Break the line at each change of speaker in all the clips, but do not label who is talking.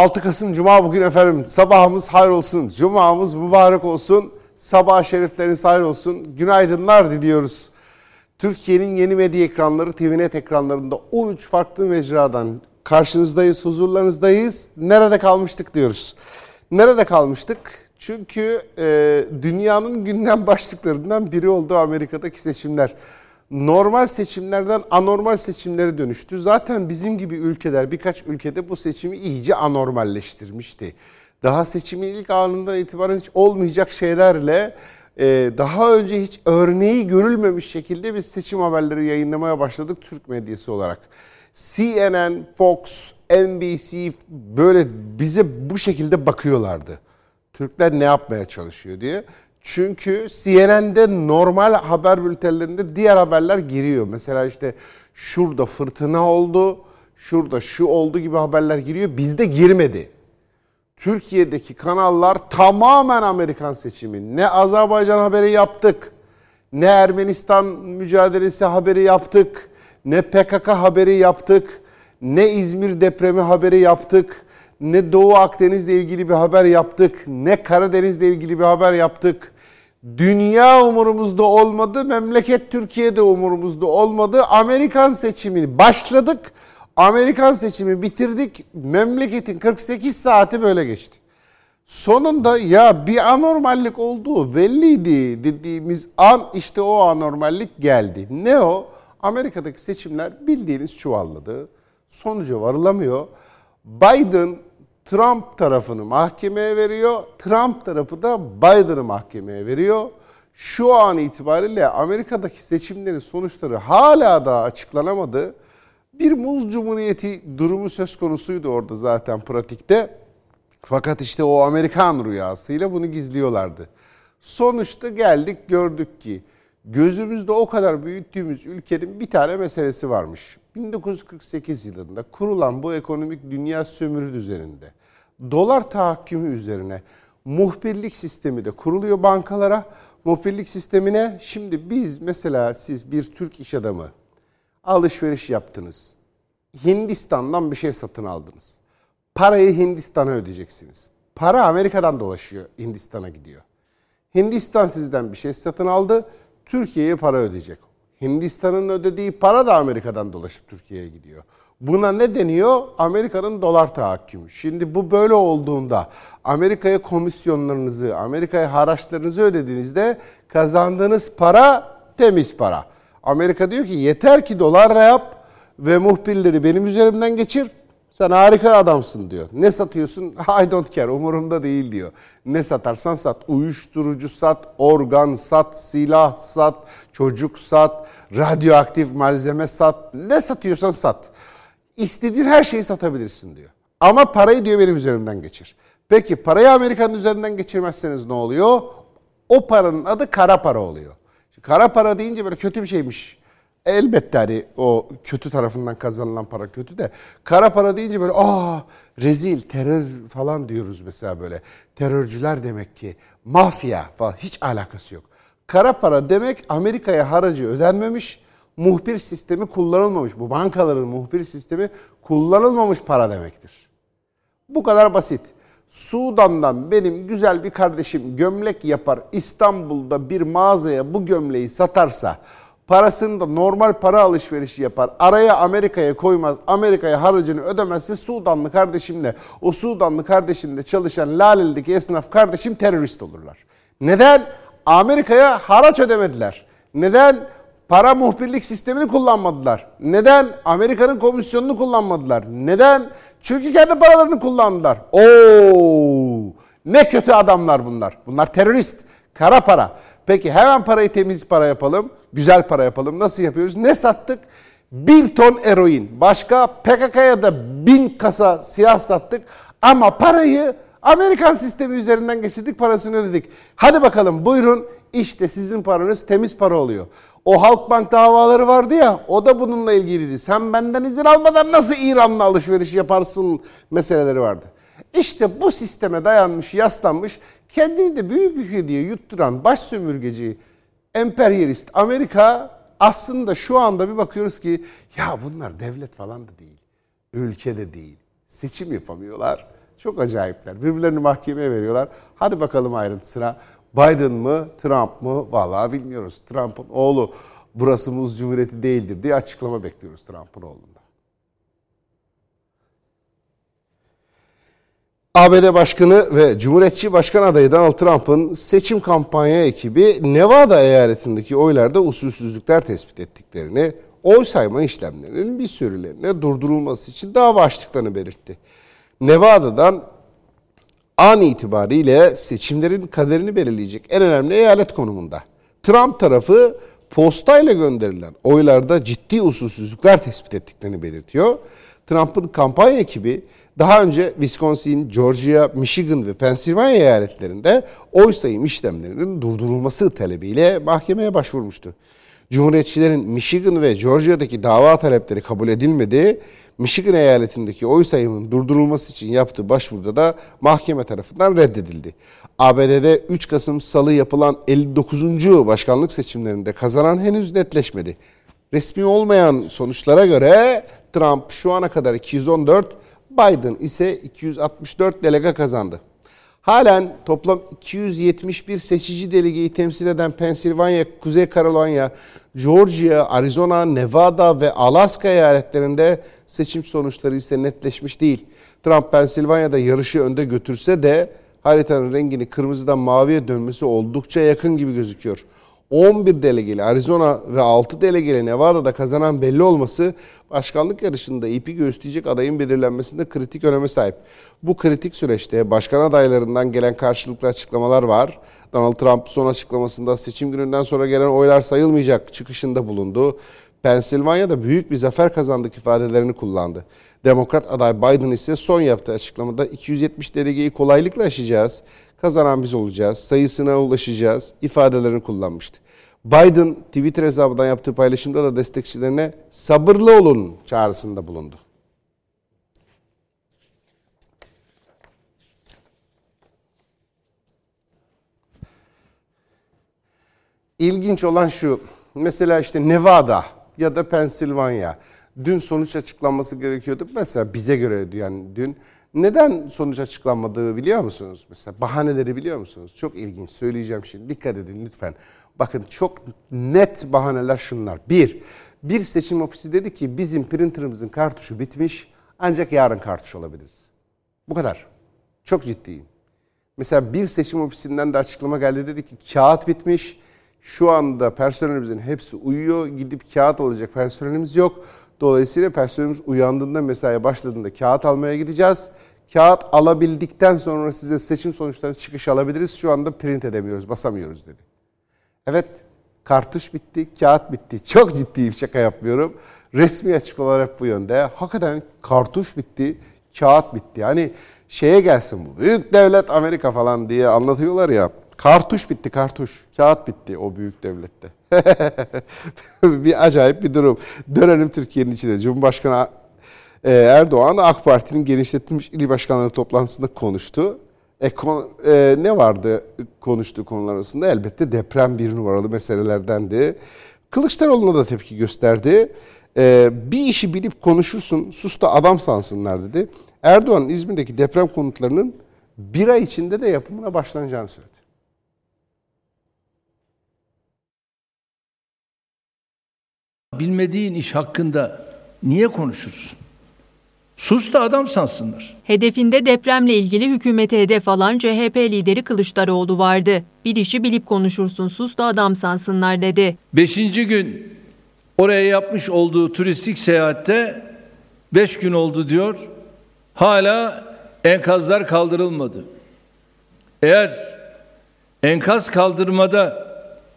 6 Kasım Cuma bugün efendim. Sabahımız hayır olsun. Cuma'mız mübarek olsun. Sabah şerifleriniz hayır olsun. Günaydınlar diliyoruz. Türkiye'nin yeni medya ekranları TVNet ekranlarında 13 farklı mecradan karşınızdayız, huzurlarınızdayız. Nerede kalmıştık diyoruz. Nerede kalmıştık? Çünkü e, dünyanın gündem başlıklarından biri oldu Amerika'daki seçimler. Normal seçimlerden anormal seçimlere dönüştü. Zaten bizim gibi ülkeler birkaç ülkede bu seçimi iyice anormalleştirmişti. Daha seçimin ilk anından itibaren hiç olmayacak şeylerle e, daha önce hiç örneği görülmemiş şekilde biz seçim haberleri yayınlamaya başladık Türk medyası olarak. CNN, Fox, NBC böyle bize bu şekilde bakıyorlardı. Türkler ne yapmaya çalışıyor diye. Çünkü CNN'de normal haber bültenlerinde diğer haberler giriyor. Mesela işte şurada fırtına oldu, şurada şu oldu gibi haberler giriyor. Bizde girmedi. Türkiye'deki kanallar tamamen Amerikan seçimi. Ne Azerbaycan haberi yaptık, ne Ermenistan mücadelesi haberi yaptık, ne PKK haberi yaptık, ne İzmir depremi haberi yaptık, ne Doğu Akdeniz'le ilgili bir haber yaptık, ne Karadeniz'le ilgili bir haber yaptık. Dünya umurumuzda olmadı, memleket Türkiye'de umurumuzda olmadı. Amerikan seçimini başladık, Amerikan seçimi bitirdik, memleketin 48 saati böyle geçti. Sonunda ya bir anormallik olduğu belliydi dediğimiz an işte o anormallik geldi. Ne o? Amerika'daki seçimler bildiğiniz çuvalladı. Sonuca varılamıyor. Biden Trump tarafını mahkemeye veriyor. Trump tarafı da Biden'ı mahkemeye veriyor. Şu an itibariyle Amerika'daki seçimlerin sonuçları hala daha açıklanamadı. Bir muz cumhuriyeti durumu söz konusuydu orada zaten pratikte. Fakat işte o Amerikan rüyasıyla bunu gizliyorlardı. Sonuçta geldik gördük ki gözümüzde o kadar büyüttüğümüz ülkenin bir tane meselesi varmış. 1948 yılında kurulan bu ekonomik dünya sömürü düzeninde dolar tahakkümü üzerine muhbirlik sistemi de kuruluyor bankalara. Muhbirlik sistemine şimdi biz mesela siz bir Türk iş adamı alışveriş yaptınız. Hindistan'dan bir şey satın aldınız. Parayı Hindistan'a ödeyeceksiniz. Para Amerika'dan dolaşıyor, Hindistan'a gidiyor. Hindistan sizden bir şey satın aldı, Türkiye'ye para ödeyecek. Hindistan'ın ödediği para da Amerika'dan dolaşıp Türkiye'ye gidiyor. Buna ne deniyor? Amerika'nın dolar tahakkümü. Şimdi bu böyle olduğunda Amerika'ya komisyonlarınızı, Amerika'ya haraçlarınızı ödediğinizde kazandığınız para temiz para. Amerika diyor ki yeter ki dolarla yap ve muhbirleri benim üzerimden geçir. Sen harika adamsın diyor. Ne satıyorsun? I don't care umurumda değil diyor. Ne satarsan sat. Uyuşturucu sat, organ sat, silah sat, çocuk sat, radyoaktif malzeme sat. Ne satıyorsan sat. İstediğin her şeyi satabilirsin diyor. Ama parayı diyor benim üzerimden geçir. Peki parayı Amerika'nın üzerinden geçirmezseniz ne oluyor? O paranın adı kara para oluyor. Şimdi kara para deyince böyle kötü bir şeymiş. Elbette hani o kötü tarafından kazanılan para kötü de kara para deyince böyle aa rezil terör falan diyoruz mesela böyle. Terörcüler demek ki mafya falan hiç alakası yok. Kara para demek Amerika'ya haracı ödenmemiş muhbir sistemi kullanılmamış. Bu bankaların muhbir sistemi kullanılmamış para demektir. Bu kadar basit. Sudan'dan benim güzel bir kardeşim gömlek yapar İstanbul'da bir mağazaya bu gömleği satarsa parasını da normal para alışverişi yapar. Araya Amerika'ya koymaz. Amerika'ya harcını ödemezse Sudanlı kardeşimle o Sudanlı kardeşimle çalışan Laleli'deki esnaf kardeşim terörist olurlar. Neden? Amerika'ya haraç ödemediler. Neden? para muhbirlik sistemini kullanmadılar. Neden? Amerika'nın komisyonunu kullanmadılar. Neden? Çünkü kendi paralarını kullandılar. Oo! Ne kötü adamlar bunlar. Bunlar terörist. Kara para. Peki hemen parayı temiz para yapalım. Güzel para yapalım. Nasıl yapıyoruz? Ne sattık? Bir ton eroin. Başka PKK'ya da bin kasa silah sattık. Ama parayı Amerikan sistemi üzerinden geçirdik parasını ödedik. Hadi bakalım buyurun işte sizin paranız temiz para oluyor. O Halkbank davaları vardı ya o da bununla ilgiliydi. Sen benden izin almadan nasıl İran'la alışveriş yaparsın meseleleri vardı. İşte bu sisteme dayanmış, yaslanmış, kendini de büyük ülke diye yutturan baş sömürgeci, emperyalist Amerika aslında şu anda bir bakıyoruz ki ya bunlar devlet falan da değil, ülke de değil, seçim yapamıyorlar. Çok acayipler. Birbirlerini mahkemeye veriyorlar. Hadi bakalım ayrıntısına. Biden mı, Trump mı? Vallahi bilmiyoruz. Trump'ın oğlu burası muz cumhuriyeti değildir diye açıklama bekliyoruz Trump'ın oğlundan. ABD Başkanı ve Cumhuriyetçi Başkan adayı Donald Trump'ın seçim kampanya ekibi Nevada eyaletindeki oylarda usulsüzlükler tespit ettiklerini, oy sayma işlemlerinin bir sürülerine durdurulması için dava açtıklarını belirtti. Nevada'dan an itibariyle seçimlerin kaderini belirleyecek en önemli eyalet konumunda. Trump tarafı postayla gönderilen oylarda ciddi usulsüzlükler tespit ettiklerini belirtiyor. Trump'ın kampanya ekibi daha önce Wisconsin, Georgia, Michigan ve Pennsylvania eyaletlerinde oy sayım işlemlerinin durdurulması talebiyle mahkemeye başvurmuştu. Cumhuriyetçilerin Michigan ve Georgia'daki dava talepleri kabul edilmedi. Michigan eyaletindeki oy sayımının durdurulması için yaptığı başvuruda da mahkeme tarafından reddedildi. ABD'de 3 Kasım Salı yapılan 59. başkanlık seçimlerinde kazanan henüz netleşmedi. Resmi olmayan sonuçlara göre Trump şu ana kadar 214, Biden ise 264 delege kazandı. Halen toplam 271 seçici delegeyi temsil eden Pensilvanya, Kuzey Carolina, Georgia, Arizona, Nevada ve Alaska eyaletlerinde seçim sonuçları ise netleşmiş değil. Trump Pensilvanya'da yarışı önde götürse de haritanın rengini kırmızıdan maviye dönmesi oldukça yakın gibi gözüküyor. 11 delegeli Arizona ve 6 delegeli Nevada'da kazanan belli olması başkanlık yarışında ipi göğüsleyecek adayın belirlenmesinde kritik öneme sahip. Bu kritik süreçte başkan adaylarından gelen karşılıklı açıklamalar var. Donald Trump son açıklamasında seçim gününden sonra gelen oylar sayılmayacak çıkışında bulundu. Pensilvanya'da büyük bir zafer kazandık ifadelerini kullandı. Demokrat aday Biden ise son yaptığı açıklamada 270 delegeyi kolaylıkla aşacağız, kazanan biz olacağız, sayısına ulaşacağız ifadelerini kullanmıştı. Biden Twitter hesabından yaptığı paylaşımda da destekçilerine sabırlı olun çağrısında bulundu. İlginç olan şu, mesela işte Nevada ya da Pensilvanya dün sonuç açıklanması gerekiyordu. Mesela bize göre yani dün neden sonuç açıklanmadığı biliyor musunuz? Mesela bahaneleri biliyor musunuz? Çok ilginç söyleyeceğim şimdi dikkat edin lütfen. Bakın çok net bahaneler şunlar. Bir, bir seçim ofisi dedi ki bizim printerımızın kartuşu bitmiş ancak yarın kartuş alabiliriz. Bu kadar. Çok ciddiyim. Mesela bir seçim ofisinden de açıklama geldi dedi ki kağıt bitmiş. Şu anda personelimizin hepsi uyuyor. Gidip kağıt alacak personelimiz yok. Dolayısıyla personelimiz uyandığında mesaiye başladığında kağıt almaya gideceğiz. Kağıt alabildikten sonra size seçim sonuçlarını çıkış alabiliriz. Şu anda print edemiyoruz, basamıyoruz dedi. Evet, kartuş bitti, kağıt bitti. Çok ciddiyim, şaka yapmıyorum. Resmi açıklamalar hep bu yönde. Hakikaten kartuş bitti, kağıt bitti. Yani şeye gelsin bu. Büyük devlet Amerika falan diye anlatıyorlar ya. Kartuş bitti, kartuş. Kağıt bitti o büyük devlette. bir acayip bir durum. Dönelim Türkiye'nin içinde. Cumhurbaşkanı e, Erdoğan AK Parti'nin genişletilmiş il başkanları toplantısında konuştu. E, kon, e, ne vardı konuştuğu konular arasında? Elbette deprem bir numaralı meselelerdendi. Kılıçdaroğlu'na da tepki gösterdi. E, bir işi bilip konuşursun, sus da adam sansınlar dedi. Erdoğan İzmir'deki deprem konutlarının bir ay içinde de yapımına başlanacağını söyledi.
Bilmediğin iş hakkında niye konuşursun? Sus da adam sansınlar.
Hedefinde depremle ilgili hükümete hedef alan CHP lideri Kılıçdaroğlu vardı. Bir işi bilip konuşursun sus da adam sansınlar dedi.
Beşinci gün oraya yapmış olduğu turistik seyahatte beş gün oldu diyor. Hala enkazlar kaldırılmadı. Eğer enkaz kaldırmada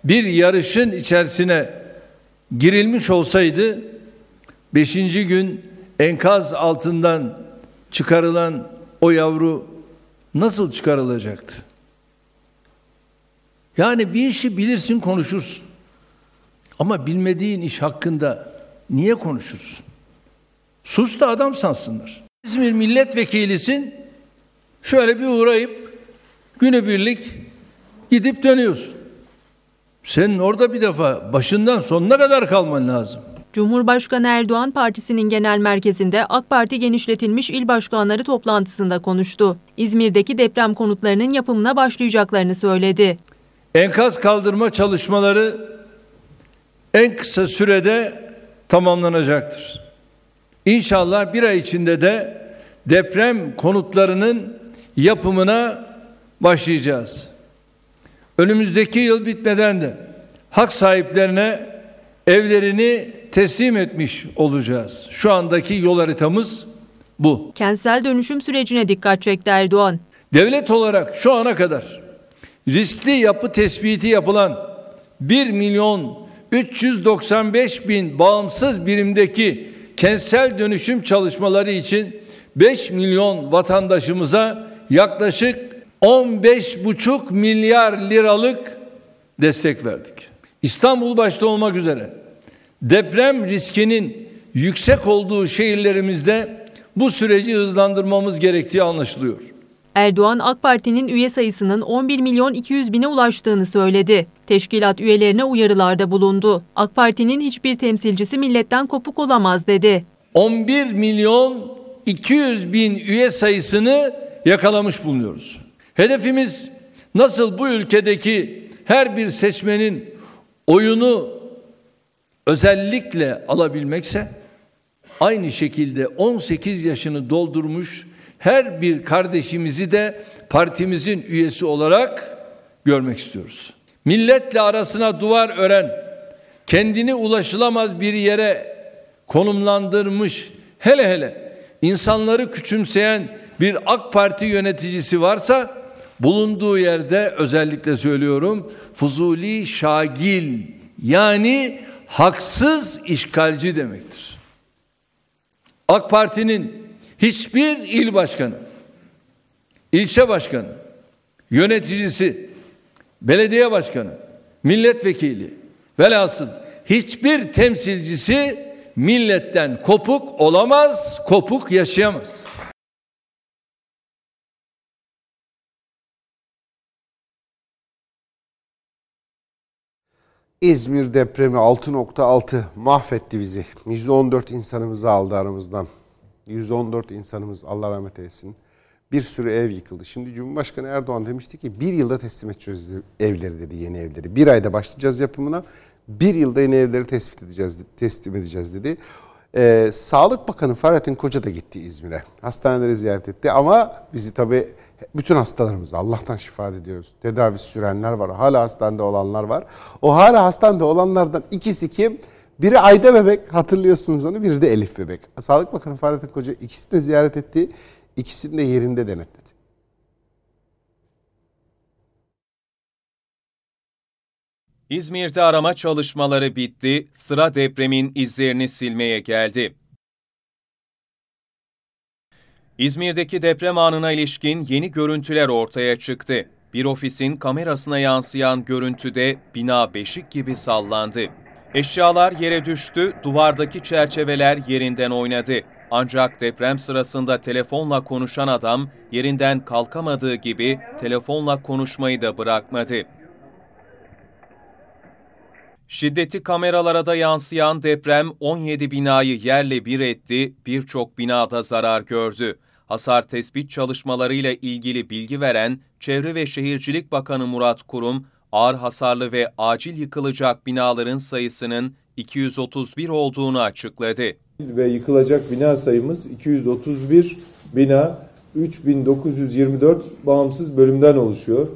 bir yarışın içerisine girilmiş olsaydı beşinci gün enkaz altından çıkarılan o yavru nasıl çıkarılacaktı? Yani bir işi bilirsin konuşursun. Ama bilmediğin iş hakkında niye konuşursun? Sus da adam sansınlar. İzmir milletvekilisin. Şöyle bir uğrayıp günübirlik gidip dönüyorsun. Senin orada bir defa başından sonuna kadar kalman lazım.
Cumhurbaşkanı Erdoğan partisinin genel merkezinde AK Parti genişletilmiş il başkanları toplantısında konuştu. İzmir'deki deprem konutlarının yapımına başlayacaklarını söyledi.
Enkaz kaldırma çalışmaları en kısa sürede tamamlanacaktır. İnşallah bir ay içinde de deprem konutlarının yapımına başlayacağız. Önümüzdeki yıl bitmeden de hak sahiplerine evlerini teslim etmiş olacağız. Şu andaki yol haritamız bu.
Kentsel dönüşüm sürecine dikkat çekti Erdoğan.
Devlet olarak şu ana kadar riskli yapı tespiti yapılan 1 milyon 395 bin bağımsız birimdeki kentsel dönüşüm çalışmaları için 5 milyon vatandaşımıza yaklaşık 15,5 milyar liralık destek verdik. İstanbul başta olmak üzere deprem riskinin yüksek olduğu şehirlerimizde bu süreci hızlandırmamız gerektiği anlaşılıyor.
Erdoğan AK Parti'nin üye sayısının 11 milyon 200 bine ulaştığını söyledi. Teşkilat üyelerine uyarılarda bulundu. AK Parti'nin hiçbir temsilcisi milletten kopuk olamaz dedi.
11 milyon 200 bin üye sayısını yakalamış bulunuyoruz. Hedefimiz nasıl bu ülkedeki her bir seçmenin oyunu özellikle alabilmekse aynı şekilde 18 yaşını doldurmuş her bir kardeşimizi de partimizin üyesi olarak görmek istiyoruz. Milletle arasına duvar ören, kendini ulaşılamaz bir yere konumlandırmış, hele hele insanları küçümseyen bir AK Parti yöneticisi varsa bulunduğu yerde özellikle söylüyorum fuzuli şagil yani haksız işgalci demektir. AK Parti'nin hiçbir il başkanı, ilçe başkanı, yöneticisi, belediye başkanı, milletvekili velhasıl hiçbir temsilcisi milletten kopuk olamaz, kopuk yaşayamaz.
İzmir depremi 6.6 mahvetti bizi. 114 insanımızı aldı aramızdan. 114 insanımız Allah rahmet eylesin. Bir sürü ev yıkıldı. Şimdi Cumhurbaşkanı Erdoğan demişti ki bir yılda teslim edeceğiz evleri dedi yeni evleri. Bir ayda başlayacağız yapımına. Bir yılda yeni evleri tespit edeceğiz, teslim edeceğiz dedi. Ee, Sağlık Bakanı Fahrettin Koca da gitti İzmir'e. Hastaneleri ziyaret etti ama bizi tabii bütün hastalarımız Allah'tan şifa ediyoruz. Tedavi sürenler var, hala hastanede olanlar var. O hala hastanede olanlardan ikisi kim? Biri Ayda Bebek, hatırlıyorsunuz onu, biri de Elif Bebek. Sağlık Bakanı Fahrettin Koca ikisini de ziyaret etti, ikisini de yerinde denetledi.
İzmir'de arama çalışmaları bitti, sıra depremin izlerini silmeye geldi. İzmir'deki deprem anına ilişkin yeni görüntüler ortaya çıktı. Bir ofisin kamerasına yansıyan görüntüde bina beşik gibi sallandı. Eşyalar yere düştü, duvardaki çerçeveler yerinden oynadı. Ancak deprem sırasında telefonla konuşan adam yerinden kalkamadığı gibi telefonla konuşmayı da bırakmadı. Şiddeti kameralara da yansıyan deprem 17 binayı yerle bir etti, birçok binada zarar gördü. Hasar tespit çalışmalarıyla ilgili bilgi veren Çevre ve Şehircilik Bakanı Murat Kurum, ağır hasarlı ve acil yıkılacak binaların sayısının 231 olduğunu açıkladı.
Ve yıkılacak bina sayımız 231 bina 3924 bağımsız bölümden oluşuyor.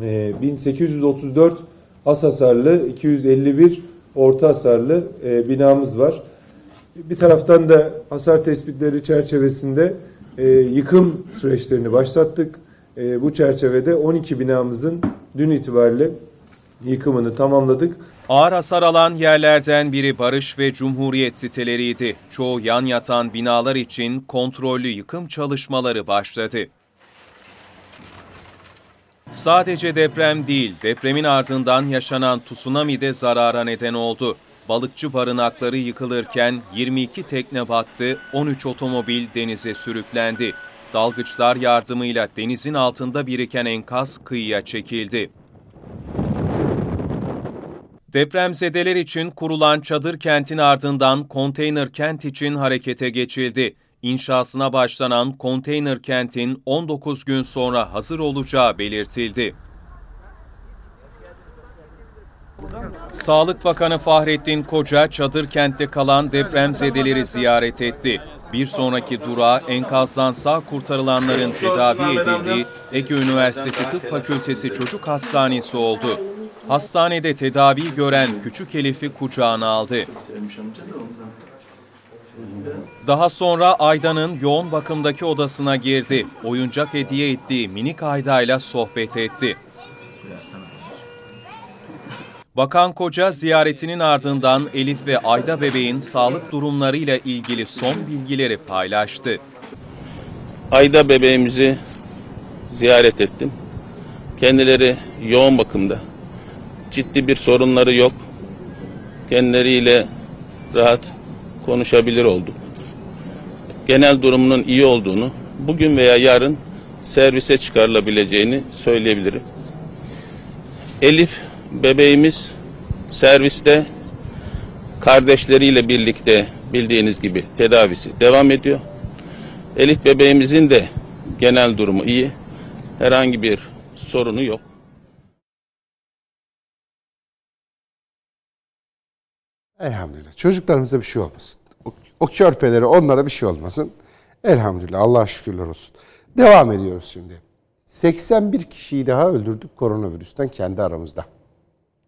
1834 az hasarlı, 251 orta hasarlı e, binamız var. Bir taraftan da hasar tespitleri çerçevesinde e, yıkım süreçlerini başlattık. E, bu çerçevede 12 binamızın dün itibariyle yıkımını tamamladık.
Ağır hasar alan yerlerden biri Barış ve Cumhuriyet siteleriydi. Çoğu yan yatan binalar için kontrollü yıkım çalışmaları başladı. Sadece deprem değil, depremin ardından yaşanan tsunami de zarara neden oldu. Balıkçı barınakları yıkılırken 22 tekne battı, 13 otomobil denize sürüklendi. Dalgıçlar yardımıyla denizin altında biriken enkaz kıyıya çekildi. Depremzedeler için kurulan çadır kentin ardından konteyner kent için harekete geçildi. İnşasına başlanan konteyner kentin 19 gün sonra hazır olacağı belirtildi. Sağlık Bakanı Fahrettin Koca çadır kentte kalan depremzedeleri ziyaret etti. Bir sonraki durağı enkazdan sağ kurtarılanların tedavi edildiği Ege Üniversitesi Tıp Fakültesi Çocuk Hastanesi oldu. Hastanede tedavi gören küçük Elif'i kucağına aldı. Daha sonra Ayda'nın yoğun bakımdaki odasına girdi. Oyuncak hediye ettiği minik Ayda'yla sohbet etti. Bakan Koca ziyaretinin ardından Elif ve Ayda bebeğin sağlık durumlarıyla ilgili son bilgileri paylaştı.
Ayda bebeğimizi ziyaret ettim. Kendileri yoğun bakımda. Ciddi bir sorunları yok. Kendileriyle rahat konuşabilir olduk. Genel durumunun iyi olduğunu, bugün veya yarın servise çıkarılabileceğini söyleyebilirim. Elif bebeğimiz serviste kardeşleriyle birlikte bildiğiniz gibi tedavisi devam ediyor. Elif bebeğimizin de genel durumu iyi. Herhangi bir sorunu yok.
Elhamdülillah. Çocuklarımıza bir şey olmasın. O, o körpelere onlara bir şey olmasın. Elhamdülillah. Allah'a şükürler olsun. Devam ediyoruz şimdi. 81 kişiyi daha öldürdük koronavirüsten kendi aramızda.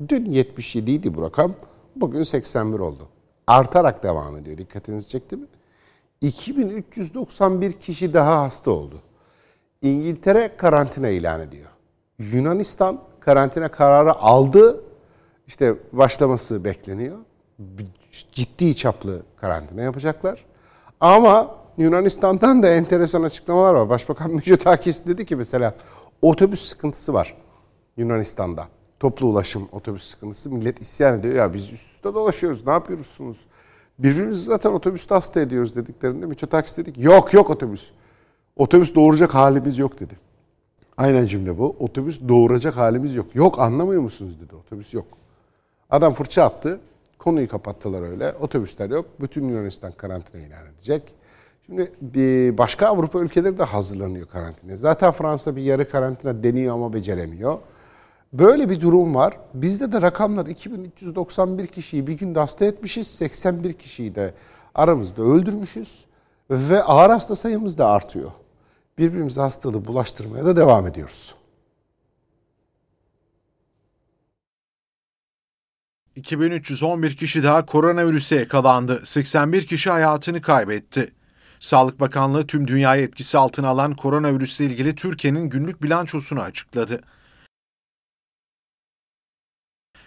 Dün 77 idi bu rakam. Bugün 81 oldu. Artarak devam ediyor. Dikkatinizi çekti mi? 2391 kişi daha hasta oldu. İngiltere karantina ilan ediyor. Yunanistan karantina kararı aldı. İşte başlaması bekleniyor. Ciddi çaplı karantina yapacaklar. Ama Yunanistan'dan da enteresan açıklamalar var. Başbakan Mitsotakis dedi ki mesela otobüs sıkıntısı var Yunanistan'da. Toplu ulaşım otobüs sıkıntısı. Millet isyan ediyor. Ya biz üst üste dolaşıyoruz. Ne yapıyorsunuz? Birbirimizi zaten otobüste hasta ediyoruz dediklerinde Mitsotakis dedi ki yok yok otobüs. Otobüs doğuracak halimiz yok dedi. Aynen cümle bu. Otobüs doğuracak halimiz yok. Yok anlamıyor musunuz dedi. Otobüs yok. Adam fırça attı. Konuyu kapattılar öyle. Otobüsler yok. Bütün Yunanistan karantina ilan edecek. Şimdi bir başka Avrupa ülkeleri de hazırlanıyor karantinaya. Zaten Fransa bir yarı karantina deniyor ama beceremiyor. Böyle bir durum var. Bizde de rakamlar 2391 kişiyi bir günde hasta etmişiz. 81 kişiyi de aramızda öldürmüşüz. Ve ağır hasta sayımız da artıyor. Birbirimize hastalığı bulaştırmaya da devam ediyoruz.
2311 kişi daha koronavirüse yakalandı. 81 kişi hayatını kaybetti. Sağlık Bakanlığı tüm dünyayı etkisi altına alan koronavirüsle ilgili Türkiye'nin günlük bilançosunu açıkladı.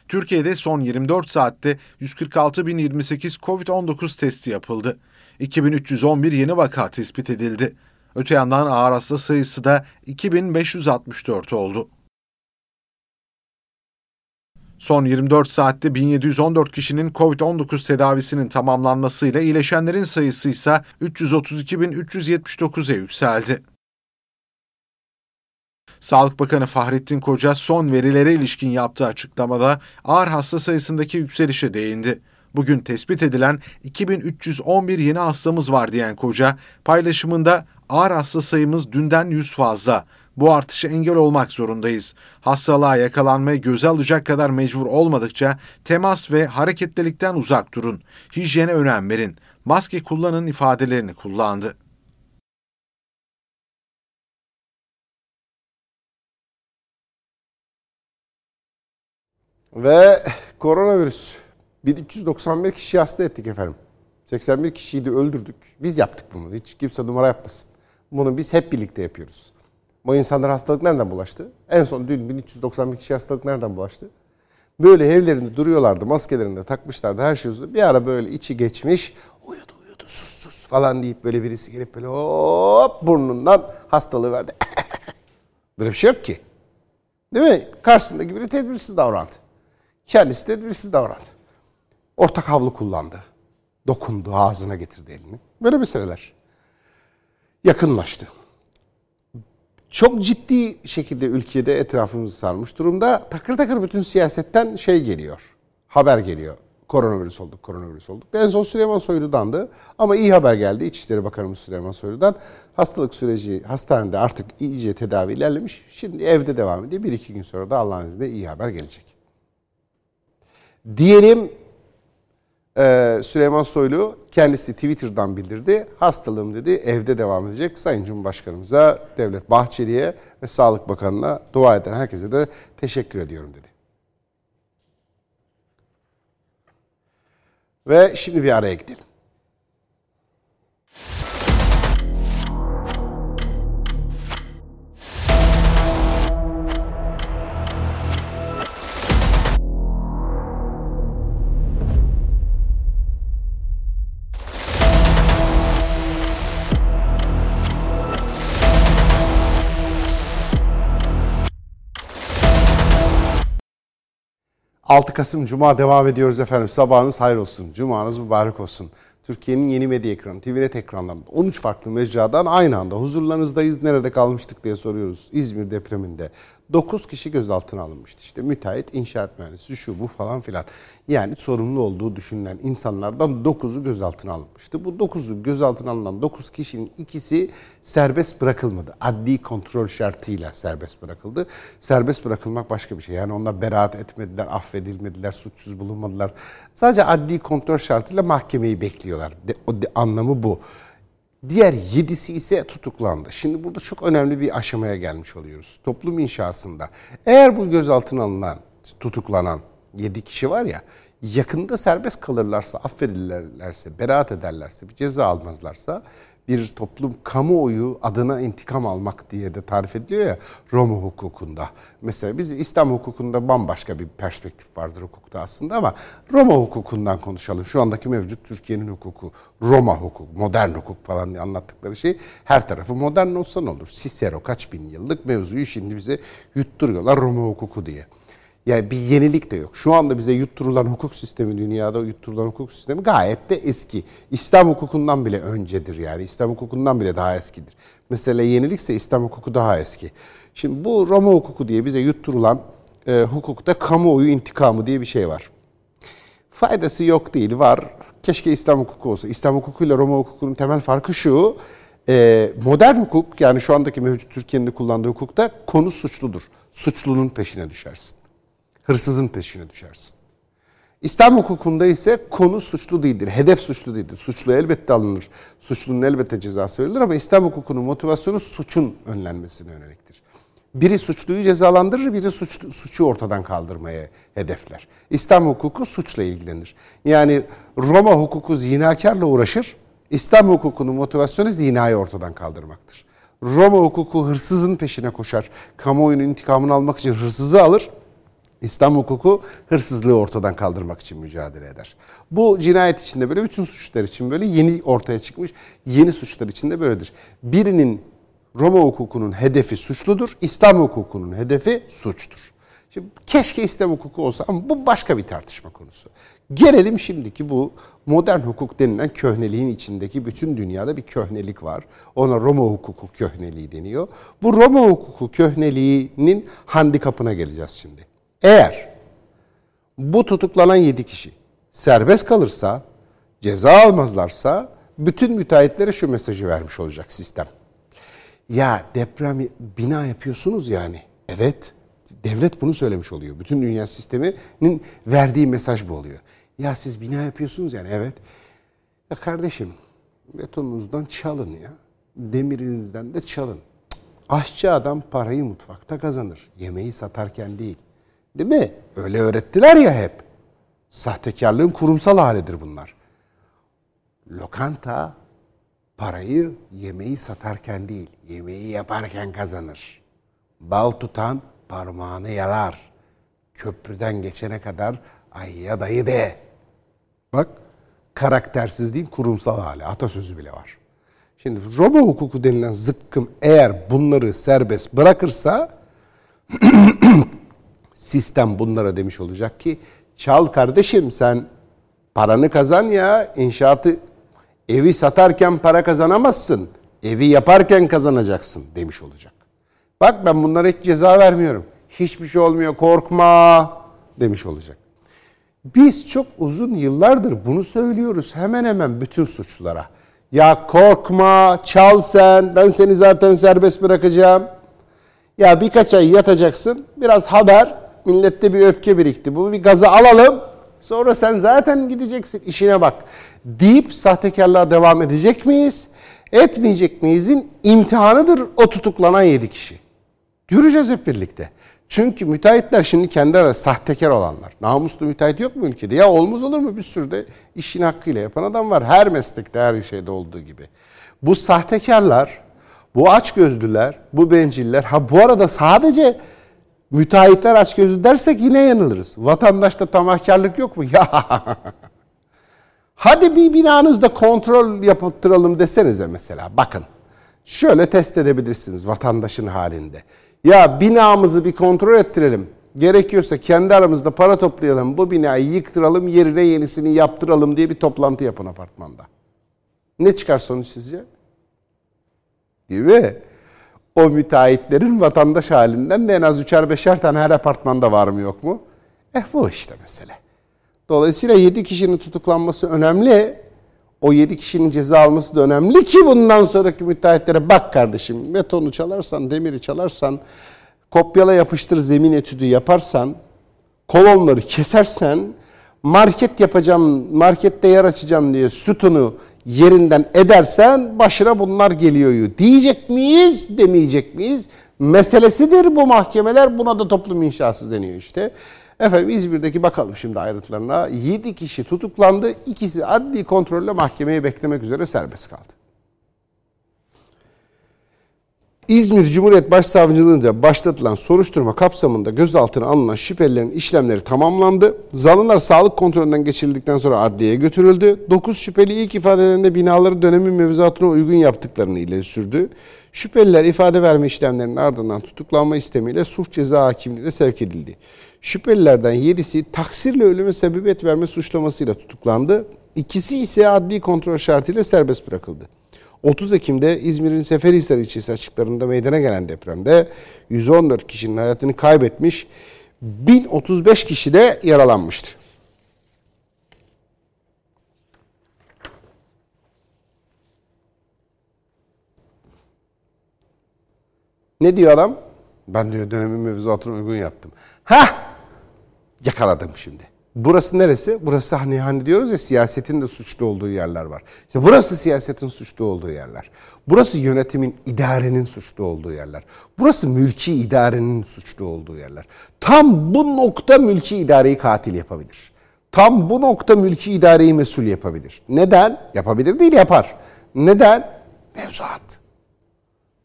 Türkiye'de son 24 saatte 146.028 COVID-19 testi yapıldı. 2311 yeni vaka tespit edildi. Öte yandan ağır hasta sayısı da 2564 oldu. Son 24 saatte 1714 kişinin COVID-19 tedavisinin tamamlanmasıyla iyileşenlerin sayısı ise 332.379'e yükseldi. Sağlık Bakanı Fahrettin Koca son verilere ilişkin yaptığı açıklamada ağır hasta sayısındaki yükselişe değindi. Bugün tespit edilen 2311 yeni hastamız var diyen Koca, paylaşımında ağır hasta sayımız dünden 100 fazla. Bu artışa engel olmak zorundayız. Hastalığa yakalanmaya göze alacak kadar mecbur olmadıkça temas ve hareketlilikten uzak durun. Hijyene önem verin. Maske kullanın ifadelerini kullandı.
Ve koronavirüs 1391 kişi hasta ettik efendim. 81 kişiyi de öldürdük. Biz yaptık bunu. Hiç kimse numara yapmasın. Bunu biz hep birlikte yapıyoruz. Bu insanlar hastalık nereden bulaştı? En son dün 1391 kişi hastalık nereden bulaştı? Böyle evlerinde duruyorlardı, maskelerini de takmışlardı, her şey Bir ara böyle içi geçmiş, uyudu uyudu sus sus falan deyip böyle birisi gelip böyle hop burnundan hastalığı verdi. böyle bir şey yok ki. Değil mi? Karşısındaki biri tedbirsiz davrandı. Kendisi tedbirsiz davrandı. Ortak havlu kullandı. Dokundu, ağzına getirdi elini. Böyle meseleler. Yakınlaştı. Çok ciddi şekilde ülkede etrafımızı sarmış durumda. Takır takır bütün siyasetten şey geliyor. Haber geliyor. Koronavirüs olduk, koronavirüs olduk. En son Süleyman Soylu'dandı. Ama iyi haber geldi İçişleri Bakanımız Süleyman Soylu'dan. Hastalık süreci hastanede artık iyice tedavi ilerlemiş. Şimdi evde devam ediyor. Bir iki gün sonra da Allah'ın izniyle iyi haber gelecek. Diyelim ee, Süleyman Soylu kendisi Twitter'dan bildirdi. Hastalığım dedi evde devam edecek. Sayın Cumhurbaşkanımıza, Devlet Bahçeli'ye ve Sağlık Bakanı'na dua eden herkese de teşekkür ediyorum dedi. Ve şimdi bir araya gidelim. ...6 Kasım Cuma devam ediyoruz efendim. Sabahınız hayır olsun. Cumanız mübarek olsun. Türkiye'nin yeni medya ekranı, TVNet ekranlarında 13 farklı mecradan aynı anda huzurlarınızdayız. Nerede kalmıştık diye soruyoruz. İzmir depreminde 9 kişi gözaltına alınmıştı. İşte müteahhit, inşaat mühendisi, şu bu falan filan. Yani sorumlu olduğu düşünülen insanlardan 9'u gözaltına alınmıştı. Bu 9'u gözaltına alınan 9 kişinin ikisi serbest bırakılmadı. Adli kontrol şartıyla serbest bırakıldı. Serbest bırakılmak başka bir şey. Yani onlar beraat etmediler, affedilmediler, suçsuz bulunmadılar. Sadece adli kontrol şartıyla mahkemeyi bekliyorlar. De, o de, anlamı bu. Diğer yedisi ise tutuklandı. Şimdi burada çok önemli bir aşamaya gelmiş oluyoruz. Toplum inşasında. Eğer bu gözaltına alınan, tutuklanan yedi kişi var ya, yakında serbest kalırlarsa, affedilirlerse, beraat ederlerse, bir ceza almazlarsa bir toplum kamuoyu adına intikam almak diye de tarif ediliyor ya Roma hukukunda. Mesela biz İslam hukukunda bambaşka bir perspektif vardır hukukta aslında ama Roma hukukundan konuşalım. Şu andaki mevcut Türkiye'nin hukuku, Roma hukuk, modern hukuk falan diye anlattıkları şey her tarafı modern olsa ne olur? Cicero kaç bin yıllık mevzuyu şimdi bize yutturuyorlar Roma hukuku diye. Yani bir yenilik de yok. Şu anda bize yutturulan hukuk sistemi, dünyada yutturulan hukuk sistemi gayet de eski. İslam hukukundan bile öncedir yani. İslam hukukundan bile daha eskidir. Mesela yenilikse İslam hukuku daha eski. Şimdi bu Roma hukuku diye bize yutturulan e, hukukta kamuoyu intikamı diye bir şey var. Faydası yok değil, var. Keşke İslam hukuku olsa. İslam hukukuyla Roma hukukunun temel farkı şu. E, modern hukuk yani şu andaki mevcut Türkiye'nin kullandığı hukukta konu suçludur. Suçlunun peşine düşersin hırsızın peşine düşersin. İslam hukukunda ise konu suçlu değildir, hedef suçlu değildir. Suçlu elbette alınır, suçlunun elbette cezası verilir ama İslam hukukunun motivasyonu suçun önlenmesine yöneliktir. Biri suçluyu cezalandırır, biri suçlu, suçu ortadan kaldırmaya hedefler. İslam hukuku suçla ilgilenir. Yani Roma hukuku zinakarla uğraşır, İslam hukukunun motivasyonu zinayı ortadan kaldırmaktır. Roma hukuku hırsızın peşine koşar, kamuoyunun intikamını almak için hırsızı alır, İslam hukuku hırsızlığı ortadan kaldırmak için mücadele eder. Bu cinayet içinde böyle, bütün suçlar için böyle yeni ortaya çıkmış yeni suçlar içinde böyledir. Birinin Roma hukukunun hedefi suçludur, İslam hukukunun hedefi suçtur. Şimdi keşke İslam hukuku olsa ama bu başka bir tartışma konusu. Gelelim şimdiki bu modern hukuk denilen köhneliğin içindeki bütün dünyada bir köhnelik var. Ona Roma hukuku köhneliği deniyor. Bu Roma hukuku köhneliğinin handikapına geleceğiz şimdi. Eğer bu tutuklanan 7 kişi serbest kalırsa, ceza almazlarsa bütün müteahhitlere şu mesajı vermiş olacak sistem. Ya deprem bina yapıyorsunuz yani. Evet. Devlet bunu söylemiş oluyor. Bütün dünya sisteminin verdiği mesaj bu oluyor. Ya siz bina yapıyorsunuz yani evet. Ya kardeşim betonunuzdan çalın ya. Demirinizden de çalın. Aşçı adam parayı mutfakta kazanır. Yemeği satarken değil. Değil mi? Öyle öğrettiler ya hep. Sahtekarlığın kurumsal halidir bunlar. Lokanta parayı yemeği satarken değil, yemeği yaparken kazanır. Bal tutan parmağını yalar. Köprüden geçene kadar ayya dayı de. Bak karaktersizliğin kurumsal hali. Atasözü bile var. Şimdi Roma hukuku denilen zıkkım eğer bunları serbest bırakırsa sistem bunlara demiş olacak ki çal kardeşim sen paranı kazan ya inşaatı evi satarken para kazanamazsın. Evi yaparken kazanacaksın demiş olacak. Bak ben bunlara hiç ceza vermiyorum. Hiçbir şey olmuyor korkma demiş olacak. Biz çok uzun yıllardır bunu söylüyoruz hemen hemen bütün suçlulara. Ya korkma, çal sen, ben seni zaten serbest bırakacağım. Ya birkaç ay yatacaksın, biraz haber, millette bir öfke birikti. Bu bir gazı alalım, sonra sen zaten gideceksin, işine bak. Deyip sahtekarlığa devam edecek miyiz? Etmeyecek miyizin imtihanıdır o tutuklanan yedi kişi. Göreceğiz hep birlikte. Çünkü müteahhitler şimdi kendi arasında sahtekar olanlar. Namuslu müteahhit yok mu ülkede? Ya olmaz olur mu? Bir sürü de işini hakkıyla yapan adam var. Her meslekte, her şeyde olduğu gibi. Bu sahtekarlar, bu açgözlüler, bu benciller, ha bu arada sadece müteahhitler açgözlü dersek yine yanılırız. Vatandaşta tamahkarlık yok mu? Ya Hadi bir binanızda kontrol yaptıralım desenize mesela. Bakın. Şöyle test edebilirsiniz vatandaşın halinde. Ya binamızı bir kontrol ettirelim. Gerekiyorsa kendi aramızda para toplayalım. Bu binayı yıktıralım, yerine yenisini yaptıralım diye bir toplantı yapın apartmanda. Ne çıkar sonuç sizce? Değil mi? O müteahhitlerin vatandaş halinden de en az üçer beşer tane her apartmanda var mı yok mu? Eh bu işte mesele. Dolayısıyla 7 kişinin tutuklanması önemli. O 7 kişinin ceza alması da önemli ki bundan sonraki müteahhitlere bak kardeşim betonu çalarsan, demiri çalarsan, kopyala yapıştır zemin etüdü yaparsan, kolonları kesersen, market yapacağım, markette yer açacağım diye sütunu yerinden edersen başına bunlar geliyor. Diyecek miyiz, demeyecek miyiz? Meselesidir bu mahkemeler. Buna da toplum inşası deniyor işte. Efendim İzmir'deki bakalım şimdi ayrıntılarına. 7 kişi tutuklandı. İkisi adli kontrolle mahkemeye beklemek üzere serbest kaldı. İzmir Cumhuriyet Başsavcılığınca başlatılan soruşturma kapsamında gözaltına alınan şüphelilerin işlemleri tamamlandı. Zanlılar sağlık kontrolünden geçirildikten sonra adliyeye götürüldü. 9 şüpheli ilk ifadelerinde binaları dönemin mevzuatına uygun yaptıklarını ileri sürdü. Şüpheliler ifade verme işlemlerinin ardından tutuklanma istemiyle suç ceza hakimliğine sevk edildi. Şüphelilerden 7'si taksirle ölüme sebebiyet verme suçlamasıyla tutuklandı. İkisi ise adli kontrol şartıyla serbest bırakıldı. 30 Ekim'de İzmir'in Seferihisar ilçesi açıklarında meydana gelen depremde 114 kişinin hayatını kaybetmiş, 1035 kişi de yaralanmıştı. Ne diyor adam? Ben diyor dönemin mevzuatına uygun yaptım. Ha, Yakaladım şimdi. Burası neresi? Burası hani hani diyoruz ya siyasetin de suçlu olduğu yerler var. İşte burası siyasetin suçlu olduğu yerler. Burası yönetimin, idarenin suçlu olduğu yerler. Burası mülki idarenin suçlu olduğu yerler. Tam bu nokta mülki idareyi katil yapabilir. Tam bu nokta mülki idareyi mesul yapabilir. Neden? Yapabilir değil yapar. Neden? Mevzuat.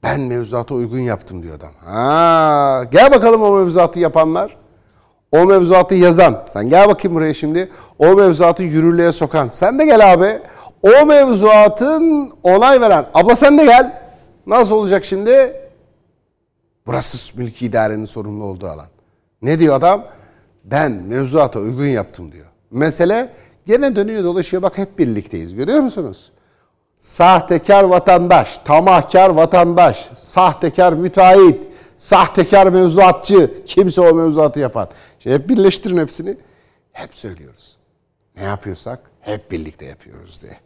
Ben mevzuata uygun yaptım diyor adam. Ha, gel bakalım o mevzuatı yapanlar. O mevzuatı yazan. Sen gel bakayım buraya şimdi. O mevzuatı yürürlüğe sokan. Sen de gel abi. O mevzuatın onay veren. Abla sen de gel. Nasıl olacak şimdi? Burası mülki idarenin sorumlu olduğu alan. Ne diyor adam? Ben mevzuata uygun yaptım diyor. Mesele gene dönüyor dolaşıyor bak hep birlikteyiz. Görüyor musunuz? Sahtekar vatandaş, tamahkar vatandaş, sahtekar müteahhit, sahtekar mevzuatçı, kimse o mevzuatı yapan. İşte hep birleştirin hepsini. Hep söylüyoruz. Ne yapıyorsak hep birlikte yapıyoruz diye.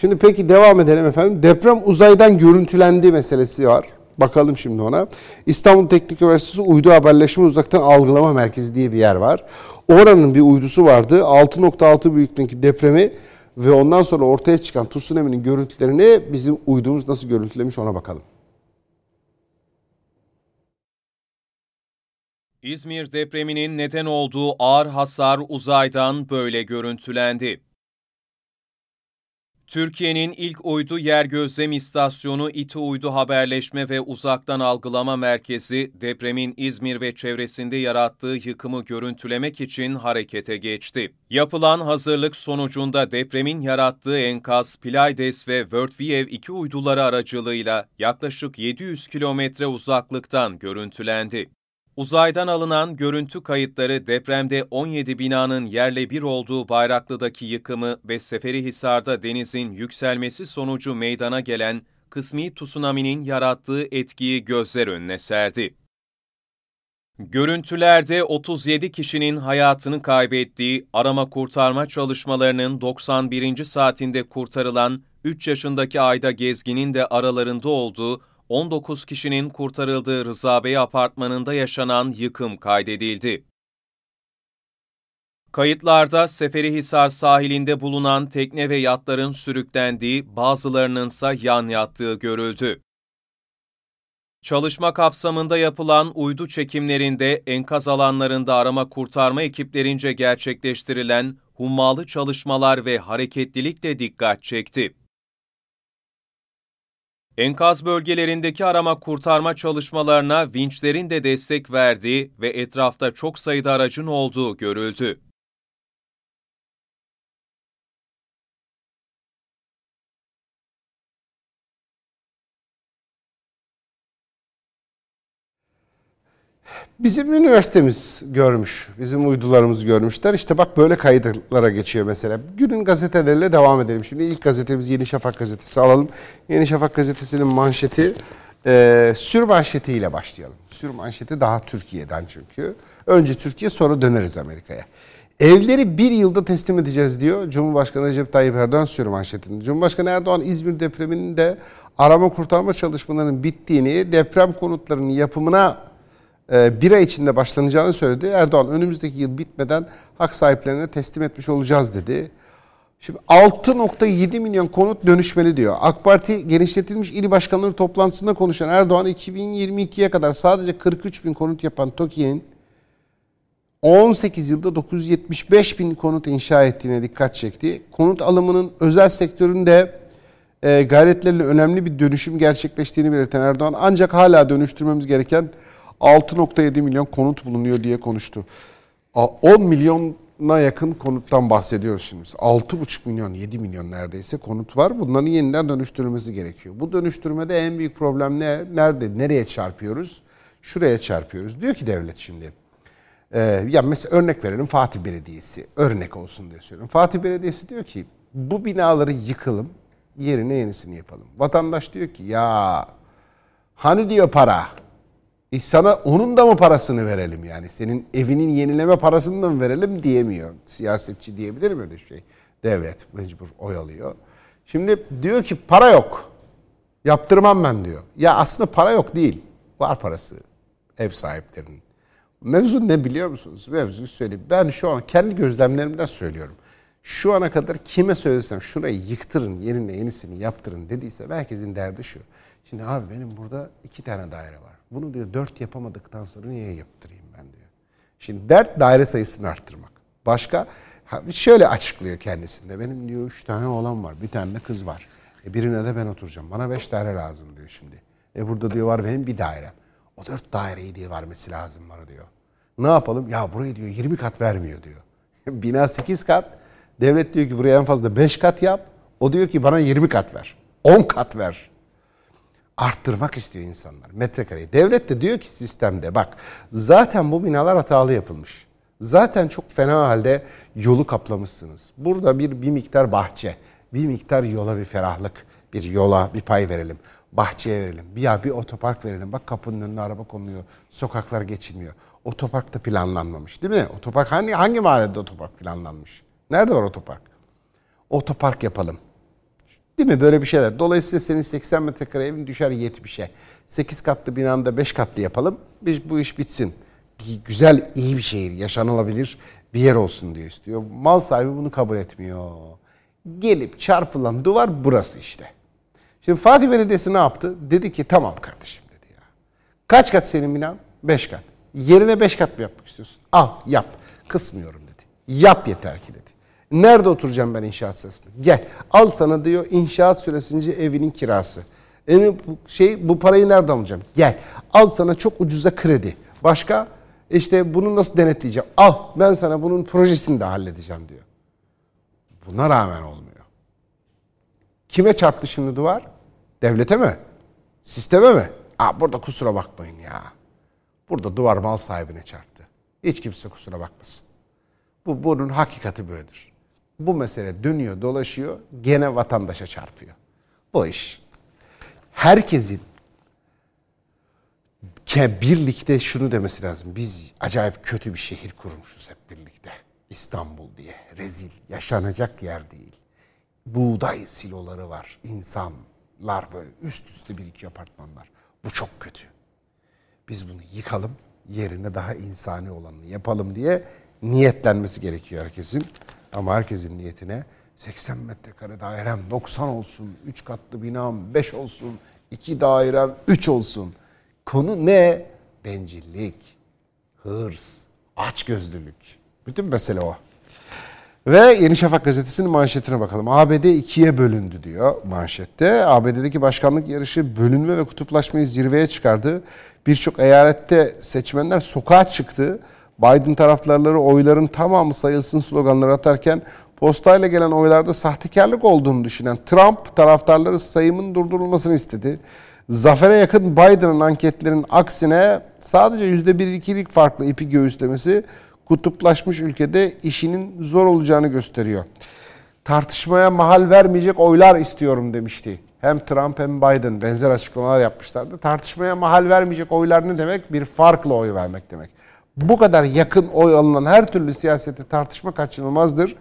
Şimdi peki devam edelim efendim. Deprem uzaydan görüntülendi meselesi var. Bakalım şimdi ona. İstanbul Teknik Üniversitesi Uydu Haberleşme Uzaktan Algılama Merkezi diye bir yer var. Oranın bir uydusu vardı. 6.6 büyüklüğündeki depremi ve ondan sonra ortaya çıkan tsunami'nin görüntülerini bizim uydumuz nasıl görüntülemiş ona bakalım.
İzmir depreminin neden olduğu ağır hasar uzaydan böyle görüntülendi. Türkiye'nin ilk uydu yer gözlem istasyonu İTÜ Uydu Haberleşme ve Uzaktan Algılama Merkezi depremin İzmir ve çevresinde yarattığı yıkımı görüntülemek için harekete geçti. Yapılan hazırlık sonucunda depremin yarattığı enkaz Pleiades ve WorldView 2 uyduları aracılığıyla yaklaşık 700 kilometre uzaklıktan görüntülendi. Uzaydan alınan görüntü kayıtları depremde 17 binanın yerle bir olduğu Bayraklı'daki yıkımı ve Seferihisar'da denizin yükselmesi sonucu meydana gelen kısmi tsunami'nin yarattığı etkiyi gözler önüne serdi. Görüntülerde 37 kişinin hayatını kaybettiği arama kurtarma çalışmalarının 91. saatinde kurtarılan 3 yaşındaki Ayda Gezgin'in de aralarında olduğu 19 kişinin kurtarıldığı Rıza Bey apartmanında yaşanan yıkım kaydedildi. Kayıtlarda Seferihisar sahilinde bulunan tekne ve yatların sürüklendiği, bazılarının ise yan yattığı görüldü. Çalışma kapsamında yapılan uydu çekimlerinde enkaz alanlarında arama kurtarma ekiplerince gerçekleştirilen hummalı çalışmalar ve hareketlilik de dikkat çekti. Enkaz bölgelerindeki arama kurtarma çalışmalarına vinçlerin de destek verdiği ve etrafta çok sayıda aracın olduğu görüldü.
Bizim üniversitemiz görmüş, bizim uydularımız görmüşler. İşte bak böyle kayıtlara geçiyor mesela. Günün gazeteleriyle devam edelim. Şimdi ilk gazetemiz Yeni Şafak gazetesi alalım. Yeni Şafak gazetesinin manşeti, e, sür manşetiyle başlayalım. Sür manşeti daha Türkiye'den çünkü. Önce Türkiye sonra döneriz Amerika'ya. Evleri bir yılda teslim edeceğiz diyor Cumhurbaşkanı Recep Tayyip Erdoğan sür manşetinde. Cumhurbaşkanı Erdoğan İzmir depreminin de arama kurtarma çalışmalarının bittiğini, deprem konutlarının yapımına e, bir ay içinde başlanacağını söyledi. Erdoğan önümüzdeki yıl bitmeden hak sahiplerine teslim etmiş olacağız dedi. Şimdi 6.7 milyon konut dönüşmeli diyor. AK Parti genişletilmiş il başkanları toplantısında konuşan Erdoğan 2022'ye kadar sadece 43 bin konut yapan TOKİ'nin 18 yılda 975 bin konut inşa ettiğine dikkat çekti. Konut alımının özel sektöründe e, gayretleriyle önemli bir dönüşüm gerçekleştiğini belirten Erdoğan ancak hala dönüştürmemiz gereken 6.7 milyon konut bulunuyor diye konuştu. 10 milyona yakın konuttan bahsediyoruz şimdi. 6,5 milyon, 7 milyon neredeyse konut var. Bunların yeniden dönüştürülmesi gerekiyor. Bu dönüştürmede en büyük problem ne? Nerede, nereye çarpıyoruz? Şuraya çarpıyoruz. Diyor ki devlet şimdi. Ee, ya mesela örnek verelim Fatih Belediyesi. Örnek olsun diye söylüyorum. Fatih Belediyesi diyor ki bu binaları yıkalım, yerine yenisini yapalım. Vatandaş diyor ki ya hani diyor para? E sana onun da mı parasını verelim yani? Senin evinin yenileme parasını da mı verelim diyemiyor. Siyasetçi diyebilir mi öyle şey? Devlet mecbur oy alıyor. Şimdi diyor ki para yok. Yaptırmam ben diyor. Ya aslında para yok değil. Var parası ev sahiplerinin. Mevzu ne biliyor musunuz? Mevzuyu söyleyeyim. Ben şu an kendi gözlemlerimden söylüyorum. Şu ana kadar kime söylesem şurayı yıktırın, yerine yenisini yaptırın dediyse herkesin derdi şu. Şimdi abi benim burada iki tane daire var. Bunu diyor dört yapamadıktan sonra niye yaptırayım ben diyor. Şimdi dert daire sayısını arttırmak. Başka şöyle açıklıyor kendisinde. Benim diyor üç tane oğlan var. Bir tane de kız var. E birine de ben oturacağım. Bana beş daire lazım diyor şimdi. E burada diyor var benim bir dairem. O dört daireyi diye vermesi lazım bana diyor. Ne yapalım? Ya burayı diyor 20 kat vermiyor diyor. Bina 8 kat. Devlet diyor ki buraya en fazla 5 kat yap. O diyor ki bana 20 kat ver. 10 kat ver arttırmak istiyor insanlar metrekareyi. Devlet de diyor ki sistemde bak zaten bu binalar hatalı yapılmış. Zaten çok fena halde yolu kaplamışsınız. Burada bir, bir miktar bahçe, bir miktar yola bir ferahlık, bir yola bir pay verelim. Bahçeye verelim. Bir ya bir otopark verelim. Bak kapının önüne araba konuluyor. Sokaklar geçilmiyor. Otopark da planlanmamış değil mi? Otopark hangi, hangi mahallede otopark planlanmış? Nerede var otopark? Otopark yapalım. Değil mi? Böyle bir şeyler. Dolayısıyla senin 80 metrekare evin düşer 70'e. 8 katlı binanda 5 katlı yapalım. Biz bu iş bitsin. Güzel, iyi bir şehir, yaşanılabilir bir yer olsun diye istiyor. Mal sahibi bunu kabul etmiyor. Gelip çarpılan duvar burası işte. Şimdi Fatih Belediyesi ne yaptı? Dedi ki tamam kardeşim dedi ya. Kaç kat senin binan? 5 kat. Yerine 5 kat mı yapmak istiyorsun? Al yap. Kısmıyorum dedi. Yap yeter ki dedi. Nerede oturacağım ben inşaat sırasında? Gel al sana diyor inşaat süresince evinin kirası. Yani şey bu parayı nereden alacağım? Gel al sana çok ucuza kredi. Başka işte bunu nasıl denetleyeceğim? Al ben sana bunun projesini de halledeceğim diyor. Buna rağmen olmuyor. Kime çarptı şimdi duvar? Devlete mi? Sisteme mi? Aa, burada kusura bakmayın ya. Burada duvar mal sahibine çarptı. Hiç kimse kusura bakmasın. Bu bunun hakikati böyledir bu mesele dönüyor dolaşıyor gene vatandaşa çarpıyor. Bu iş herkesin Ke birlikte şunu demesi lazım. Biz acayip kötü bir şehir kurmuşuz hep birlikte. İstanbul diye. Rezil. Yaşanacak yer değil. Buğday siloları var. İnsanlar böyle üst üste birikiyor apartmanlar. Bu çok kötü. Biz bunu yıkalım. Yerine daha insani olanını yapalım diye niyetlenmesi gerekiyor herkesin. Ama herkesin niyetine 80 metrekare dairem 90 olsun, 3 katlı binam 5 olsun, 2 dairem 3 olsun. Konu ne? Bencillik, hırs, açgözlülük. Bütün mesele o. Ve Yeni Şafak gazetesinin manşetine bakalım. ABD ikiye bölündü diyor manşette. ABD'deki başkanlık yarışı bölünme ve kutuplaşmayı zirveye çıkardı. Birçok eyalette seçmenler sokağa çıktı. Biden taraftarları oyların tamamı sayılsın sloganları atarken postayla gelen oylarda sahtekarlık olduğunu düşünen Trump taraftarları sayımın durdurulmasını istedi. Zafere yakın Biden'ın anketlerin aksine sadece %1-2'lik farklı ipi göğüslemesi kutuplaşmış ülkede işinin zor olacağını gösteriyor. Tartışmaya mahal vermeyecek oylar istiyorum demişti. Hem Trump hem Biden benzer açıklamalar yapmışlardı. Tartışmaya mahal vermeyecek oylar ne demek? Bir farklı oy vermek demek. Bu kadar yakın oy alınan her türlü siyasette tartışma kaçınılmazdır.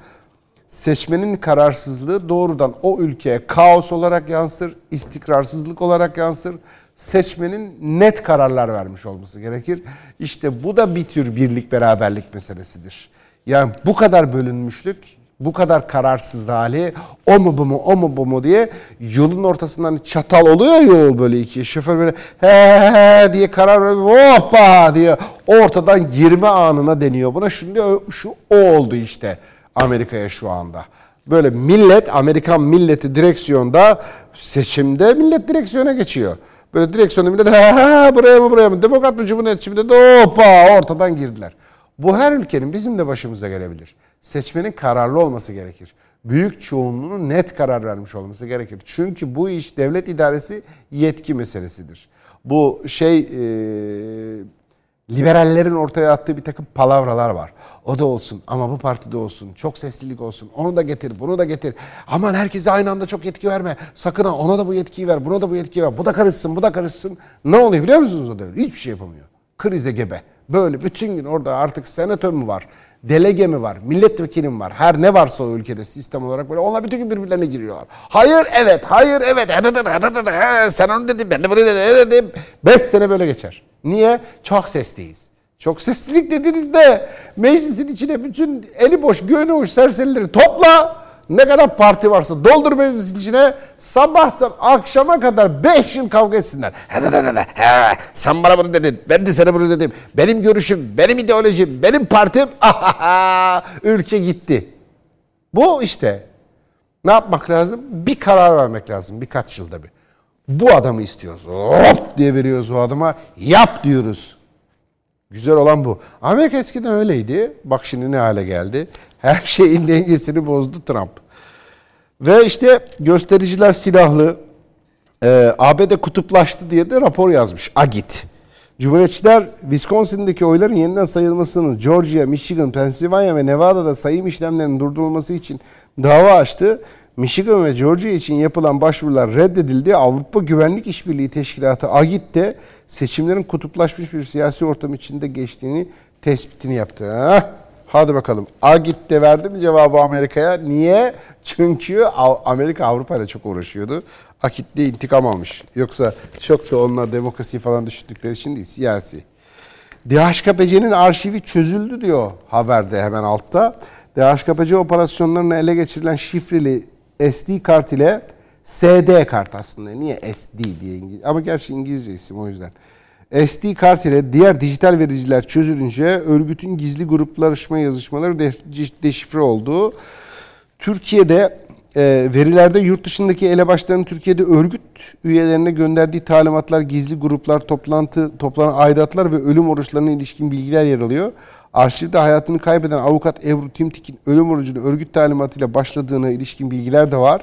Seçmenin kararsızlığı doğrudan o ülkeye kaos olarak yansır, istikrarsızlık olarak yansır. Seçmenin net kararlar vermiş olması gerekir. İşte bu da bir tür birlik beraberlik meselesidir. Yani bu kadar bölünmüşlük, bu kadar kararsız hali, o mu bu mu, o mu bu mu diye yolun ortasından çatal oluyor yol böyle iki. Şoför böyle he he diye karar veriyor, hoppa diye ortadan girme anına deniyor. Buna şimdi şu o oldu işte Amerika'ya şu anda. Böyle millet, Amerikan milleti direksiyonda seçimde millet direksiyona geçiyor. Böyle direksiyonda millet ha, buraya mı buraya mı demokrat mı cumhuriyetçi mi de hoppa ortadan girdiler. Bu her ülkenin bizim de başımıza gelebilir. Seçmenin kararlı olması gerekir. Büyük çoğunluğunun net karar vermiş olması gerekir. Çünkü bu iş devlet idaresi yetki meselesidir. Bu şey e, liberallerin ortaya attığı bir takım palavralar var. O da olsun ama bu partide olsun. Çok seslilik olsun. Onu da getir, bunu da getir. Aman herkese aynı anda çok yetki verme. Sakın ha ona da bu yetkiyi ver, buna da bu yetkiyi ver. Bu da karışsın, bu da karışsın. Ne oluyor biliyor musunuz o devlet? Hiçbir şey yapamıyor. Krize gebe. Böyle bütün gün orada artık senatör mü var? Delege mi var? Milletvekili mi var? Her ne varsa o ülkede sistem olarak böyle onlar bütün birbirlerine giriyorlar. Hayır evet, hayır evet. Sen onu dedin, ben de bunu dedim. Beş sene böyle geçer. Niye? Çok sesliyiz. Çok seslilik dediğinizde meclisin içine bütün eli boş, göğünü boş serserileri topla. Ne kadar parti varsa doldur meclisin içine. Sabahtan akşama kadar 5 yıl kavga etsinler. Sen bana bunu dedin, ben de sana bunu dedim. Benim görüşüm, benim ideolojim, benim partim. Ülke gitti. Bu işte. Ne yapmak lazım? Bir karar vermek lazım birkaç yılda bir. Bu adamı istiyoruz. Hop diye veriyoruz o adama. Yap diyoruz. Güzel olan bu. Amerika eskiden öyleydi. Bak şimdi ne hale geldi. Her şeyin dengesini bozdu Trump. Ve işte göstericiler silahlı. Ee, ABD kutuplaştı diye de rapor yazmış. Agit. Cumhuriyetçiler Wisconsin'deki oyların yeniden sayılmasını Georgia, Michigan, Pennsylvania ve Nevada'da sayım işlemlerinin durdurulması için dava açtı. Michigan ve Georgia için yapılan başvurular reddedildi. Avrupa Güvenlik İşbirliği Teşkilatı AGİT de seçimlerin kutuplaşmış bir siyasi ortam içinde geçtiğini tespitini yaptı. Hadi bakalım. AGİT de verdi mi cevabı Amerika'ya? Niye? Çünkü Amerika Avrupa ile çok uğraşıyordu. AGİT de intikam almış. Yoksa çok da onlar demokrasi falan düşündükleri için değil, siyasi. DHKPC'nin arşivi çözüldü diyor haberde hemen altta. DHKPC operasyonlarını ele geçirilen şifreli SD kart ile SD kart aslında. Niye SD diye İngiliz Ama gerçi İngilizce isim o yüzden. SD kart ile diğer dijital vericiler çözülünce örgütün gizli gruplaşma yazışmaları deşifre oldu. Türkiye'de e, verilerde yurt dışındaki elebaşların Türkiye'de örgüt üyelerine gönderdiği talimatlar, gizli gruplar, toplantı, toplanan aidatlar ve ölüm oruçlarına ilişkin bilgiler yer alıyor. Arşivde hayatını kaybeden avukat Ebru Timtik'in ölüm orucunu örgüt talimatıyla başladığına ilişkin bilgiler de var.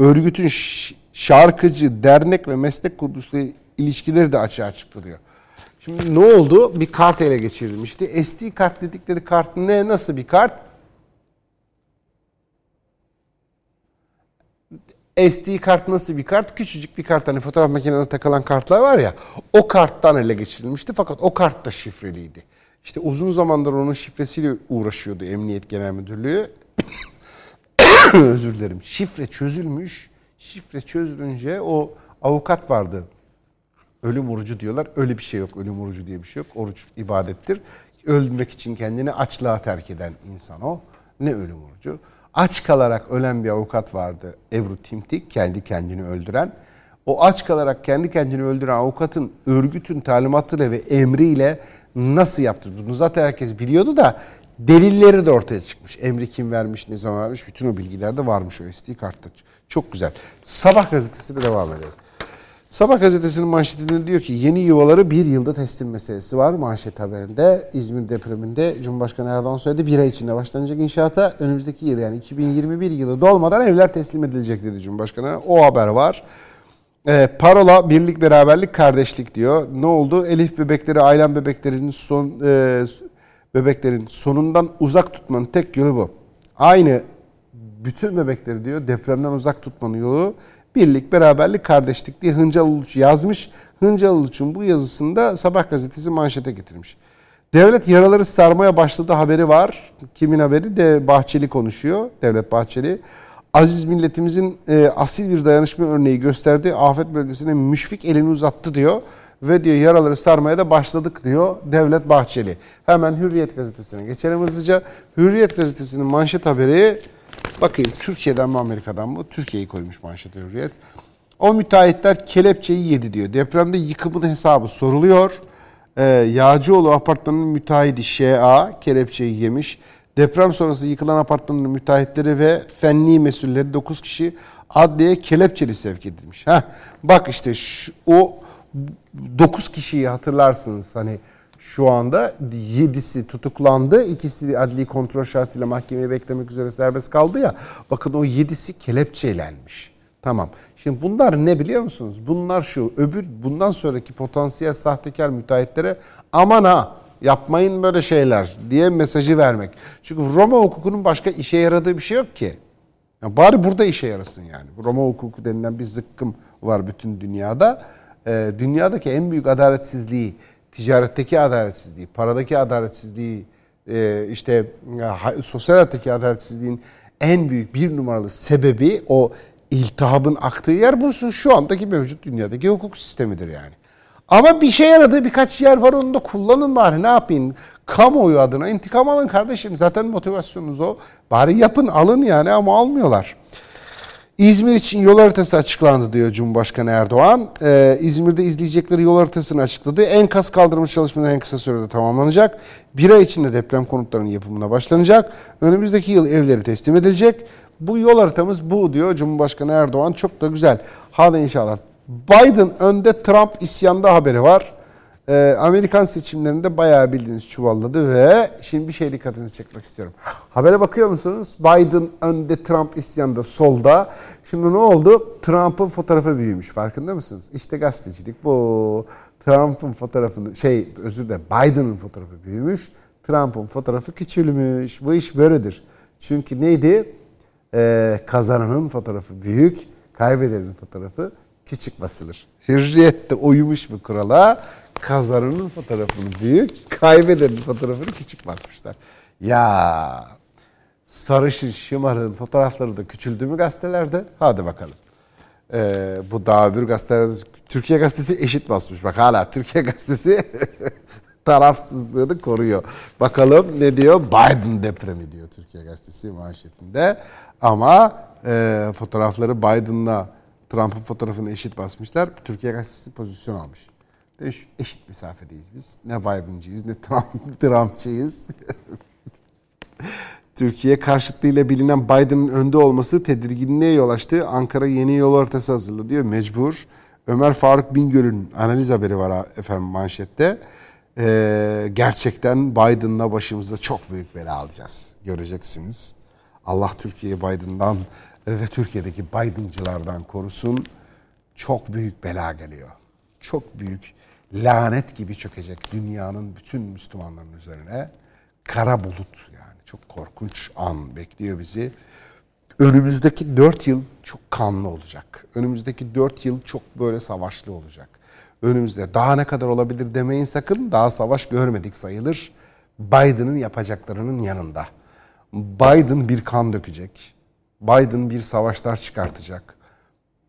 Örgütün şarkıcı, dernek ve meslek kuruluşları ilişkileri de açığa çıktı. Şimdi ne oldu? Bir kart ele geçirilmişti. SD kart dedikleri kart ne? Nasıl bir kart? SD kart nasıl bir kart? Küçücük bir kart hani fotoğraf makinelerine takılan kartlar var ya o karttan ele geçirilmişti fakat o kart da şifreliydi. İşte uzun zamandır onun şifresiyle uğraşıyordu Emniyet Genel Müdürlüğü. Özür dilerim. Şifre çözülmüş. Şifre çözülünce o avukat vardı. Ölüm orucu diyorlar. Öyle bir şey yok. Ölüm orucu diye bir şey yok. Oruç ibadettir. Ölmek için kendini açlığa terk eden insan o. Ne ölüm orucu? Aç kalarak ölen bir avukat vardı. Ebru Timtik kendi kendini öldüren. O aç kalarak kendi kendini öldüren avukatın örgütün talimatıyla ve emriyle nasıl yaptı? Bunu zaten herkes biliyordu da delilleri de ortaya çıkmış. Emri kim vermiş, ne zaman vermiş bütün o bilgiler de varmış o SD kartta. Çok güzel. Sabah gazetesi de devam edelim. Sabah gazetesinin manşetinde diyor ki yeni yuvaları bir yılda teslim meselesi var manşet haberinde. İzmir depreminde Cumhurbaşkanı Erdoğan söyledi bir ay içinde başlanacak inşaata önümüzdeki yıl yani 2021 yılı dolmadan evler teslim edilecek dedi Cumhurbaşkanı. O haber var. E, parola birlik beraberlik kardeşlik diyor. Ne oldu? Elif bebekleri ailem bebeklerinin son e, bebeklerin sonundan uzak tutmanın tek yolu bu. Aynı bütün bebekleri diyor depremden uzak tutmanın yolu birlik, beraberlik, kardeşlik diye Hıncal Uluç yazmış. Hıncal Uluç'un bu yazısında Sabah gazetesi manşete getirmiş. Devlet yaraları sarmaya başladı haberi var. Kimin haberi? De Bahçeli konuşuyor. Devlet Bahçeli. Aziz milletimizin e, asil bir dayanışma örneği gösterdi. Afet bölgesine müşfik elini uzattı diyor. Ve diyor yaraları sarmaya da başladık diyor Devlet Bahçeli. Hemen Hürriyet gazetesine geçelim hızlıca. Hürriyet gazetesinin manşet haberi Bakayım Türkiye'den mi Amerika'dan mı? Türkiye'yi koymuş manşete hürriyet. O müteahhitler kelepçeyi yedi diyor. Depremde yıkımın hesabı soruluyor. Ee, Yağcıoğlu apartmanının müteahhidi ŞA kelepçeyi yemiş. Deprem sonrası yıkılan apartmanın müteahhitleri ve fenli mesulleri 9 kişi adliye kelepçeli sevk edilmiş. Heh, bak işte şu, o 9 kişiyi hatırlarsınız hani şu anda 7'si tutuklandı. ikisi adli kontrol şartıyla mahkemeyi beklemek üzere serbest kaldı ya. Bakın o 7'si kelepçelenmiş. Tamam. Şimdi bunlar ne biliyor musunuz? Bunlar şu. Öbür bundan sonraki potansiyel sahtekar müteahhitlere aman ha yapmayın böyle şeyler diye mesajı vermek. Çünkü Roma hukukunun başka işe yaradığı bir şey yok ki. Ya bari burada işe yarasın yani. Roma hukuku denilen bir zıkkım var bütün dünyada. Ee, dünyadaki en büyük adaletsizliği ticaretteki adaletsizliği, paradaki adaletsizliği, e, işte sosyal hayattaki adaletsizliğin en büyük bir numaralı sebebi o iltihabın aktığı yer burası şu andaki mevcut dünyadaki hukuk sistemidir yani. Ama bir şey yaradığı birkaç yer var onu da kullanın bari ne yapayım. Kamuoyu adına intikam alın kardeşim zaten motivasyonunuz o. Bari yapın alın yani ama almıyorlar. İzmir için yol haritası açıklandı diyor Cumhurbaşkanı Erdoğan. Ee, İzmir'de izleyecekleri yol haritasını açıkladı. Enkaz kaldırma çalışmaları en kısa sürede tamamlanacak. Bir ay içinde deprem konutlarının yapımına başlanacak. Önümüzdeki yıl evleri teslim edilecek. Bu yol haritamız bu diyor Cumhurbaşkanı Erdoğan. Çok da güzel. Hadi inşallah. Biden önde Trump isyanda haberi var. Ee, Amerikan seçimlerinde bayağı bildiğiniz çuvalladı ve şimdi bir şey dikkatinizi çekmek istiyorum. Habere bakıyor musunuz? Biden önde, Trump isyanda solda. Şimdi ne oldu? Trump'ın fotoğrafı büyümüş. Farkında mısınız? İşte gazetecilik bu. Trump'ın fotoğrafını şey özür dilerim Biden'ın fotoğrafı büyümüş. Trump'ın fotoğrafı küçülmüş. Bu iş böyledir. Çünkü neydi? Ee, kazananın fotoğrafı büyük, kaybedenin fotoğrafı küçük basılır. Hürriyet de uyumuş bu kurala kazananın fotoğrafını büyük, kaybedenin fotoğrafını küçük basmışlar. Ya sarışın şımarığın fotoğrafları da küçüldü mü gazetelerde? Hadi bakalım. Ee, bu daha bir gazetelerde Türkiye gazetesi eşit basmış. Bak hala Türkiye gazetesi tarafsızlığını koruyor. Bakalım ne diyor? Biden depremi diyor Türkiye gazetesi manşetinde. Ama e, fotoğrafları Biden'la Trump'ın fotoğrafını eşit basmışlar. Türkiye gazetesi pozisyon almış. Eşit mesafedeyiz biz. Ne Biden'cıyız ne Trump, Trump'çıyız. Türkiye karşıtlığıyla bilinen Biden'ın önde olması tedirginliğe yol açtı. Ankara yeni yol haritası hazırladı diyor. Mecbur. Ömer Faruk Bingöl'ün analiz haberi var efendim manşette. Ee, gerçekten Biden'la başımıza çok büyük bela alacağız. Göreceksiniz. Allah Türkiye'yi Biden'dan ve Türkiye'deki Biden'cılardan korusun. Çok büyük bela geliyor. Çok büyük lanet gibi çökecek dünyanın bütün Müslümanların üzerine. Kara bulut yani çok korkunç an bekliyor bizi. Önümüzdeki 4 yıl çok kanlı olacak. Önümüzdeki 4 yıl çok böyle savaşlı olacak. Önümüzde daha ne kadar olabilir demeyin sakın. Daha savaş görmedik sayılır. Biden'ın yapacaklarının yanında. Biden bir kan dökecek. Biden bir savaşlar çıkartacak.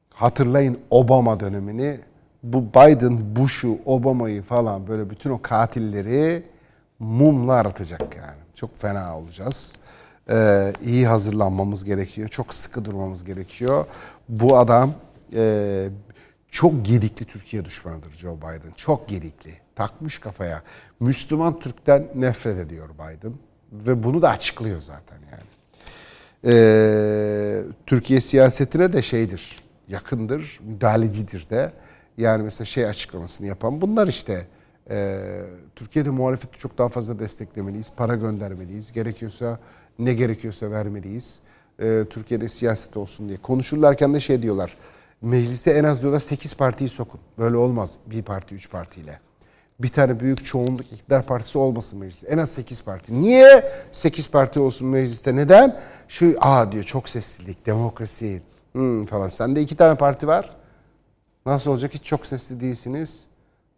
Hatırlayın Obama dönemini. Bu Biden, Bush'u, Obama'yı falan böyle bütün o katilleri mumla aratacak yani. Çok fena olacağız. Ee, iyi hazırlanmamız gerekiyor. Çok sıkı durmamız gerekiyor. Bu adam e, çok gedikli Türkiye düşmanıdır Joe Biden. Çok gedikli. Takmış kafaya. Müslüman Türk'ten nefret ediyor Biden. Ve bunu da açıklıyor zaten yani. Ee, Türkiye siyasetine de şeydir, yakındır, müdahalecidir de. Yani mesela şey açıklamasını yapan bunlar işte. E, Türkiye'de muhalefeti çok daha fazla desteklemeliyiz, para göndermeliyiz. Gerekiyorsa ne gerekiyorsa vermeliyiz. E, Türkiye'de siyaset olsun diye. Konuşurlarken de şey diyorlar. Meclise en az diyorlar 8 partiyi sokun. Böyle olmaz bir parti, üç partiyle. Bir tane büyük çoğunluk iktidar partisi olmasın mecliste. En az 8 parti. Niye 8 parti olsun mecliste? Neden? Şu aa diyor çok seslilik, demokrasi hmm, falan. Sende iki tane parti var. Nasıl olacak? Hiç çok sesli değilsiniz.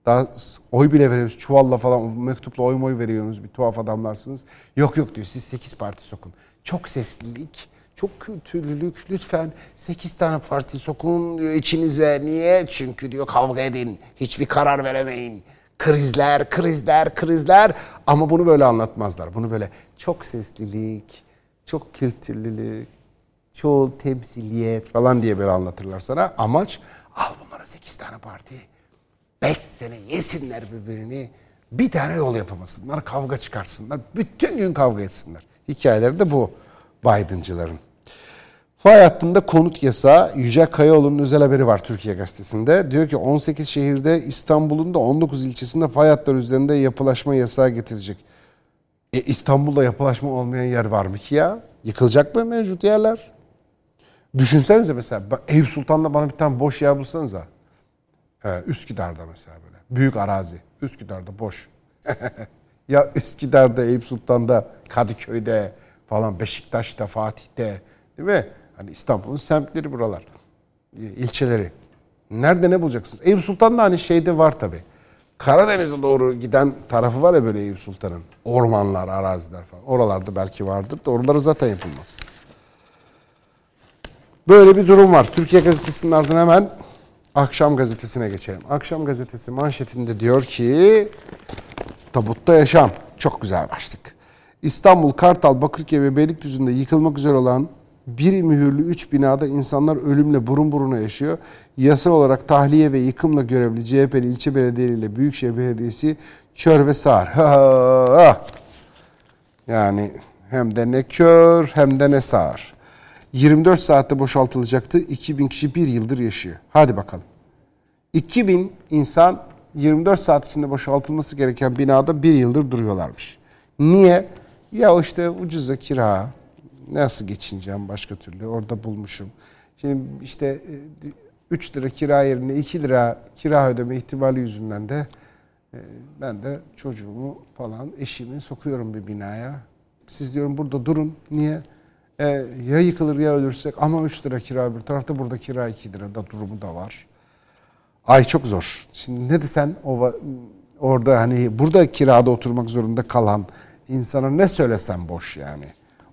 Daha oy bile veriyoruz. Çuvalla falan mektupla oy moy veriyorsunuz. Bir tuhaf adamlarsınız. Yok yok diyor. Siz 8 parti sokun. Çok seslilik, çok kültürlülük. Lütfen 8 tane parti sokun diyor içinize. Niye? Çünkü diyor kavga edin. Hiçbir karar veremeyin. Krizler, krizler, krizler. Ama bunu böyle anlatmazlar. Bunu böyle çok seslilik, çok kültürlülük, çoğul temsiliyet falan diye böyle anlatırlar sana. Amaç al bunlara 8 tane parti. 5 sene yesinler birbirini. Bir tane yol yapamasınlar, kavga çıkarsınlar. Bütün gün kavga etsinler. Hikayeleri de bu Biden'cıların. Fay hattında konut yasağı Yücel Kayaoğlu'nun özel haberi var Türkiye Gazetesi'nde. Diyor ki 18 şehirde İstanbul'un da 19 ilçesinde fay hatları üzerinde yapılaşma yasağı getirecek. E İstanbul'da yapılaşma olmayan yer var mı ki ya? Yıkılacak mı mevcut yerler? Düşünsenize mesela Eyüp Sultan'da bana bir tane boş yer bulsanıza. Evet, Üsküdar'da mesela böyle. Büyük arazi. Üsküdar'da boş. ya Üsküdar'da, Eyüp Sultan'da, Kadıköy'de falan, Beşiktaş'ta, Fatih'te değil mi? Hani İstanbul'un semtleri buralar. ilçeleri. Nerede ne bulacaksınız? Eyüp Sultan'da hani şeyde var tabi. Karadeniz'e doğru giden tarafı var ya böyle Eyüp Sultan'ın. Ormanlar, araziler falan. Oralarda belki vardır da oraları zaten yapılmaz. Böyle bir durum var. Türkiye Gazetesi'nin ardından hemen Akşam Gazetesi'ne geçelim. Akşam Gazetesi manşetinde diyor ki tabutta yaşam. Çok güzel başlık. İstanbul, Kartal, Bakırköy ve Beylikdüzü'nde yıkılmak üzere olan bir mühürlü üç binada insanlar ölümle burun buruna yaşıyor. Yasal olarak tahliye ve yıkımla görevli CHP'li ilçe belediyeleri ile Büyükşehir Belediyesi kör ve sağır. yani hem de ne kör hem de ne sağır. 24 saatte boşaltılacaktı. 2000 kişi bir yıldır yaşıyor. Hadi bakalım. 2000 insan 24 saat içinde boşaltılması gereken binada bir yıldır duruyorlarmış. Niye? Ya işte ucuza kira. Nasıl geçineceğim başka türlü? Orada bulmuşum. Şimdi işte 3 e, lira kira yerine 2 lira kira ödeme ihtimali yüzünden de e, ben de çocuğumu falan eşimi sokuyorum bir binaya. Siz diyorum burada durun. Niye? E, ya yıkılır ya ölürsek ama 3 lira kira bir tarafta burada kira 2 lira da durumu da var. Ay çok zor. Şimdi ne desen o orada hani burada kirada oturmak zorunda kalan insana ne söylesem boş yani.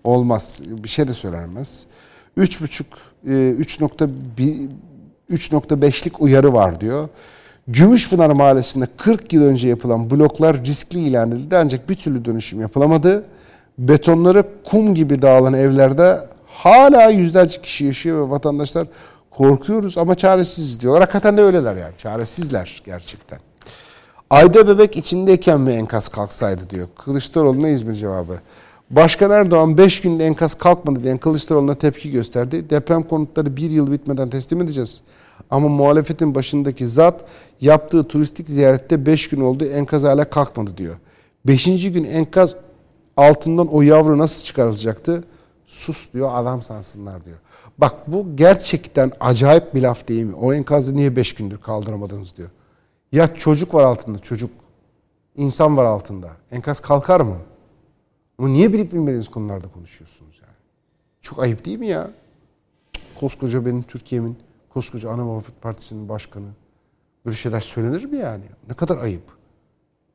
Olmaz. Bir şey de söylenmez. 3,5 3.5'lik e, uyarı var diyor. Gümüşpınar Mahallesi'nde 40 yıl önce yapılan bloklar riskli ilan edildi ancak bir türlü dönüşüm yapılamadı. Betonları kum gibi dağılan evlerde hala yüzlerce kişi yaşıyor ve vatandaşlar korkuyoruz ama çaresiziz diyorlar. Hakikaten de öyleler yani. Çaresizler gerçekten. Ayda bebek içindeyken mi enkaz kalksaydı diyor. Kılıçdaroğlu'na İzmir cevabı. Başkan Erdoğan 5 günde enkaz kalkmadı diyen Kılıçdaroğlu'na tepki gösterdi. Deprem konutları bir yıl bitmeden teslim edeceğiz. Ama muhalefetin başındaki zat yaptığı turistik ziyarette 5 gün oldu enkaz hala kalkmadı diyor. 5. gün enkaz altından o yavru nasıl çıkarılacaktı? Sus diyor adam sansınlar diyor. Bak bu gerçekten acayip bir laf değil mi? O enkazı niye 5 gündür kaldıramadınız diyor. Ya çocuk var altında çocuk. İnsan var altında. Enkaz kalkar mı? Ama niye bilip bilmediğiniz konularda konuşuyorsunuz yani? Çok ayıp değil mi ya? Koskoca benim Türkiye'min, koskoca Ana Muhalefet Partisi'nin başkanı. Böyle şeyler söylenir mi yani? Ne kadar ayıp.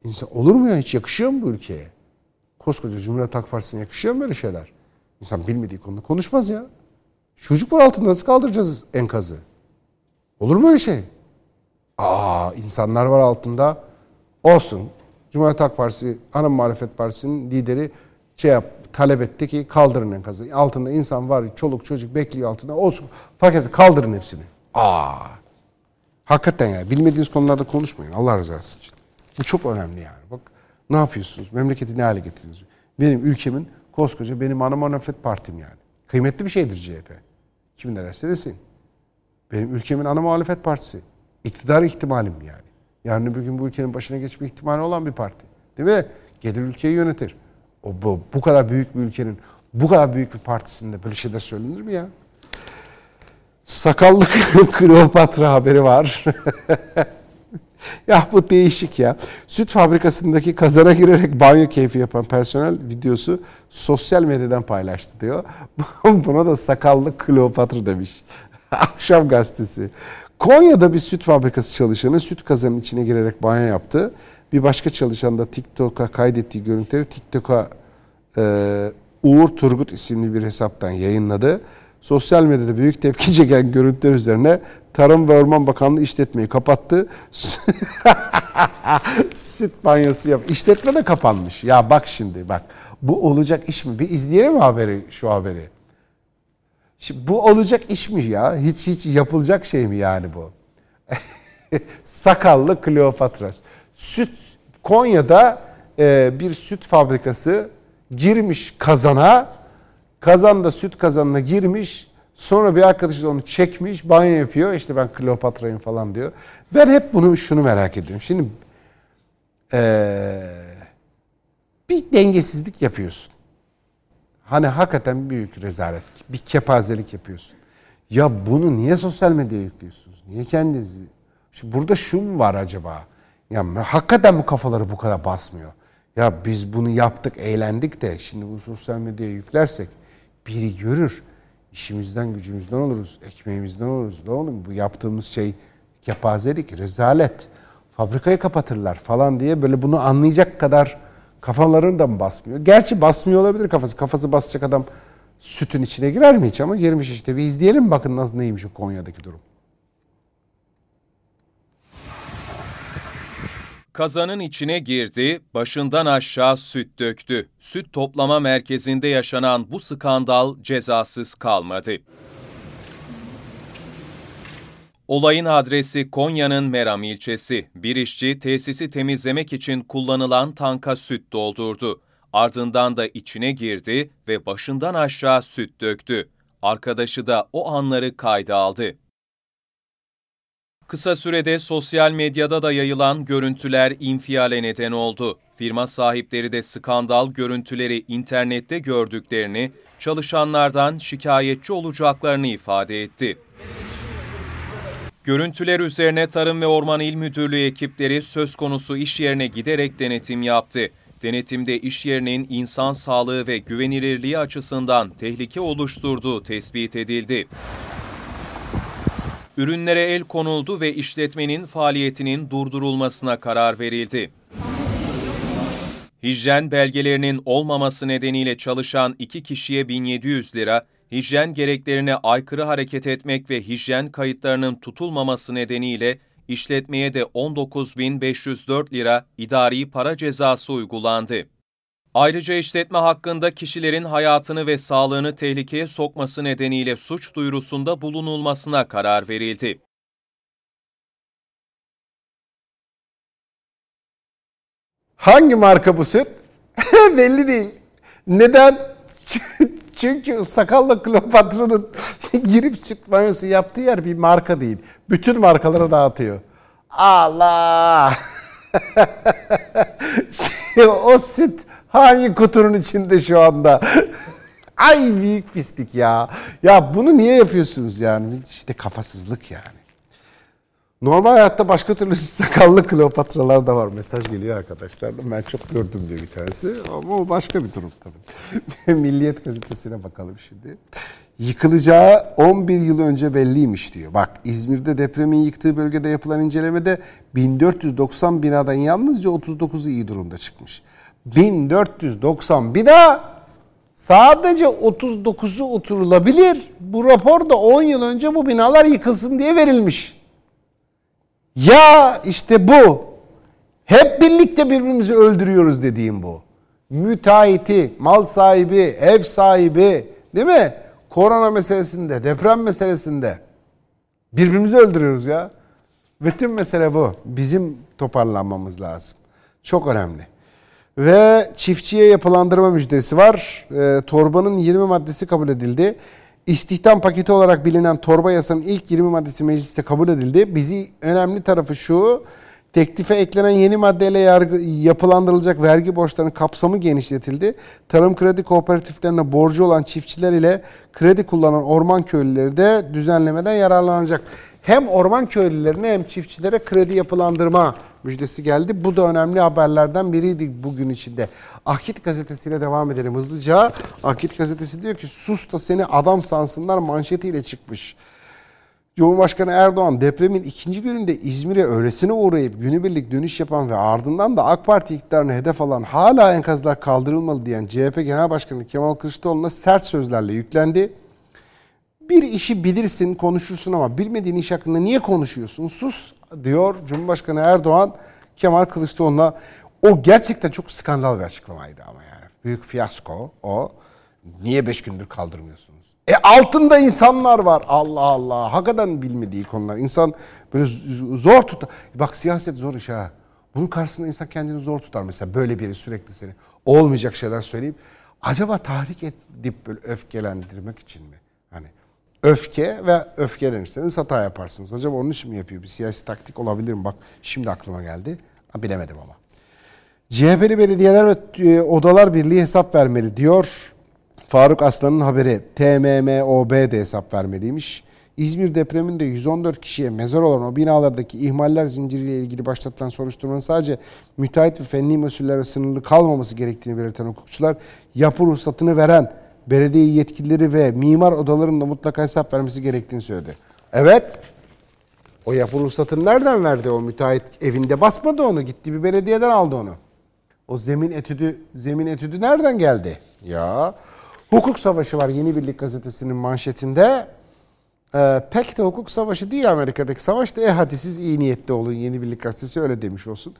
İnsan olur mu ya? Hiç yakışıyor mu bu ülkeye? Koskoca Cumhuriyet Halk Partisi'ne yakışıyor mu böyle şeyler? İnsan bilmediği konuda konuşmaz ya. Çocuk var altında nasıl kaldıracağız enkazı? Olur mu öyle şey? Aa insanlar var altında. Olsun. Cumhuriyet Halk Partisi, ana muhalefet partisinin lideri şey yap, talep etti ki kaldırın enkazı. Altında insan var, çoluk çocuk bekliyor altında. Olsun. Fark etmez kaldırın hepsini. Aa. Hakikaten ya bilmediğiniz konularda konuşmayın Allah rızası için. Bu çok önemli yani. Bak ne yapıyorsunuz? Memleketi ne hale getirdiniz? Benim ülkemin koskoca benim ana muhalefet partim yani. Kıymetli bir şeydir CHP. Kim derse desin. Benim ülkemin ana muhalefet partisi. İktidar ihtimalim yani. Yarın öbür gün bu ülkenin başına geçme ihtimali olan bir parti. Değil mi? Gelir ülkeyi yönetir. O bu, bu kadar büyük bir ülkenin bu kadar büyük bir partisinde böyle şeyler söylenir mi ya? Sakallı Kleopatra haberi var. ya bu değişik ya. Süt fabrikasındaki kazana girerek banyo keyfi yapan personel videosu sosyal medyadan paylaştı diyor. Buna da sakallı Kleopatra demiş. Akşam gazetesi. Konya'da bir süt fabrikası çalışanı süt kazanın içine girerek banyo yaptı. Bir başka çalışan da TikTok'a kaydettiği görüntüleri TikTok'a e, Uğur Turgut isimli bir hesaptan yayınladı. Sosyal medyada büyük tepki çeken görüntüler üzerine Tarım ve Orman Bakanlığı işletmeyi kapattı. Süt banyosu yap. İşletme de kapanmış. Ya bak şimdi bak. Bu olacak iş mi? Bir izleyelim haberi şu haberi? Şimdi bu olacak iş mi ya? Hiç hiç yapılacak şey mi yani bu? Sakallı Kleopatra. Süt Konya'da e, bir süt fabrikası girmiş kazana. Kazanda süt kazanına girmiş. Sonra bir arkadaşı da onu çekmiş, banyo yapıyor. İşte ben Kleopatra'yım falan diyor. Ben hep bunu şunu merak ediyorum. Şimdi ee, bir dengesizlik yapıyorsun. Hani hakikaten büyük rezalet, bir kepazelik yapıyorsun. Ya bunu niye sosyal medyaya yüklüyorsunuz? Niye kendinizi? Şimdi burada şu mu var acaba? Ya hakikaten bu kafaları bu kadar basmıyor. Ya biz bunu yaptık, eğlendik de şimdi bu sosyal medyaya yüklersek biri görür. İşimizden, gücümüzden oluruz, ekmeğimizden oluruz. Ne olur bu yaptığımız şey kepazelik, rezalet. Fabrikayı kapatırlar falan diye böyle bunu anlayacak kadar kafalarını da mı basmıyor? Gerçi basmıyor olabilir kafası. Kafası basacak adam sütün içine girer mi hiç ama girmiş işte. Bir izleyelim bakın nasıl neymiş o Konya'daki durum.
Kazanın içine girdi, başından aşağı süt döktü. Süt toplama merkezinde yaşanan bu skandal cezasız kalmadı. Olayın adresi Konya'nın Meram ilçesi. Bir işçi tesisi temizlemek için kullanılan tanka süt doldurdu. Ardından da içine girdi ve başından aşağı süt döktü. Arkadaşı da o anları kayda aldı. Kısa sürede sosyal medyada da yayılan görüntüler infiale neden oldu. Firma sahipleri de skandal görüntüleri internette gördüklerini, çalışanlardan şikayetçi olacaklarını ifade etti. Görüntüler üzerine Tarım ve Orman İl Müdürlüğü ekipleri söz konusu iş yerine giderek denetim yaptı. Denetimde iş yerinin insan sağlığı ve güvenilirliği açısından tehlike oluşturduğu tespit edildi. Ürünlere el konuldu ve işletmenin faaliyetinin durdurulmasına karar verildi. Hijyen belgelerinin olmaması nedeniyle çalışan iki kişiye 1700 lira, hijyen gereklerine aykırı hareket etmek ve hijyen kayıtlarının tutulmaması nedeniyle işletmeye de 19.504 lira idari para cezası uygulandı. Ayrıca işletme hakkında kişilerin hayatını ve sağlığını tehlikeye sokması nedeniyle suç duyurusunda bulunulmasına karar verildi.
Hangi marka bu süt? Belli değil. Neden? Çünkü sakallı Kleopatra'nın girip süt banyosu yaptığı yer bir marka değil. Bütün markalara dağıtıyor. Allah! o süt hangi kutunun içinde şu anda? Ay büyük pislik ya. Ya bunu niye yapıyorsunuz yani? İşte kafasızlık yani. Normal hayatta başka türlü sakallı Kleopatralar da var. Mesaj geliyor arkadaşlardan. Ben çok gördüm diyor bir tanesi. Ama o başka bir durum tabii. Milliyet gazetesine bakalım şimdi. Yıkılacağı 11 yıl önce belliymiş diyor. Bak İzmir'de depremin yıktığı bölgede yapılan incelemede 1490 binadan yalnızca 39'u iyi durumda çıkmış. 1490 bina sadece 39'u oturulabilir. Bu rapor da 10 yıl önce bu binalar yıkılsın diye verilmiş. Ya işte bu. Hep birlikte birbirimizi öldürüyoruz dediğim bu. Müteahhiti, mal sahibi, ev sahibi değil mi? Korona meselesinde, deprem meselesinde birbirimizi öldürüyoruz ya. Bütün mesele bu. Bizim toparlanmamız lazım. Çok önemli. Ve çiftçiye yapılandırma müjdesi var. E, torbanın 20 maddesi kabul edildi. İstihdam paketi olarak bilinen torba yasanın ilk 20 maddesi mecliste kabul edildi. Bizi önemli tarafı şu. Teklife eklenen yeni maddeyle yargı, yapılandırılacak vergi borçlarının kapsamı genişletildi. Tarım kredi kooperatiflerine borcu olan çiftçiler ile kredi kullanan orman köylüleri de düzenlemeden yararlanacak. Hem orman köylülerine hem çiftçilere kredi yapılandırma müjdesi geldi. Bu da önemli haberlerden biriydi bugün içinde. Akit gazetesiyle devam edelim hızlıca. Akit gazetesi diyor ki sus da seni adam sansınlar manşetiyle çıkmış. Cumhurbaşkanı Erdoğan depremin ikinci gününde İzmir'e öylesine uğrayıp günübirlik dönüş yapan ve ardından da AK Parti iktidarını hedef alan hala enkazlar kaldırılmalı diyen CHP Genel Başkanı Kemal Kılıçdaroğlu'na sert sözlerle yüklendi. Bir işi bilirsin, konuşursun ama bilmediğin iş hakkında niye konuşuyorsun? Sus diyor Cumhurbaşkanı Erdoğan Kemal Kılıçdaroğlu'na. O gerçekten çok skandal bir açıklamaydı ama yani. Büyük fiyasko o. Niye beş gündür kaldırmıyorsunuz? E altında insanlar var. Allah Allah. Hakikaten bilmediği konular. İnsan böyle zor tutar. Bak siyaset zor iş ha. Bunun karşısında insan kendini zor tutar. Mesela böyle biri sürekli seni olmayacak şeyler söyleyip acaba tahrik edip böyle öfkelendirmek için mi? Öfke ve öfkelenirseniz hata yaparsınız. Acaba onun için mi yapıyor? Bir siyasi taktik olabilir mi? Bak şimdi aklıma geldi. Bilemedim ama. CHP'li belediyeler ve e, odalar birliği hesap vermeli diyor. Faruk Aslan'ın haberi TMMOB de hesap vermeliymiş. İzmir depreminde 114 kişiye mezar olan o binalardaki ihmaller zinciriyle ilgili başlatılan soruşturmanın sadece müteahhit ve fenli mesullere sınırlı kalmaması gerektiğini belirten hukukçular yapı ruhsatını veren belediye yetkilileri ve mimar odalarının da mutlaka hesap vermesi gerektiğini söyledi. Evet. O yapı ruhsatını nereden verdi o müteahhit? Evinde basmadı onu. Gitti bir belediyeden aldı onu. O zemin etüdü, zemin etüdü nereden geldi? Ya hukuk savaşı var Yeni Birlik gazetesinin manşetinde. Ee, pek de hukuk savaşı değil Amerika'daki savaş da e hadi siz iyi niyetli olun Yeni Birlik gazetesi öyle demiş olsun.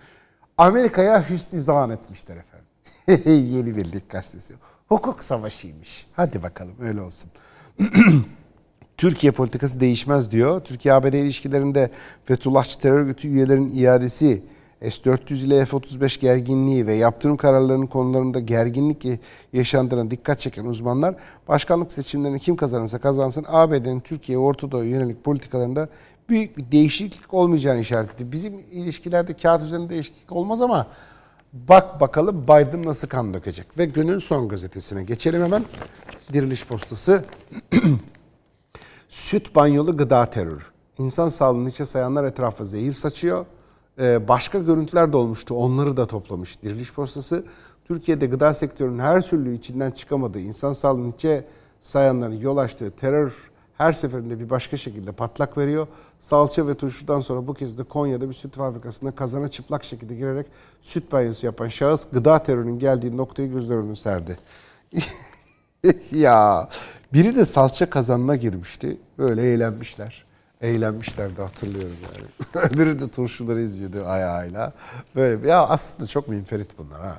Amerika'ya hüsnü zan etmişler efendim. Yeni Birlik gazetesi. Hukuk savaşıymış. Hadi bakalım öyle olsun. Türkiye politikası değişmez diyor. Türkiye-ABD ilişkilerinde Fethullahçı terör örgütü üyelerin iadesi, S-400 ile F-35 gerginliği ve yaptırım kararlarının konularında gerginlik yaşandığına dikkat çeken uzmanlar, başkanlık seçimlerini kim kazanırsa kazansın ABD'nin Türkiye Orta Doğu yönelik politikalarında büyük bir değişiklik olmayacağını işaret etti. Bizim ilişkilerde kağıt üzerinde değişiklik olmaz ama bak bakalım Biden nasıl kan dökecek. Ve günün son gazetesine geçelim hemen. Diriliş Postası. Süt banyolu gıda terörü. İnsan sağlığını içe sayanlar etrafa zehir saçıyor. Ee, başka görüntüler de olmuştu. Onları da toplamış Diriliş Postası. Türkiye'de gıda sektörünün her türlü içinden çıkamadığı, insan sağlığını içe sayanların yol açtığı terör her seferinde bir başka şekilde patlak veriyor. Salça ve turşudan sonra bu kez de Konya'da bir süt fabrikasına kazana çıplak şekilde girerek süt banyosu yapan şahıs gıda terörünün geldiği noktayı gözler önüne serdi. ya biri de salça kazanına girmişti. Böyle eğlenmişler. Eğlenmişlerdi hatırlıyorum yani. Öbürü de turşuları izliyordu ayağıyla. Böyle ya aslında çok minferit bunlar ha.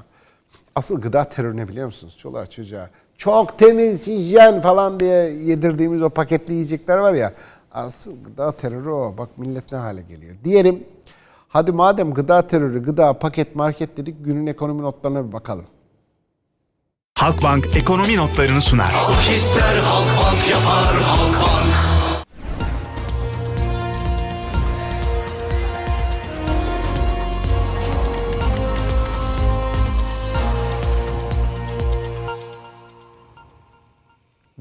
Asıl gıda terörü ne biliyor musunuz? Çoluğa çocuğa çok temiz hijyen falan diye yedirdiğimiz o paketli yiyecekler var ya. Asıl gıda terörü o. Bak millet ne hale geliyor. Diyelim hadi madem gıda terörü, gıda, paket, market dedik günün ekonomi notlarına bir bakalım.
Halkbank ekonomi notlarını sunar.
Halk ister Halkbank yapar Halkbank.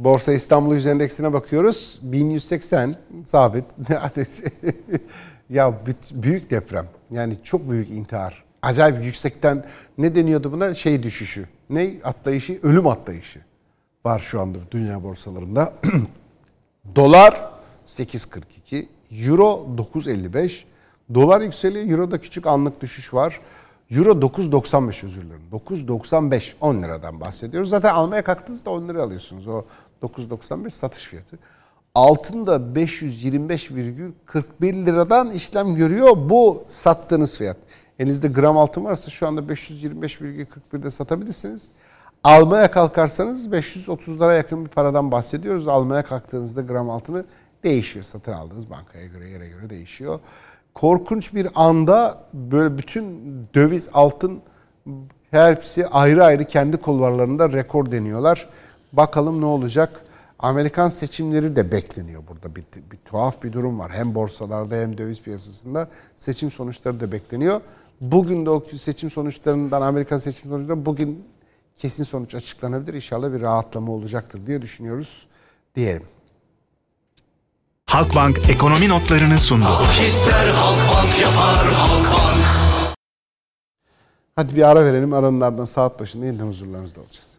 Borsa İstanbul Yüz Endeksine bakıyoruz. 1180 sabit. ya büyük deprem. Yani çok büyük intihar. Acayip yüksekten ne deniyordu buna? Şey düşüşü. Ne atlayışı? Ölüm atlayışı. var şu anda dünya borsalarında. Dolar 8.42, Euro 9.55, dolar yükseliyor, Euro'da küçük anlık düşüş var. Euro 9.95 özür dilerim. 9.95 10 liradan bahsediyoruz. Zaten almaya kalktığınızda 10 lira alıyorsunuz. O 9.95 satış fiyatı. Altın da 525,41 liradan işlem görüyor bu sattığınız fiyat. Elinizde gram altın varsa şu anda 525,41'de satabilirsiniz. Almaya kalkarsanız 530'lara yakın bir paradan bahsediyoruz. Almaya kalktığınızda gram altını değişiyor. Satın aldığınız bankaya göre yere göre değişiyor. Korkunç bir anda böyle bütün döviz, altın hepsi ayrı ayrı kendi kulvarlarında rekor deniyorlar. Bakalım ne olacak? Amerikan seçimleri de bekleniyor burada. Bir, bir tuhaf bir durum var. Hem borsalarda hem döviz piyasasında seçim sonuçları da bekleniyor. Bugün de o seçim sonuçlarından, Amerikan seçim sonuçlarından bugün kesin sonuç açıklanabilir. İnşallah bir rahatlama olacaktır diye düşünüyoruz diyelim.
Halkbank ekonomi notlarını sundu. Halk ister Halkbank yapar Halkbank.
Hadi bir ara verelim. Aranın ardından saat başında yeniden huzurlarınızda olacağız.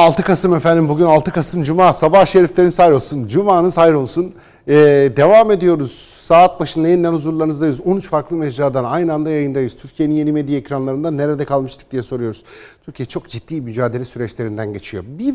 ...6 Kasım efendim bugün 6 Kasım Cuma. Sabah şeriflerin hayır olsun Cuma'nız hayır olsun. Ee, devam ediyoruz. Saat başında yeniden huzurlarınızdayız. 13 farklı mecradan aynı anda yayındayız. Türkiye'nin yeni medya ekranlarında nerede kalmıştık diye soruyoruz. Türkiye çok ciddi mücadele süreçlerinden geçiyor. Bir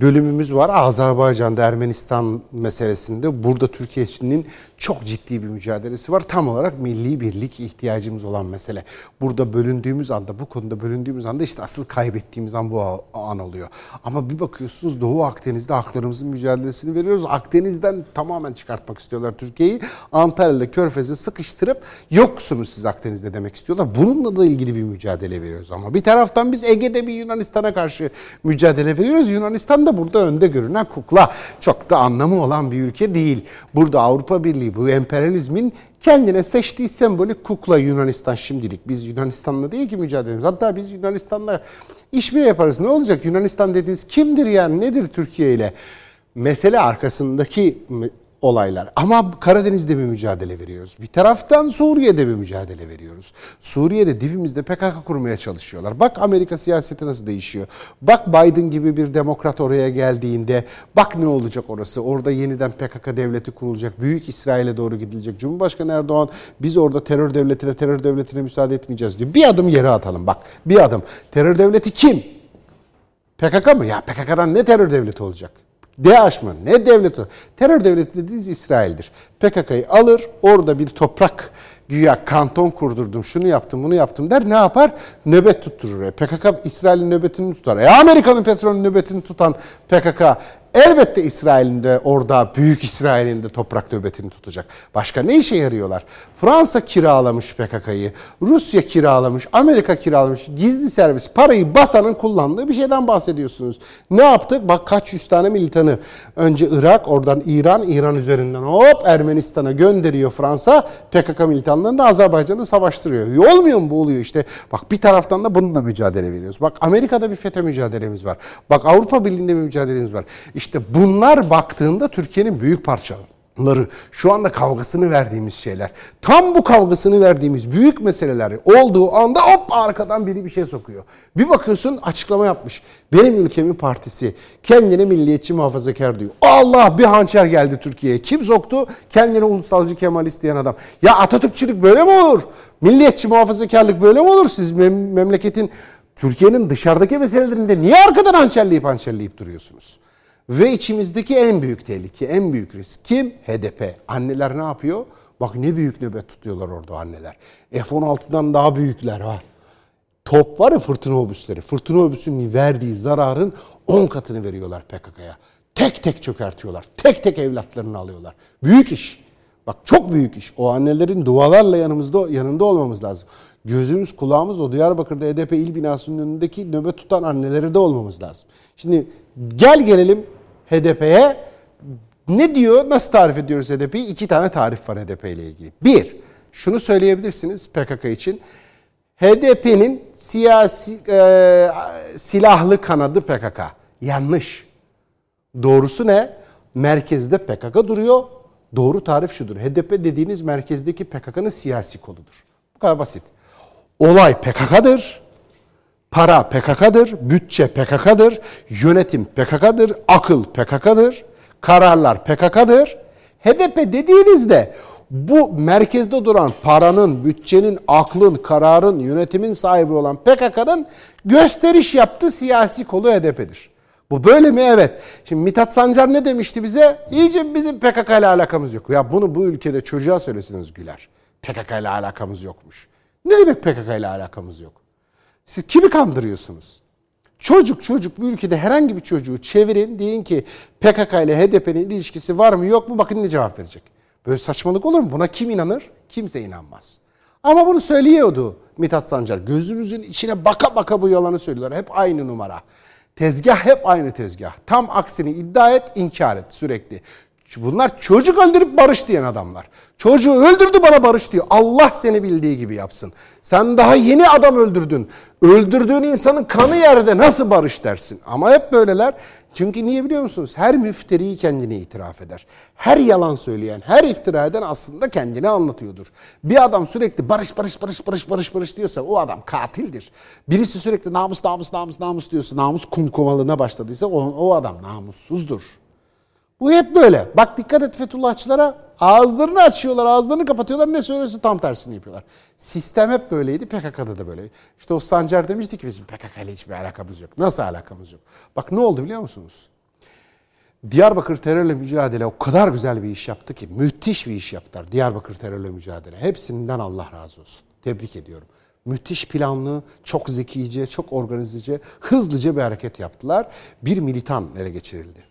bölümümüz var. Azerbaycan'da Ermenistan meselesinde. Burada Türkiye'nin çok ciddi bir mücadelesi var. Tam olarak milli birlik ihtiyacımız olan mesele. Burada bölündüğümüz anda bu konuda bölündüğümüz anda işte asıl kaybettiğimiz an bu an oluyor. Ama bir bakıyorsunuz Doğu Akdeniz'de haklarımızın mücadelesini veriyoruz. Akdeniz'den tamamen çıkartmak istiyorlar Türkiye'yi. Antalya'da Körfez'e sıkıştırıp yoksunuz siz Akdeniz'de demek istiyorlar. Bununla da ilgili bir mücadele veriyoruz. Ama bir taraftan biz Ege'de bir Yunanistan'a karşı mücadele veriyoruz. Yunanistan da burada önde görünen kukla çok da anlamı olan bir ülke değil burada Avrupa Birliği bu emperyalizmin kendine seçtiği sembolik kukla Yunanistan şimdilik. Biz Yunanistan'la değil ki mücadelemiz. Hatta biz Yunanistan'la işbirliği yaparız. Ne olacak? Yunanistan dediğiniz kimdir yani? Nedir Türkiye ile? Mesele arkasındaki olaylar. Ama Karadeniz'de bir mücadele veriyoruz. Bir taraftan Suriye'de bir mücadele veriyoruz. Suriye'de dibimizde PKK kurmaya çalışıyorlar. Bak Amerika siyaseti nasıl değişiyor. Bak Biden gibi bir demokrat oraya geldiğinde bak ne olacak orası. Orada yeniden PKK devleti kurulacak. Büyük İsrail'e doğru gidilecek. Cumhurbaşkanı Erdoğan biz orada terör devletine terör devletine müsaade etmeyeceğiz diyor. Bir adım yere atalım bak. Bir adım. Terör devleti kim? PKK mı? Ya PKK'dan ne terör devleti olacak? DAEŞ mı? Ne devleti? Terör devleti dediğiniz İsrail'dir. PKK'yı alır, orada bir toprak güya kanton kurdurdum, şunu yaptım, bunu yaptım der. Ne yapar? Nöbet tutturur. PKK İsrail'in nöbetini tutar. E Amerika'nın petrolün nöbetini tutan PKK Elbette İsrail'in de orada Büyük İsrail'in de toprak nöbetini tutacak. Başka ne işe yarıyorlar? Fransa kiralamış PKK'yı, Rusya kiralamış, Amerika kiralamış, gizli servis parayı basanın kullandığı bir şeyden bahsediyorsunuz. Ne yaptık? Bak kaç yüz tane militanı. Önce Irak, oradan İran, İran üzerinden hop Ermenistan'a gönderiyor Fransa. PKK militanlarını Azerbaycan'da savaştırıyor. Olmuyor mu bu oluyor işte. Bak bir taraftan da bununla mücadele veriyoruz. Bak Amerika'da bir FETÖ mücadelemiz var. Bak Avrupa Birliği'nde bir mücadelemiz var. Bunlar baktığında Türkiye'nin büyük parçaları, şu anda kavgasını verdiğimiz şeyler. Tam bu kavgasını verdiğimiz büyük meseleler olduğu anda hop arkadan biri bir şey sokuyor. Bir bakıyorsun açıklama yapmış. Benim ülkemin partisi kendine milliyetçi muhafazakar diyor. Allah bir hançer geldi Türkiye'ye. Kim soktu? Kendine ulusalcı Kemalist diyen adam. Ya Atatürkçülük böyle mi olur? Milliyetçi muhafazakarlık böyle mi olur? Siz mem- memleketin Türkiye'nin dışarıdaki meselelerinde niye arkadan hançerleyip hançerleyip duruyorsunuz? Ve içimizdeki en büyük tehlike, en büyük risk kim? HDP. Anneler ne yapıyor? Bak ne büyük nöbet tutuyorlar orada anneler. F-16'dan daha büyükler ha. Top var ya fırtına obüsleri. Fırtına obüsünün verdiği zararın 10 katını veriyorlar PKK'ya. Tek tek çökertiyorlar. Tek tek evlatlarını alıyorlar. Büyük iş. Bak çok büyük iş. O annelerin dualarla yanımızda yanında olmamız lazım. Gözümüz kulağımız o Diyarbakır'da HDP il binasının önündeki nöbet tutan annelere de olmamız lazım. Şimdi gel gelelim HDP'ye Ne diyor? Nasıl tarif ediyoruz HDP'yi? İki tane tarif var HDP ile ilgili. Bir, şunu söyleyebilirsiniz PKK için. HDP'nin siyasi e, silahlı kanadı PKK. Yanlış. Doğrusu ne? Merkezde PKK duruyor. Doğru tarif şudur. HDP dediğiniz merkezdeki PKK'nın siyasi koludur. Bu kadar basit. Olay PKK'dır. Para PKK'dır, bütçe PKK'dır, yönetim PKK'dır, akıl PKK'dır, kararlar PKK'dır. HDP dediğinizde bu merkezde duran paranın, bütçenin, aklın, kararın, yönetimin sahibi olan PKK'nın gösteriş yaptığı siyasi kolu HDP'dir. Bu böyle mi? Evet. Şimdi Mithat Sancar ne demişti bize? İyice bizim PKK ile alakamız yok. Ya bunu bu ülkede çocuğa söyleseniz güler. PKK ile alakamız yokmuş. Ne demek PKK ile alakamız yok? Siz kimi kandırıyorsunuz? Çocuk çocuk bu ülkede herhangi bir çocuğu çevirin deyin ki PKK ile HDP'nin ilişkisi var mı yok mu bakın ne cevap verecek. Böyle saçmalık olur mu? Buna kim inanır? Kimse inanmaz. Ama bunu söylüyordu Mithat Sancar. Gözümüzün içine baka baka bu yalanı söylüyorlar. Hep aynı numara. Tezgah hep aynı tezgah. Tam aksini iddia et, inkar et sürekli. Bunlar çocuk öldürüp barış diyen adamlar. Çocuğu öldürdü bana barış diyor. Allah seni bildiği gibi yapsın. Sen daha yeni adam öldürdün. Öldürdüğün insanın kanı yerde nasıl barış dersin? Ama hep böyleler. Çünkü niye biliyor musunuz? Her müfteri kendini itiraf eder. Her yalan söyleyen, her iftira eden aslında kendini anlatıyordur. Bir adam sürekli barış barış barış barış barış barış diyorsa o adam katildir. Birisi sürekli namus namus namus namus diyorsa namus kumkumalığına başladıysa o, o adam namussuzdur. Bu hep böyle. Bak dikkat et Fethullahçılara ağızlarını açıyorlar, ağızlarını kapatıyorlar. Ne söylüyorsa tam tersini yapıyorlar. Sistem hep böyleydi, PKK'da da böyle. İşte o Sancar demişti ki bizim PKK ile hiçbir alakamız yok. Nasıl alakamız yok? Bak ne oldu biliyor musunuz? Diyarbakır terörle mücadele o kadar güzel bir iş yaptı ki müthiş bir iş yaptılar. Diyarbakır terörle mücadele. Hepsinden Allah razı olsun. Tebrik ediyorum. Müthiş planlı, çok zekice, çok organizece, hızlıca bir hareket yaptılar. Bir militan ele geçirildi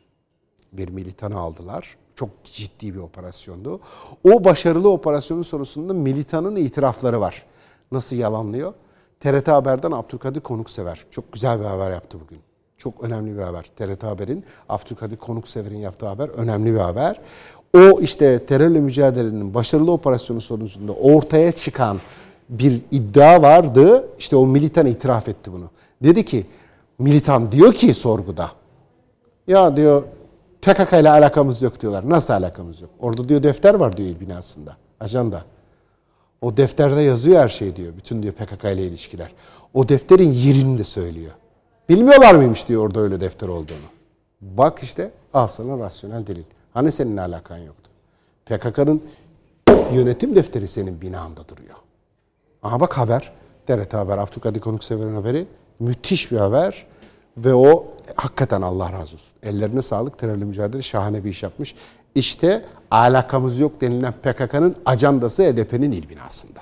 bir militanı aldılar. Çok ciddi bir operasyondu. O başarılı operasyonun sonrasında militanın itirafları var. Nasıl yalanlıyor? TRT Haber'den Abdülkadir Konuksever. Çok güzel bir haber yaptı bugün. Çok önemli bir haber. TRT Haber'in Abdülkadir Konuksever'in yaptığı haber önemli bir haber. O işte terörle mücadelenin başarılı operasyonu sonucunda ortaya çıkan bir iddia vardı. İşte o militan itiraf etti bunu. Dedi ki militan diyor ki sorguda ya diyor PKK ile alakamız yok diyorlar. Nasıl alakamız yok? Orada diyor defter var diyor binasında. Ajanda. O defterde yazıyor her şey diyor. Bütün diyor PKK ile ilişkiler. O defterin yerini de söylüyor. Bilmiyorlar mıymış diyor orada öyle defter olduğunu. Bak işte al sana rasyonel delil. Hani senin alakan yoktu? PKK'nın yönetim defteri senin binanda duruyor. Aha bak haber. TRT Haber, Abdülkadir Konuksever'in haberi. Müthiş bir haber. Ve o hakikaten Allah razı olsun. Ellerine sağlık terörle mücadele şahane bir iş yapmış. İşte alakamız yok denilen PKK'nın ajandası HDP'nin il binasında.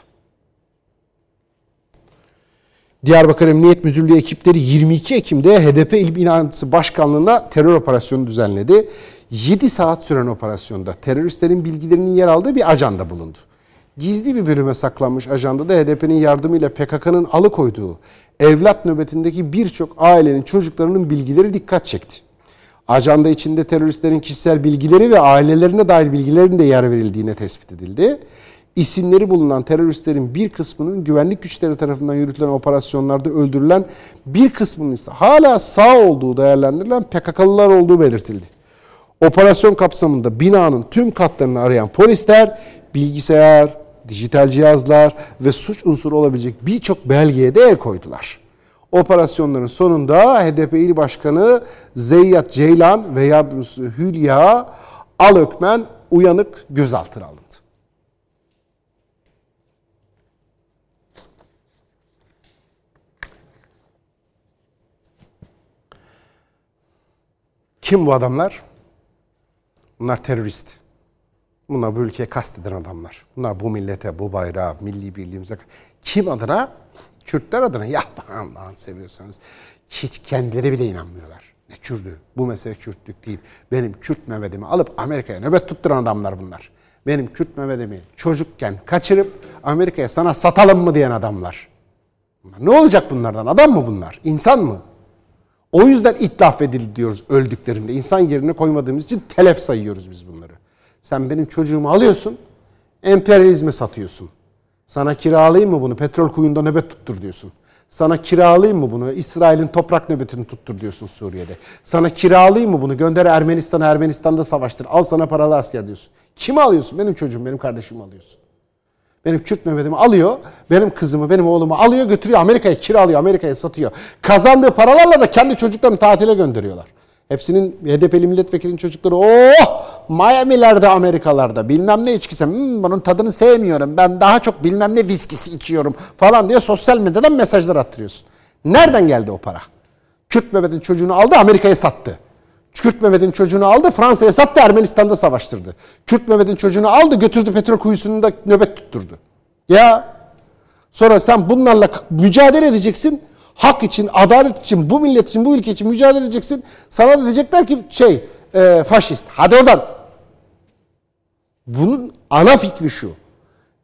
Diyarbakır Emniyet Müdürlüğü ekipleri 22 Ekim'de HDP il binası başkanlığına terör operasyonu düzenledi. 7 saat süren operasyonda teröristlerin bilgilerinin yer aldığı bir ajanda bulundu. Gizli bir bölüme saklanmış ajandada HDP'nin yardımıyla PKK'nın alıkoyduğu evlat nöbetindeki birçok ailenin çocuklarının bilgileri dikkat çekti. Ajanda içinde teröristlerin kişisel bilgileri ve ailelerine dair bilgilerin de yer verildiğine tespit edildi. İsimleri bulunan teröristlerin bir kısmının güvenlik güçleri tarafından yürütülen operasyonlarda öldürülen bir kısmının ise hala sağ olduğu değerlendirilen PKK'lılar olduğu belirtildi. Operasyon kapsamında binanın tüm katlarını arayan polisler bilgisayar, dijital cihazlar ve suç unsuru olabilecek birçok belgeye de el koydular. Operasyonların sonunda HDP İl Başkanı Zeyyat Ceylan ve yardımcısı Hülya Alökmen uyanık gözaltına alındı. Kim bu adamlar? Bunlar terörist. Bunlar bu ülkeye kasteden adamlar. Bunlar bu millete, bu bayrağa, milli birliğimize... Kim adına? Kürtler adına. Ya Allah'ın seviyorsanız. Hiç kendileri bile inanmıyorlar. Ne Kürtü? Bu mesele Kürtlük değil. Benim Kürt Mehmet'imi alıp Amerika'ya nöbet tutturan adamlar bunlar. Benim Kürt Mehmet'imi çocukken kaçırıp Amerika'ya sana satalım mı diyen adamlar. Ne olacak bunlardan? Adam mı bunlar? İnsan mı? O yüzden itlaf edildi diyoruz öldüklerinde. İnsan yerine koymadığımız için telef sayıyoruz biz bunları. Sen benim çocuğumu alıyorsun, emperyalizme satıyorsun. Sana kiralayayım mı bunu? Petrol kuyunda nöbet tuttur diyorsun. Sana kiralayayım mı bunu? İsrail'in toprak nöbetini tuttur diyorsun Suriye'de. Sana kiralayayım mı bunu? Gönder Ermenistan'a, Ermenistan'da savaştır. Al sana paralı asker diyorsun. Kimi alıyorsun? Benim çocuğum, benim kardeşimi alıyorsun. Benim Kürt Mehmet'imi alıyor, benim kızımı, benim oğlumu alıyor, götürüyor Amerika'ya kiralıyor, Amerika'ya satıyor. Kazandığı paralarla da kendi çocuklarını tatile gönderiyorlar. Hepsinin HDP'li milletvekilinin çocukları oh Miami'lerde Amerikalarda bilmem ne içkisi hmm, bunun tadını sevmiyorum ben daha çok bilmem ne viskisi içiyorum falan diye sosyal medyadan mesajlar attırıyorsun. Nereden geldi o para? Kürt Mehmet'in çocuğunu aldı Amerika'ya sattı. Kürt Mehmet'in çocuğunu aldı Fransa'ya sattı Ermenistan'da savaştırdı. Kürt Mehmet'in çocuğunu aldı götürdü petrol kuyusunda nöbet tutturdu. Ya sonra sen bunlarla mücadele edeceksin. Hak için, adalet için, bu millet için, bu ülke için mücadele edeceksin. Sana da diyecekler ki şey e, faşist. Hadi oradan. Bunun ana fikri şu.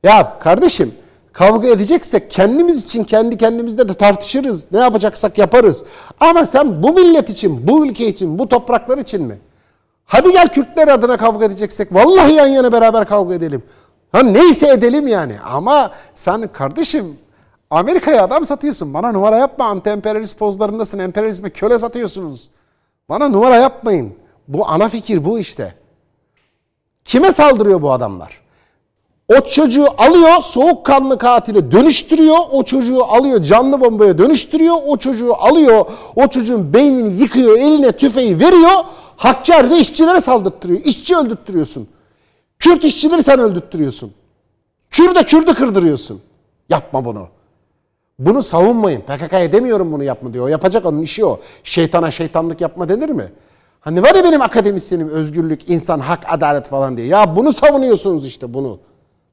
Ya kardeşim kavga edeceksek kendimiz için kendi kendimizde de tartışırız. Ne yapacaksak yaparız. Ama sen bu millet için, bu ülke için, bu topraklar için mi? Hadi gel Kürtler adına kavga edeceksek vallahi yan yana beraber kavga edelim. Ha neyse edelim yani. Ama sen kardeşim Amerika'ya adam satıyorsun. Bana numara yapma. Anti-emperyalist pozlarındasın. Emperyalizme köle satıyorsunuz. Bana numara yapmayın. Bu ana fikir bu işte. Kime saldırıyor bu adamlar? O çocuğu alıyor soğukkanlı katile dönüştürüyor. O çocuğu alıyor canlı bombaya dönüştürüyor. O çocuğu alıyor o çocuğun beynini yıkıyor eline tüfeği veriyor. Hakkari'de işçilere saldırttırıyor. İşçi öldürttürüyorsun. Kürt işçileri sen öldürttürüyorsun. Kürde Kürdü kırdırıyorsun. Yapma bunu. Bunu savunmayın. PKK'ya demiyorum bunu yapma diyor. O yapacak onun işi o. Şeytana şeytanlık yapma denir mi? Hani var ya benim akademisyenim özgürlük, insan, hak, adalet falan diye. Ya bunu savunuyorsunuz işte bunu.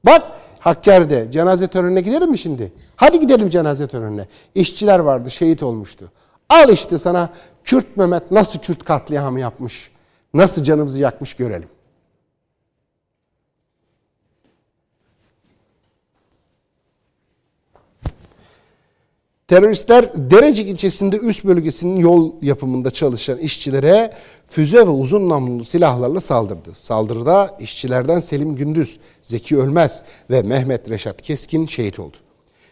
Bak Hakkari'de cenaze törenine gidelim mi şimdi? Hadi gidelim cenaze törenine. İşçiler vardı, şehit olmuştu. Al işte sana Kürt Mehmet nasıl Kürt katliamı yapmış, nasıl canımızı yakmış görelim. Teröristler Derecik ilçesinde üst bölgesinin yol yapımında çalışan işçilere füze ve uzun namlulu silahlarla saldırdı. Saldırıda işçilerden Selim Gündüz, Zeki Ölmez ve Mehmet Reşat Keskin şehit oldu.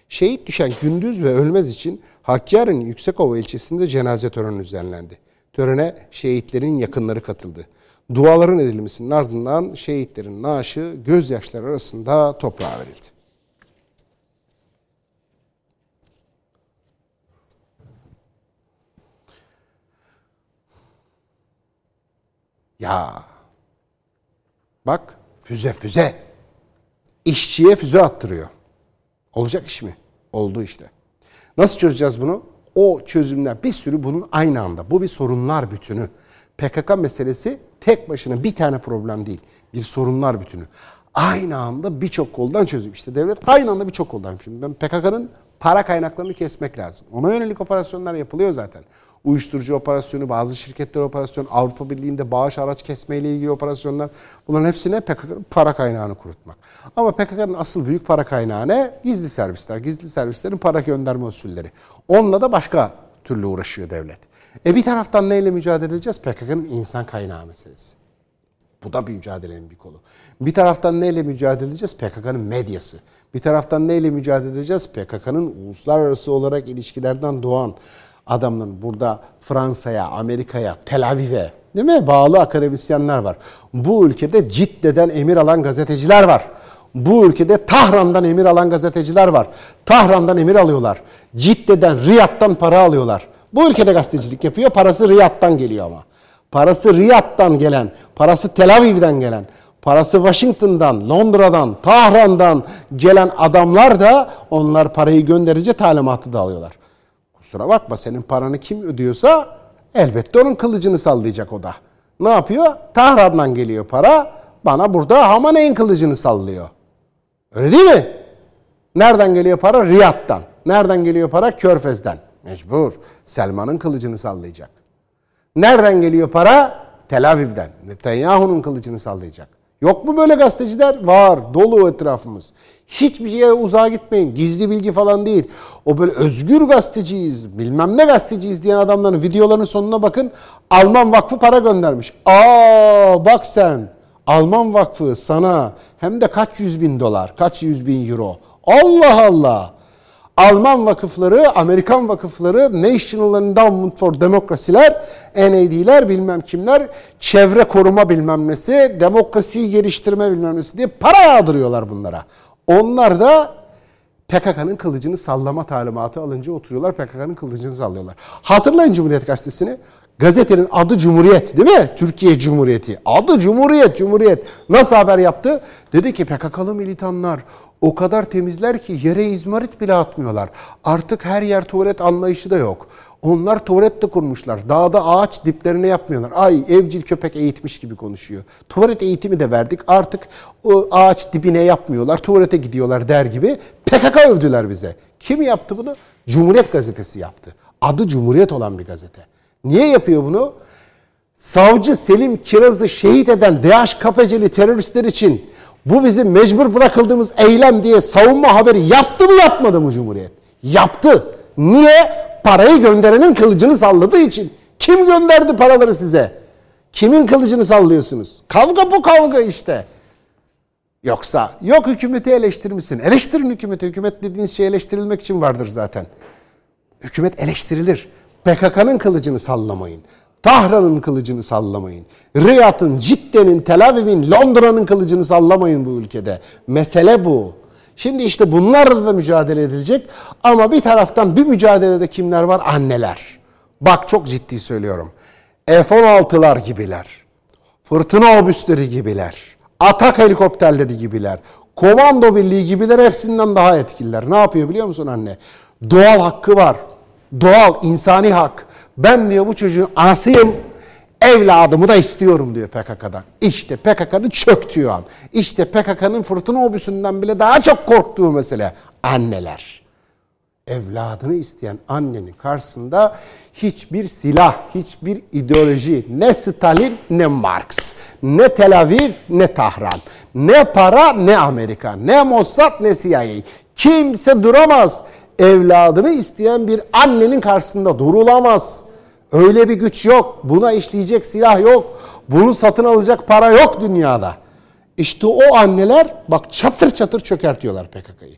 Şehit düşen Gündüz ve Ölmez için Hakkari'nin Yüksekova ilçesinde cenaze töreni düzenlendi. Törene şehitlerin yakınları katıldı. Duaların edilmesinin ardından şehitlerin naaşı gözyaşları arasında toprağa verildi. Ya bak füze füze. İşçiye füze attırıyor. Olacak iş mi? Oldu işte. Nasıl çözeceğiz bunu? O çözümler bir sürü bunun aynı anda. Bu bir sorunlar bütünü. PKK meselesi tek başına bir tane problem değil. Bir sorunlar bütünü. Aynı anda birçok koldan çözüm. İşte devlet aynı anda birçok koldan. Şimdi ben PKK'nın para kaynaklarını kesmek lazım. Ona yönelik operasyonlar yapılıyor zaten uyuşturucu operasyonu, bazı şirketler operasyonu, Avrupa Birliği'nde bağış araç kesme ile ilgili operasyonlar. Bunların hepsine PKK'nın para kaynağını kurutmak. Ama PKK'nın asıl büyük para kaynağı ne? Gizli servisler. Gizli servislerin para gönderme usulleri. Onunla da başka türlü uğraşıyor devlet. E bir taraftan neyle mücadele edeceğiz? PKK'nın insan kaynağı meselesi. Bu da bir mücadelenin bir kolu. Bir taraftan neyle mücadele edeceğiz? PKK'nın medyası. Bir taraftan neyle mücadele edeceğiz? PKK'nın uluslararası olarak ilişkilerden doğan adamların burada Fransa'ya, Amerika'ya, Tel Aviv'e değil mi? Bağlı akademisyenler var. Bu ülkede Cidde'den emir alan gazeteciler var. Bu ülkede Tahran'dan emir alan gazeteciler var. Tahran'dan emir alıyorlar. Cidde'den, Riyad'dan para alıyorlar. Bu ülkede gazetecilik yapıyor. Parası Riyad'dan geliyor ama. Parası Riyad'dan gelen, parası Tel Aviv'den gelen, parası Washington'dan, Londra'dan, Tahran'dan gelen adamlar da onlar parayı gönderince talimatı da alıyorlar. Kusura bakma senin paranı kim ödüyorsa elbette onun kılıcını sallayacak o da. Ne yapıyor? Tahran'dan geliyor para. Bana burada Hamaney'in kılıcını sallıyor. Öyle değil mi? Nereden geliyor para? Riyad'dan. Nereden geliyor para? Körfez'den. Mecbur. Selman'ın kılıcını sallayacak. Nereden geliyor para? Tel Aviv'den. Netanyahu'nun kılıcını sallayacak. Yok mu böyle gazeteciler? Var. Dolu etrafımız. Hiçbir şeye uzağa gitmeyin. Gizli bilgi falan değil. O böyle özgür gazeteciyiz, bilmem ne gazeteciyiz diyen adamların videolarının sonuna bakın. Alman Vakfı para göndermiş. Aa bak sen. Alman Vakfı sana hem de kaç yüz bin dolar, kaç yüz bin euro. Allah Allah. Alman vakıfları, Amerikan vakıfları, National Endowment for Democracy'ler, NAD'ler bilmem kimler, çevre koruma bilmem nesi, demokrasiyi geliştirme bilmem nesi diye para yağdırıyorlar bunlara. Onlar da PKK'nın kılıcını sallama talimatı alınca oturuyorlar PKK'nın kılıcını sallıyorlar. Hatırlayın Cumhuriyet Gazetesi'ni. Gazetenin adı Cumhuriyet değil mi? Türkiye Cumhuriyeti. Adı Cumhuriyet, Cumhuriyet. Nasıl haber yaptı? Dedi ki PKK'lı militanlar o kadar temizler ki yere izmarit bile atmıyorlar. Artık her yer tuvalet anlayışı da yok. Onlar tuvalet de kurmuşlar. Dağda ağaç diplerine yapmıyorlar. Ay evcil köpek eğitmiş gibi konuşuyor. Tuvalet eğitimi de verdik. Artık o ağaç dibine yapmıyorlar. Tuvalete gidiyorlar der gibi. PKK övdüler bize. Kim yaptı bunu? Cumhuriyet gazetesi yaptı. Adı Cumhuriyet olan bir gazete. Niye yapıyor bunu? Savcı Selim Kiraz'ı şehit eden DHKPC'li teröristler için bu bizim mecbur bırakıldığımız eylem diye savunma haberi yaptı mı yapmadı mı Cumhuriyet? Yaptı. Niye? Parayı gönderenin kılıcını salladığı için. Kim gönderdi paraları size? Kimin kılıcını sallıyorsunuz? Kavga bu kavga işte. Yoksa yok hükümeti eleştirmişsin. Eleştirin hükümeti. Hükümet dediğiniz şey eleştirilmek için vardır zaten. Hükümet eleştirilir. PKK'nın kılıcını sallamayın. Tahran'ın kılıcını sallamayın. Riyad'ın, Cidde'nin, Tel Aviv'in, Londra'nın kılıcını sallamayın bu ülkede. Mesele bu. Şimdi işte bunlarla da mücadele edilecek. Ama bir taraftan bir mücadelede kimler var? Anneler. Bak çok ciddi söylüyorum. F-16'lar gibiler. Fırtına obüsleri gibiler. Atak helikopterleri gibiler. Komando birliği gibiler hepsinden daha etkililer. Ne yapıyor biliyor musun anne? Doğal hakkı var. Doğal, insani hak. Ben diyor bu çocuğun anasıyım. Evladımı da istiyorum diyor PKK'dan. İşte PKK'nın çöktüğü an. İşte PKK'nın fırtına obüsünden bile daha çok korktuğu mesele. Anneler. Evladını isteyen annenin karşısında hiçbir silah, hiçbir ideoloji, ne Stalin ne Marx, ne Tel Aviv ne Tahran, ne para ne Amerika, ne Mossad ne CIA. Kimse duramaz. Evladını isteyen bir annenin karşısında durulamaz. Öyle bir güç yok. Buna işleyecek silah yok. Bunu satın alacak para yok dünyada. İşte o anneler bak çatır çatır çökertiyorlar PKK'yı.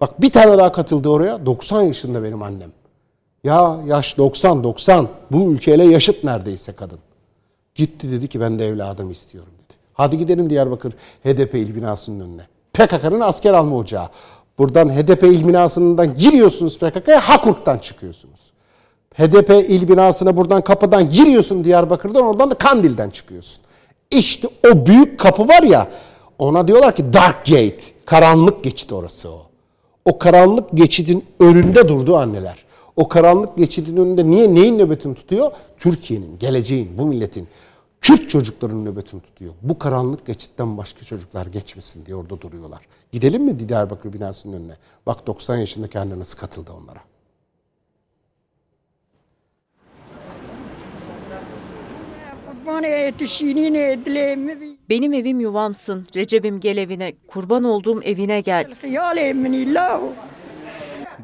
Bak bir tane daha katıldı oraya. 90 yaşında benim annem. Ya yaş 90 90. Bu ülkeyle yaşıt neredeyse kadın. Gitti dedi ki ben de evladımı istiyorum dedi. Hadi gidelim Diyarbakır HDP il binasının önüne. PKK'nın asker alma ocağı. Buradan HDP il binasından giriyorsunuz PKK'ya Hakurk'tan çıkıyorsunuz. HDP il binasına buradan kapıdan giriyorsun Diyarbakır'dan oradan da Kandil'den çıkıyorsun. İşte o büyük kapı var ya ona diyorlar ki Dark Gate. Karanlık geçit orası o. O karanlık geçidin önünde durdu anneler. O karanlık geçidin önünde niye neyin nöbetini tutuyor? Türkiye'nin, geleceğin, bu milletin, Kürt çocukların nöbetini tutuyor. Bu karanlık geçitten başka çocuklar geçmesin diye orada duruyorlar. Gidelim mi Diyarbakır binasının önüne? Bak 90 yaşındaki anne nasıl katıldı onlara.
Benim evim yuvamsın. Recep'im gel evine. Kurban olduğum evine gel.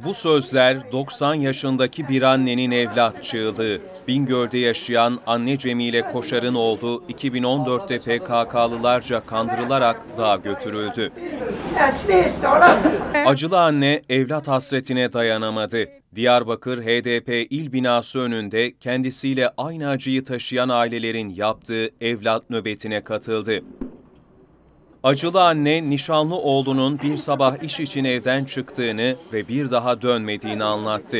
Bu sözler 90 yaşındaki bir annenin evlat çığlığı. Bingöl'de yaşayan anne Cemile Koşar'ın oğlu 2014'te PKK'lılarca kandırılarak dağa götürüldü. Acılı anne evlat hasretine dayanamadı. Diyarbakır HDP il binası önünde kendisiyle aynı acıyı taşıyan ailelerin yaptığı evlat nöbetine katıldı. Acılı anne nişanlı oğlunun bir sabah iş için evden çıktığını ve bir daha dönmediğini anlattı.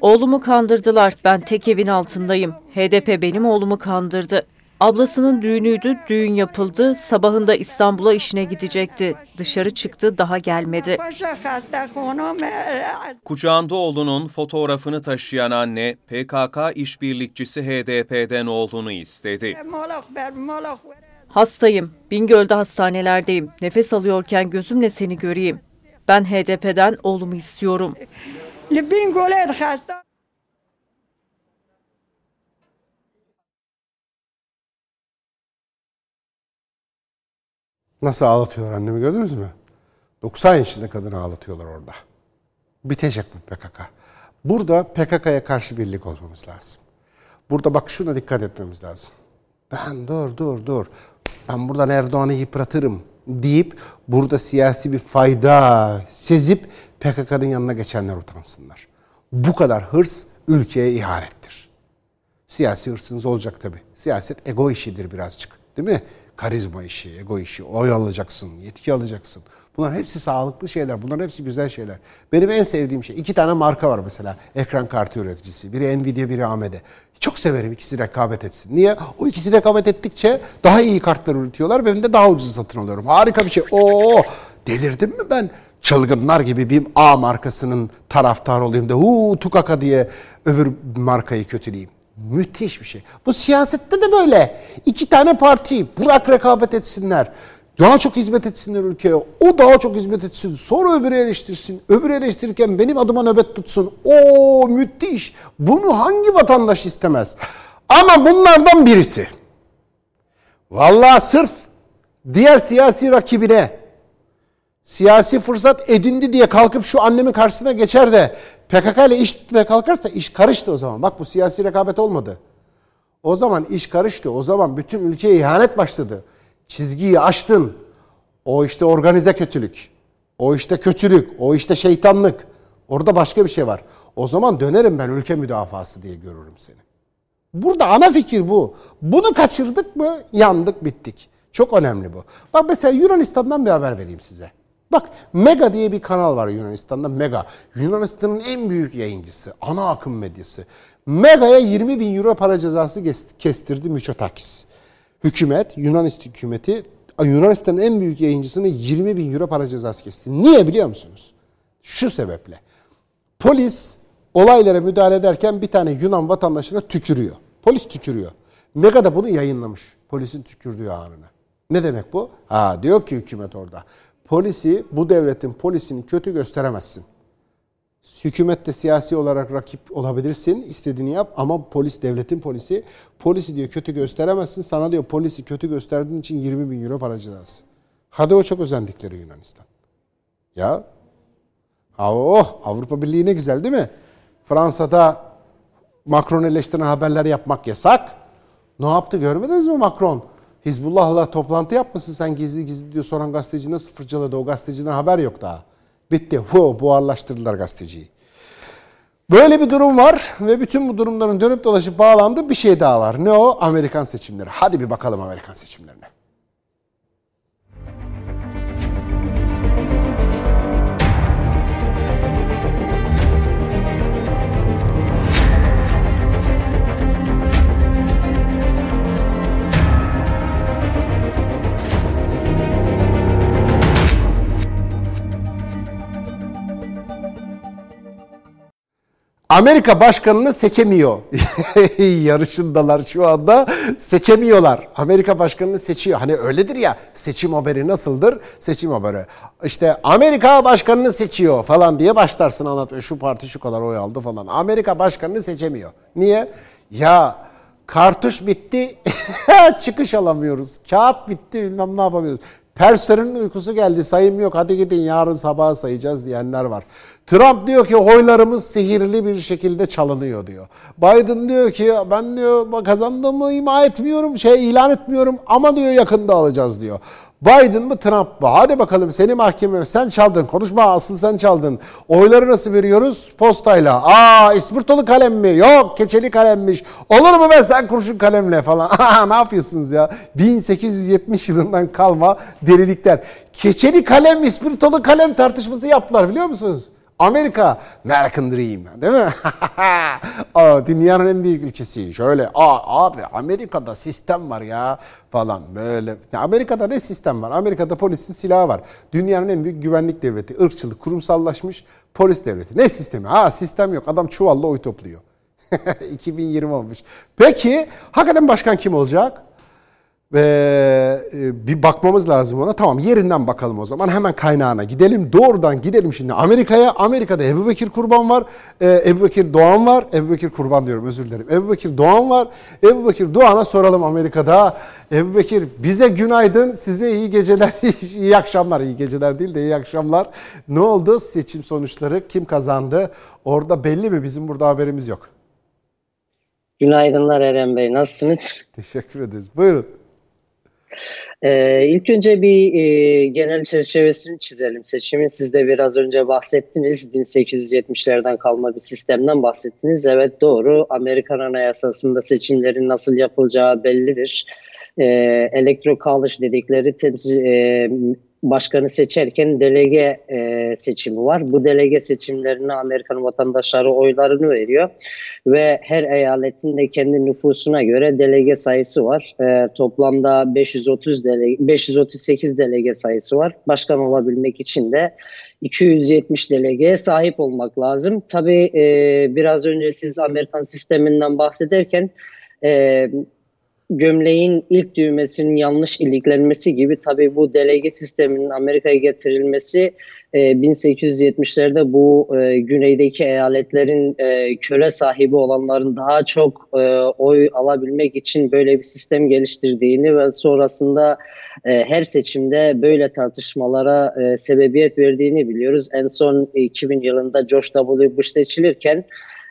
Oğlumu kandırdılar. Ben tek evin altındayım. HDP benim oğlumu kandırdı. Ablasının düğünüydü, düğün yapıldı. Sabahında İstanbul'a işine gidecekti. Dışarı çıktı, daha gelmedi.
Kucağında oğlunun fotoğrafını taşıyan anne PKK işbirlikçisi HDP'den oğlunu istedi.
Hastayım. Bingöl'de hastanelerdeyim. Nefes alıyorken gözümle seni göreyim. Ben HDP'den oğlumu istiyorum.
Nasıl ağlatıyorlar annemi gördünüz mü? 90 yaşında kadını ağlatıyorlar orada. Bitecek bu PKK. Burada PKK'ya karşı birlik olmamız lazım. Burada bak şuna dikkat etmemiz lazım. Ben dur dur dur. Ben buradan Erdoğan'ı yıpratırım deyip burada siyasi bir fayda sezip PKK'nın yanına geçenler utansınlar. Bu kadar hırs ülkeye ihanettir. Siyasi hırsınız olacak tabii. Siyaset ego işidir birazcık. Değil mi? Karizma işi, ego işi. Oy alacaksın, yetki alacaksın. Bunlar hepsi sağlıklı şeyler. Bunlar hepsi güzel şeyler. Benim en sevdiğim şey. iki tane marka var mesela. Ekran kartı üreticisi. Biri Nvidia, biri AMD. Çok severim ikisi rekabet etsin. Niye? O ikisi rekabet ettikçe daha iyi kartlar üretiyorlar. Ben de daha ucuz satın alıyorum. Harika bir şey. Oo, delirdim mi ben? Çılgınlar gibi bir A markasının taraftarı olayım da huu tukaka diye öbür markayı kötüleyeyim. Müthiş bir şey. Bu siyasette de böyle. İki tane parti bırak rekabet etsinler. Daha çok hizmet etsinler ülkeye. O daha çok hizmet etsin. Sonra öbürü eleştirsin. Öbürü eleştirirken benim adıma nöbet tutsun. O müthiş. Bunu hangi vatandaş istemez? Ama bunlardan birisi. Vallahi sırf diğer siyasi rakibine siyasi fırsat edindi diye kalkıp şu annemin karşısına geçer de PKK ile iş tutmaya kalkarsa iş karıştı o zaman. Bak bu siyasi rekabet olmadı. O zaman iş karıştı. O zaman bütün ülkeye ihanet başladı. Çizgiyi aştın. O işte organize kötülük. O işte kötülük. O işte şeytanlık. Orada başka bir şey var. O zaman dönerim ben ülke müdafası diye görürüm seni. Burada ana fikir bu. Bunu kaçırdık mı yandık bittik. Çok önemli bu. Bak mesela Yunanistan'dan bir haber vereyim size. Bak Mega diye bir kanal var Yunanistan'da Mega. Yunanistan'ın en büyük yayıncısı. Ana akım medyası. Mega'ya 20 bin euro para cezası kestirdi Mitsotakis. Hükümet, Yunanistan hükümeti Yunanistan'ın en büyük yayıncısına 20 bin euro para cezası kesti. Niye biliyor musunuz? Şu sebeple. Polis olaylara müdahale ederken bir tane Yunan vatandaşına tükürüyor. Polis tükürüyor. Mega da bunu yayınlamış. Polisin tükürdüğü anını. Ne demek bu? Ha diyor ki hükümet orada. Polisi, bu devletin polisini kötü gösteremezsin. Hükümette siyasi olarak rakip olabilirsin, istediğini yap ama polis devletin polisi. Polisi diyor kötü gösteremezsin. Sana diyor polisi kötü gösterdiğin için 20 bin euro para cezası. Hadi o çok özendikleri Yunanistan. Ya oh Avrupa Birliği ne güzel değil mi? Fransa'da Macron eleştiren haberler yapmak yasak. Ne yaptı görmediniz mi Macron? Hizbullah'la toplantı yapmışsın sen gizli gizli diyor soran gazeteci nasıl fırçaladı o gazeteciden haber yok daha. Bitti. Hu, buharlaştırdılar gazeteciyi. Böyle bir durum var ve bütün bu durumların dönüp dolaşıp bağlandığı bir şey daha var. Ne o? Amerikan seçimleri. Hadi bir bakalım Amerikan seçimlerine. Amerika başkanını seçemiyor. Yarışındalar şu anda. Seçemiyorlar. Amerika başkanını seçiyor. Hani öyledir ya seçim haberi nasıldır? Seçim haberi. İşte Amerika başkanını seçiyor falan diye başlarsın anlatmaya. Şu parti şu kadar oy aldı falan. Amerika başkanını seçemiyor. Niye? Ya kartuş bitti. çıkış alamıyoruz. Kağıt bitti bilmem ne yapamıyoruz. Personelin uykusu geldi sayım yok hadi gidin yarın sabah sayacağız diyenler var. Trump diyor ki oylarımız sihirli bir şekilde çalınıyor diyor. Biden diyor ki ben diyor kazandığımı ima etmiyorum, şey ilan etmiyorum ama diyor yakında alacağız diyor. Biden mı Trump mı? Hadi bakalım seni mahkeme sen çaldın. Konuşma asıl sen çaldın. Oyları nasıl veriyoruz? Postayla. Aa ispirtolu kalem mi? Yok keçeli kalemmiş. Olur mu ben sen kurşun kalemle falan. ne yapıyorsunuz ya? 1870 yılından kalma delilikler. Keçeli kalem, ispirtolu kalem tartışması yaptılar biliyor musunuz? Amerika, American Dream değil mi? dünyanın en büyük ülkesi. Şöyle aa, abi Amerika'da sistem var ya falan böyle. Amerika'da ne sistem var? Amerika'da polisin silahı var. Dünyanın en büyük güvenlik devleti. ırkçılık kurumsallaşmış polis devleti. Ne sistemi? Ha sistem yok. Adam çuvalla oy topluyor. 2020 olmuş. Peki hakikaten başkan kim olacak? Ve e, bir bakmamız lazım ona. Tamam yerinden bakalım o zaman. Hemen kaynağına gidelim. Doğrudan gidelim şimdi Amerika'ya. Amerika'da Ebu Bekir Kurban var. Ee, Ebu Bekir Doğan var. Ebu Bekir Kurban diyorum özür dilerim. Ebu Bekir Doğan var. Ebu Bekir Doğan'a soralım Amerika'da. Ebu Bekir bize günaydın, size iyi geceler, iyi akşamlar. iyi geceler değil de iyi akşamlar. Ne oldu? Seçim sonuçları kim kazandı? Orada belli mi? Bizim burada haberimiz yok.
Günaydınlar Eren Bey. Nasılsınız?
Teşekkür ederiz. Buyurun.
Ee, ilk önce bir e, genel çerçevesini çizelim. Seçimin siz de biraz önce bahsettiniz. 1870'lerden kalma bir sistemden bahsettiniz. Evet doğru. Amerikan Anayasası'nda seçimlerin nasıl yapılacağı bellidir. Ee, Electro College dedikleri temsil, e, başkanı seçerken delege e, seçimi var. Bu delege seçimlerine Amerikan vatandaşları oylarını veriyor ve her eyaletin de kendi nüfusuna göre delege sayısı var. E, toplamda 530 delege, 538 delege sayısı var. Başkan olabilmek için de 270 delegeye sahip olmak lazım. Tabii e, biraz önce siz Amerikan sisteminden bahsederken e, gömleğin ilk düğmesinin yanlış iliklenmesi gibi tabii bu delege sisteminin Amerika'ya getirilmesi e, 1870'lerde bu e, güneydeki eyaletlerin e, köle sahibi olanların daha çok e, oy alabilmek için böyle bir sistem geliştirdiğini ve sonrasında e, her seçimde böyle tartışmalara e, sebebiyet verdiğini biliyoruz. En son 2000 yılında George W. Bush seçilirken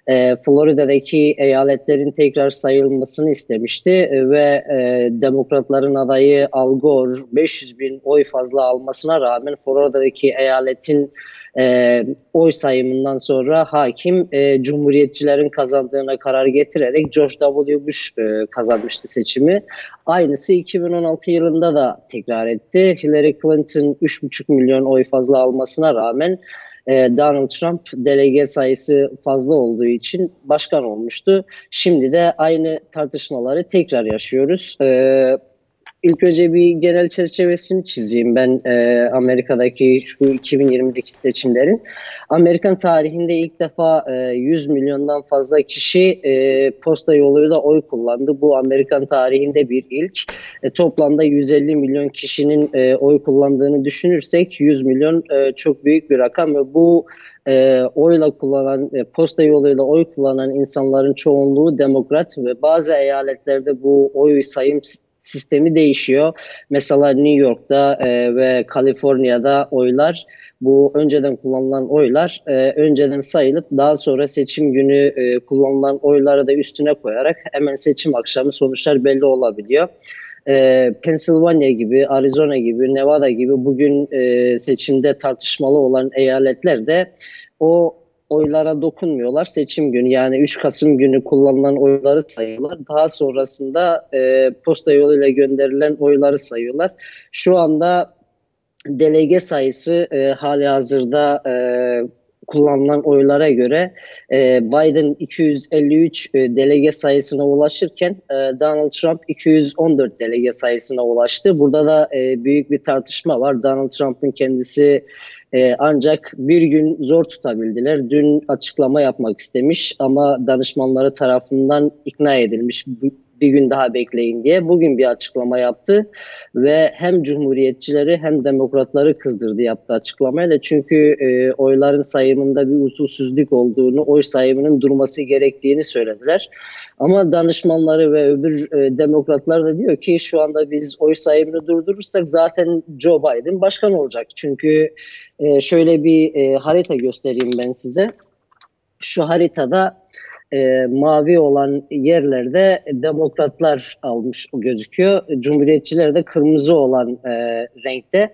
e, Florida'daki eyaletlerin tekrar sayılmasını istemişti e, ve e, demokratların adayı Al Gore 500 bin oy fazla almasına rağmen Florida'daki eyaletin e, oy sayımından sonra hakim e, cumhuriyetçilerin kazandığına karar getirerek George W. Bush e, kazanmıştı seçimi. Aynısı 2016 yılında da tekrar etti. Hillary Clinton 3,5 milyon oy fazla almasına rağmen e, Donald Trump delege sayısı fazla olduğu için başkan olmuştu. Şimdi de aynı tartışmaları tekrar yaşıyoruz. E, İlk önce bir genel çerçevesini çizeyim ben e, Amerika'daki şu 2020'deki seçimlerin. Amerikan tarihinde ilk defa e, 100 milyondan fazla kişi e, posta yoluyla oy kullandı. Bu Amerikan tarihinde bir ilk. E, toplamda 150 milyon kişinin e, oy kullandığını düşünürsek 100 milyon e, çok büyük bir rakam ve bu e, oyla kullanan, e, posta yoluyla oy kullanan insanların çoğunluğu demokrat ve bazı eyaletlerde bu oy sayım sistemi değişiyor. Mesela New York'ta e, ve Kaliforniya'da oylar bu önceden kullanılan oylar e, önceden sayılıp daha sonra seçim günü e, kullanılan oyları da üstüne koyarak hemen seçim akşamı sonuçlar belli olabiliyor. E, Pennsylvania gibi, Arizona gibi, Nevada gibi bugün e, seçimde tartışmalı olan eyaletlerde de o oylara dokunmuyorlar. Seçim günü yani 3 Kasım günü kullanılan oyları sayıyorlar. Daha sonrasında e, posta yoluyla gönderilen oyları sayıyorlar. Şu anda delege sayısı e, hali hazırda e, kullanılan oylara göre e, Biden 253 e, delege sayısına ulaşırken e, Donald Trump 214 delege sayısına ulaştı. Burada da e, büyük bir tartışma var. Donald Trump'ın kendisi ee, ancak bir gün zor tutabildiler. Dün açıklama yapmak istemiş ama danışmanları tarafından ikna edilmiş bir gün daha bekleyin diye. Bugün bir açıklama yaptı ve hem cumhuriyetçileri hem demokratları kızdırdı yaptığı açıklamayla. Çünkü e, oyların sayımında bir usulsüzlük olduğunu, oy sayımının durması gerektiğini söylediler. Ama danışmanları ve öbür e, demokratlar da diyor ki şu anda biz oy sayımını durdurursak zaten Joe Biden başkan olacak. Çünkü e, şöyle bir e, harita göstereyim ben size. Şu haritada e, mavi olan yerlerde demokratlar almış gözüküyor. Cumhuriyetçiler de kırmızı olan e, renkte.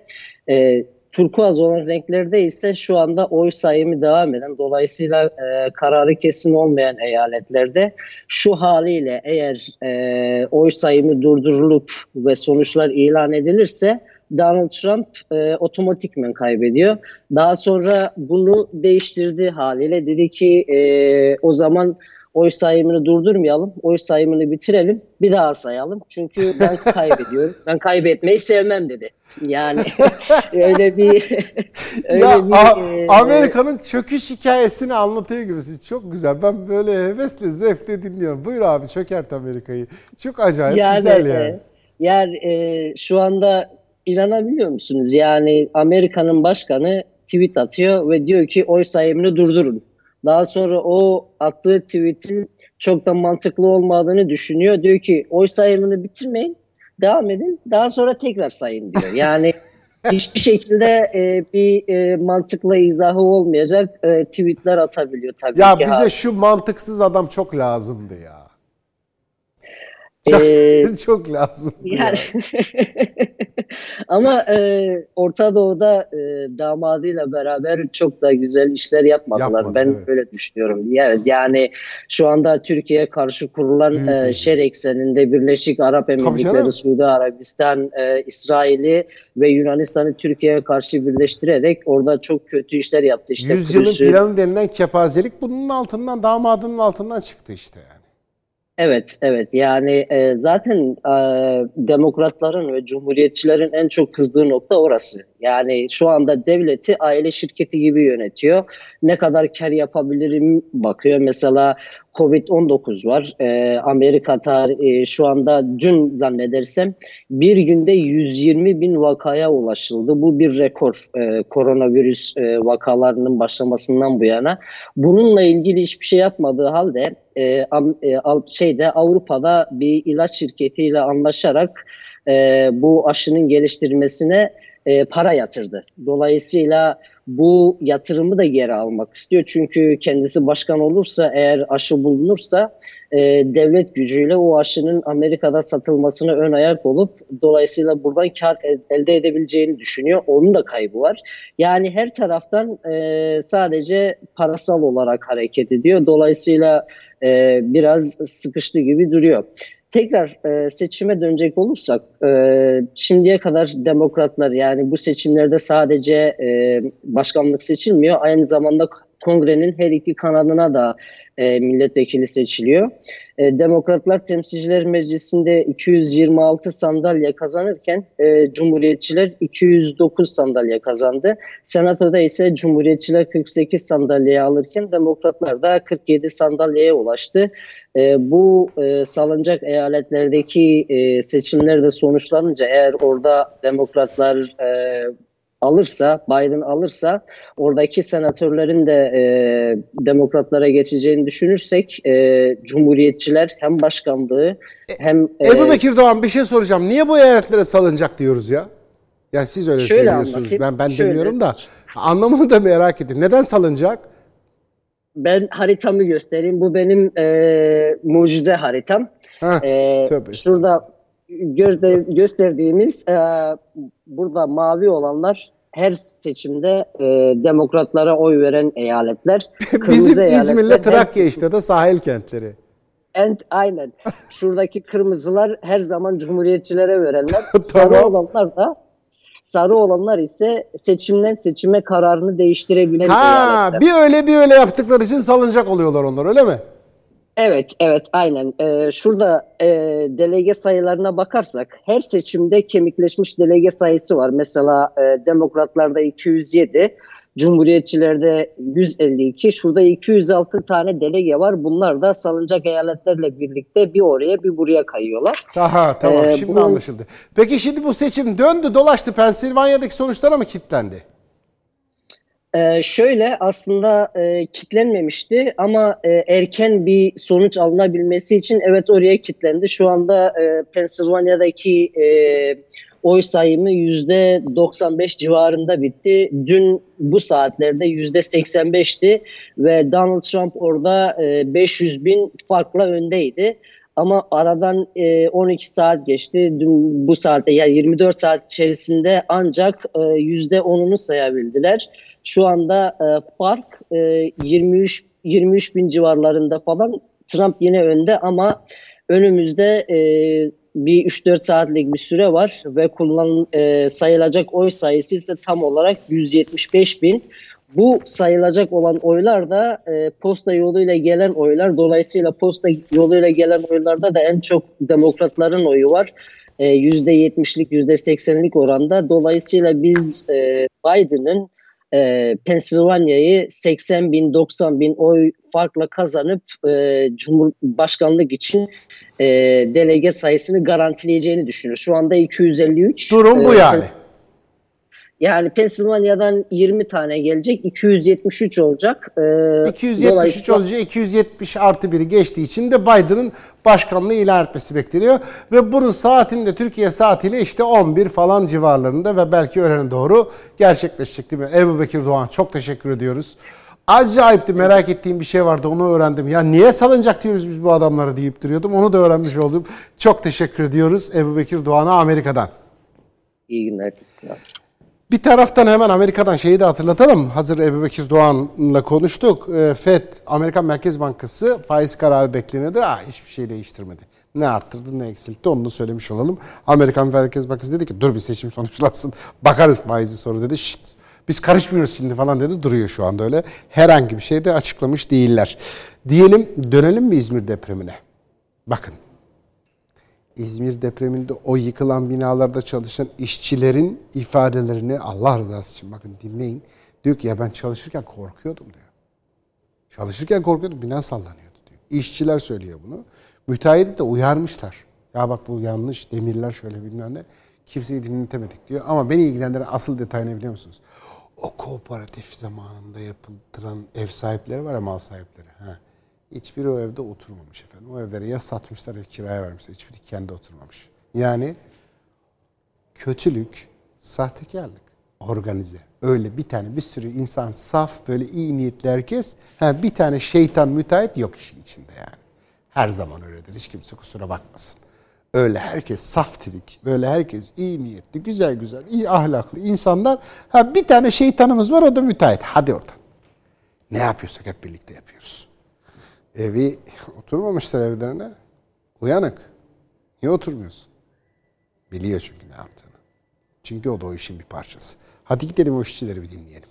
E, turkuaz olan renklerde ise şu anda oy sayımı devam eden dolayısıyla e, kararı kesin olmayan eyaletlerde şu haliyle eğer e, oy sayımı durdurulup ve sonuçlar ilan edilirse Donald Trump e, otomatikmen kaybediyor. Daha sonra bunu değiştirdi haliyle dedi ki e, o zaman oy sayımını durdurmayalım, oy sayımını bitirelim, bir daha sayalım. Çünkü ben kaybediyorum, ben kaybetmeyi sevmem dedi. Yani öyle bir
öyle ya, bir e, Amerika'nın çöküş hikayesini anlatıyor gibisin. Çok güzel. Ben böyle hevesle, zevkle dinliyorum. Buyur abi çökert Amerika'yı. Çok acayip yani, güzel yani.
Yani e, şu anda inanabiliyor musunuz? Yani Amerika'nın başkanı tweet atıyor ve diyor ki oy sayımını durdurun. Daha sonra o attığı tweetin çok da mantıklı olmadığını düşünüyor. Diyor ki oy sayımını bitirmeyin, devam edin. Daha sonra tekrar sayın diyor. Yani hiçbir şekilde e, bir e, mantıklı izahı olmayacak e, tweetler atabiliyor tabii
Ya
ki.
bize şu mantıksız adam çok lazımdı ya. Çok,
Ee,
çok lazımdı ya.
Yani ama e, Orta Doğu'da e, damadıyla beraber çok da güzel işler yapmadılar.
Yapmadı,
ben
evet.
öyle düşünüyorum. Evet, yani şu anda Türkiye'ye karşı kurulan
Büyük
e, şer ekseninde Birleşik Arap. Emirlikleri, Suudi Arabistan, e, İsrail'i ve Yunanistan'ı Türkiye'ye karşı birleştirerek orada çok kötü işler yaptı. İşte
Yüzyılın
Kudüs'ü-
planı denilen kepazelik bunun altından damadının altından çıktı işte yani.
Evet, evet. Yani e, zaten e, demokratların ve cumhuriyetçilerin en çok kızdığı nokta orası. Yani şu anda devleti aile şirketi gibi yönetiyor. Ne kadar kar yapabilirim bakıyor. Mesela Covid-19 var. E, Amerika tar- e, şu anda dün zannedersem bir günde 120 bin vakaya ulaşıldı. Bu bir rekor e, koronavirüs e, vakalarının başlamasından bu yana. Bununla ilgili hiçbir şey yapmadığı halde e, am- e, şeyde Avrupa'da bir ilaç şirketiyle anlaşarak e, bu aşının geliştirilmesine e, para yatırdı. Dolayısıyla bu yatırımı da geri almak istiyor. Çünkü kendisi başkan olursa eğer aşı bulunursa e, devlet gücüyle o aşının Amerika'da satılmasına ön ayak olup dolayısıyla buradan kar el- elde edebileceğini düşünüyor. Onun da kaybı var. Yani her taraftan e, sadece parasal olarak hareket ediyor. Dolayısıyla e, biraz sıkıştı gibi duruyor. Tekrar e, seçime dönecek olursak, e, şimdiye kadar demokratlar yani bu seçimlerde sadece e, başkanlık seçilmiyor, aynı zamanda kongrenin her iki kanadına da e, milletvekili seçiliyor. E, Demokratlar Temsilciler Meclisi'nde 226 sandalye kazanırken e, Cumhuriyetçiler 209 sandalye kazandı. Senatoda ise Cumhuriyetçiler 48 sandalye alırken Demokratlar da 47 sandalyeye ulaştı. E, bu e, salınacak eyaletlerdeki e, seçimler sonuçlanınca eğer orada Demokratlar e, alırsa, Biden alırsa oradaki senatörlerin de e, demokratlara geçeceğini düşünürsek e, Cumhuriyetçiler hem başkanlığı hem e,
Ebu Bekir Doğan bir şey soracağım. Niye bu eyaletlere salınacak diyoruz ya? Ya siz öyle
Şöyle
söylüyorsunuz.
anlatayım.
Ben ben
Şöyle.
demiyorum da anlamını da merak ettim. Neden salınacak?
ben haritamı göstereyim. Bu benim e, mucize haritam.
Heh,
E,
tövbe
şurada gözde, gösterdiğimiz e, burada mavi olanlar her seçimde e, demokratlara oy veren eyaletler.
Bizim İzmir'le Trakya işte de sahil kentleri.
And, aynen. Şuradaki kırmızılar her zaman cumhuriyetçilere verenler. Sarı
Tamam.
olanlar da sarı olanlar ise seçimden seçime kararını değiştirebilen
Ha,
eyaletler.
bir öyle bir öyle yaptıkları için salınacak oluyorlar onlar öyle mi?
Evet, evet, aynen. Ee, şurada e, delege sayılarına bakarsak her seçimde kemikleşmiş delege sayısı var. Mesela e, Demokratlarda 207, Cumhuriyetçilerde 152, şurada 206 tane delege var. Bunlar da salınacak eyaletlerle birlikte bir oraya bir buraya kayıyorlar.
Aha tamam
Ee,
şimdi
bunun-
anlaşıldı. Peki şimdi bu seçim döndü dolaştı Pensilvanya'daki sonuçlara mı kilitlendi?
Ee, şöyle aslında e, kitlenmemişti ama e, erken bir sonuç alınabilmesi için evet oraya kitlendi. Şu anda e, Pensilvanya'daki e, oy sayımı yüzde 95 civarında bitti. Dün bu saatlerde yüzde 85'ti ve Donald Trump orada e, 500 bin farkla öndeydi. Ama aradan e, 12 saat geçti. Dün bu saatte yani 24 saat içerisinde ancak e, yüzde 10'unu sayabildiler. Şu anda e, fark e, 23 23 bin civarlarında falan. Trump yine önde ama önümüzde e, bir 3-4 saatlik bir süre var ve kullanılan e, sayılacak oy sayısı ise tam olarak 175 bin. Bu sayılacak olan oylar da e, posta yoluyla gelen oylar. Dolayısıyla posta yoluyla gelen oylarda da en çok demokratların oyu var. E, %70'lik %80'lik oranda. Dolayısıyla biz e, Biden'ın e, Pensilvanya'yı 80 bin 90 bin oy farkla kazanıp e, Cumhurbaşkanlık için e, delege sayısını garantileyeceğini düşünüyor. Şu anda 253.
Durum bu
e,
yani.
Yani Pensilvanya'dan 20 tane gelecek, 273 olacak. Ee,
273 olunca 270 artı biri geçtiği için de Biden'ın başkanlığı ilan etmesi bekleniyor. Ve bunun saatinde Türkiye saatiyle işte 11 falan civarlarında ve belki öğlene doğru gerçekleşecek değil mi? Ebu Bekir Doğan çok teşekkür ediyoruz. Acayipti merak ettiğim bir şey vardı onu öğrendim. Ya niye salınacak diyoruz biz bu adamları deyip duruyordum. Onu da öğrenmiş oldum. Çok teşekkür ediyoruz Ebu Bekir Doğan'a Amerika'dan.
İyi günler.
Bir taraftan hemen Amerika'dan şeyi de hatırlatalım. Hazır Ebu Bekir Doğan'la konuştuk. Ee, FED, Amerikan Merkez Bankası faiz kararı bekleniyordu. Ah, hiçbir şey değiştirmedi. Ne arttırdı ne eksiltti onu da söylemiş olalım. Amerikan Merkez Bankası dedi ki dur bir seçim sonuçlansın. Bakarız faizi sonra dedi. Şşt, biz karışmıyoruz şimdi falan dedi. Duruyor şu anda öyle. Herhangi bir şey de açıklamış değiller. Diyelim dönelim mi İzmir depremine? Bakın İzmir depreminde o yıkılan binalarda çalışan işçilerin ifadelerini Allah rızası için bakın dinleyin. Diyor ki ya ben çalışırken korkuyordum diyor. Çalışırken korkuyordum bina sallanıyordu diyor. İşçiler söylüyor bunu. Müteahhidi de uyarmışlar. Ya bak bu yanlış demirler şöyle bilmem ne. Kimseyi dinletemedik diyor. Ama beni ilgilendiren asıl detay ne biliyor musunuz? O kooperatif zamanında yapıldıran ev sahipleri var ya mal sahipleri. Hiçbiri o evde oturmamış efendim. O evleri ya satmışlar ya kiraya vermişler. Hiçbiri kendi oturmamış. Yani kötülük, sahtekarlık, organize. Öyle bir tane bir sürü insan saf böyle iyi niyetli herkes. Ha, bir tane şeytan müteahhit yok işin içinde yani. Her zaman öyledir. Hiç kimse kusura bakmasın. Öyle herkes saftirik, böyle herkes iyi niyetli, güzel güzel, iyi ahlaklı insanlar. Ha bir tane şeytanımız var o da müteahhit. Hadi oradan. Ne yapıyorsak hep birlikte yapıyoruz. Evi oturmamışlar evlerine. Uyanık. Niye oturmuyorsun? Biliyor çünkü ne yaptığını. Çünkü o da o işin bir parçası. Hadi gidelim o işçileri bir dinleyelim.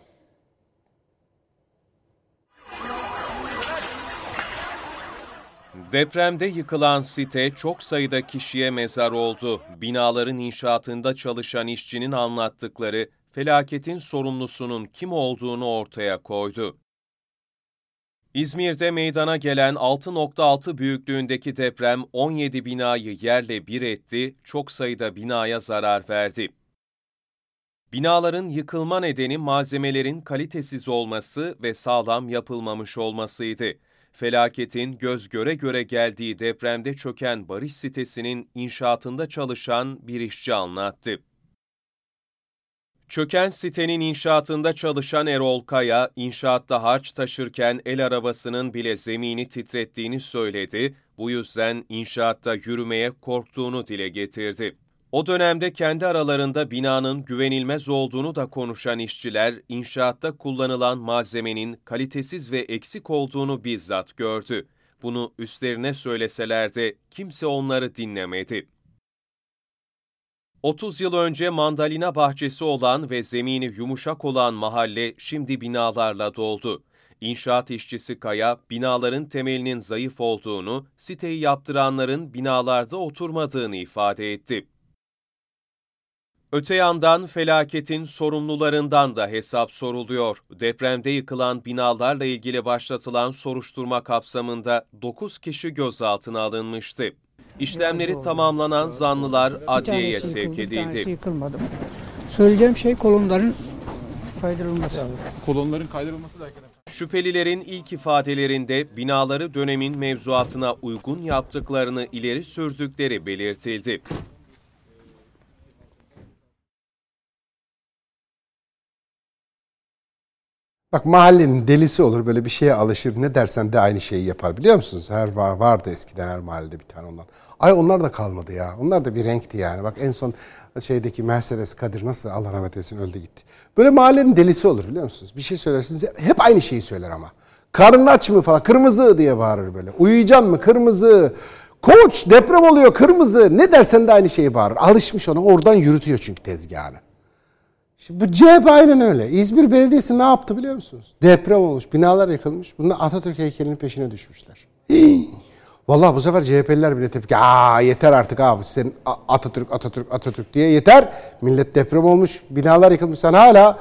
Depremde yıkılan site çok sayıda kişiye mezar oldu. Binaların inşaatında çalışan işçinin anlattıkları felaketin sorumlusunun kim olduğunu ortaya koydu. İzmir'de meydana gelen 6.6 büyüklüğündeki deprem 17 binayı yerle bir etti, çok sayıda binaya zarar verdi. Binaların yıkılma nedeni malzemelerin kalitesiz olması ve sağlam yapılmamış olmasıydı. Felaketin göz göre göre geldiği depremde çöken barış sitesinin inşaatında çalışan bir işçi anlattı. Çöken sitenin inşaatında çalışan Erol Kaya, inşaatta harç taşırken el arabasının bile zemini titrettiğini söyledi, bu yüzden inşaatta yürümeye korktuğunu dile getirdi. O dönemde kendi aralarında binanın güvenilmez olduğunu da konuşan işçiler, inşaatta kullanılan malzemenin kalitesiz ve eksik olduğunu bizzat gördü. Bunu üstlerine söyleseler de kimse onları dinlemedi. 30 yıl önce mandalina bahçesi olan ve zemini yumuşak olan mahalle şimdi binalarla doldu. İnşaat işçisi Kaya, binaların temelinin zayıf olduğunu, siteyi yaptıranların binalarda oturmadığını ifade etti. Öte yandan felaketin sorumlularından da hesap soruluyor. Depremde yıkılan binalarla ilgili başlatılan soruşturma kapsamında 9 kişi gözaltına alınmıştı. İşlemleri tamamlanan zanlılar adliyeye sevk edildi.
yıkılmadı. Söyleyeceğim şey kolonların kaydırılması.
Kolonların kaydırılması derken
Şüphelilerin ilk ifadelerinde binaları dönemin mevzuatına uygun yaptıklarını ileri sürdükleri belirtildi.
Bak mahallenin delisi olur böyle bir şeye alışır. Ne dersen de aynı şeyi yapar biliyor musunuz? Her var vardı eskiden her mahallede bir tane ondan. Ay onlar da kalmadı ya. Onlar da bir renkti yani. Bak en son şeydeki Mercedes Kadir nasıl Allah rahmet eylesin öldü gitti. Böyle mahallenin delisi olur biliyor musunuz? Bir şey söylersiniz hep aynı şeyi söyler ama. Karnın aç mı falan kırmızı diye bağırır böyle. Uyuyacaksın mı kırmızı. Koç deprem oluyor kırmızı. Ne dersen de aynı şeyi bağırır. Alışmış ona oradan yürütüyor çünkü tezgahını. Şimdi bu CHP aynen öyle. İzmir Belediyesi ne yaptı biliyor musunuz? Deprem olmuş, binalar yıkılmış. Bunlar Atatürk heykelinin peşine düşmüşler. Vallahi bu sefer CHP'liler bile tepki. Aa yeter artık abi senin Atatürk, Atatürk, Atatürk diye yeter. Millet deprem olmuş, binalar yıkılmış. Sen hala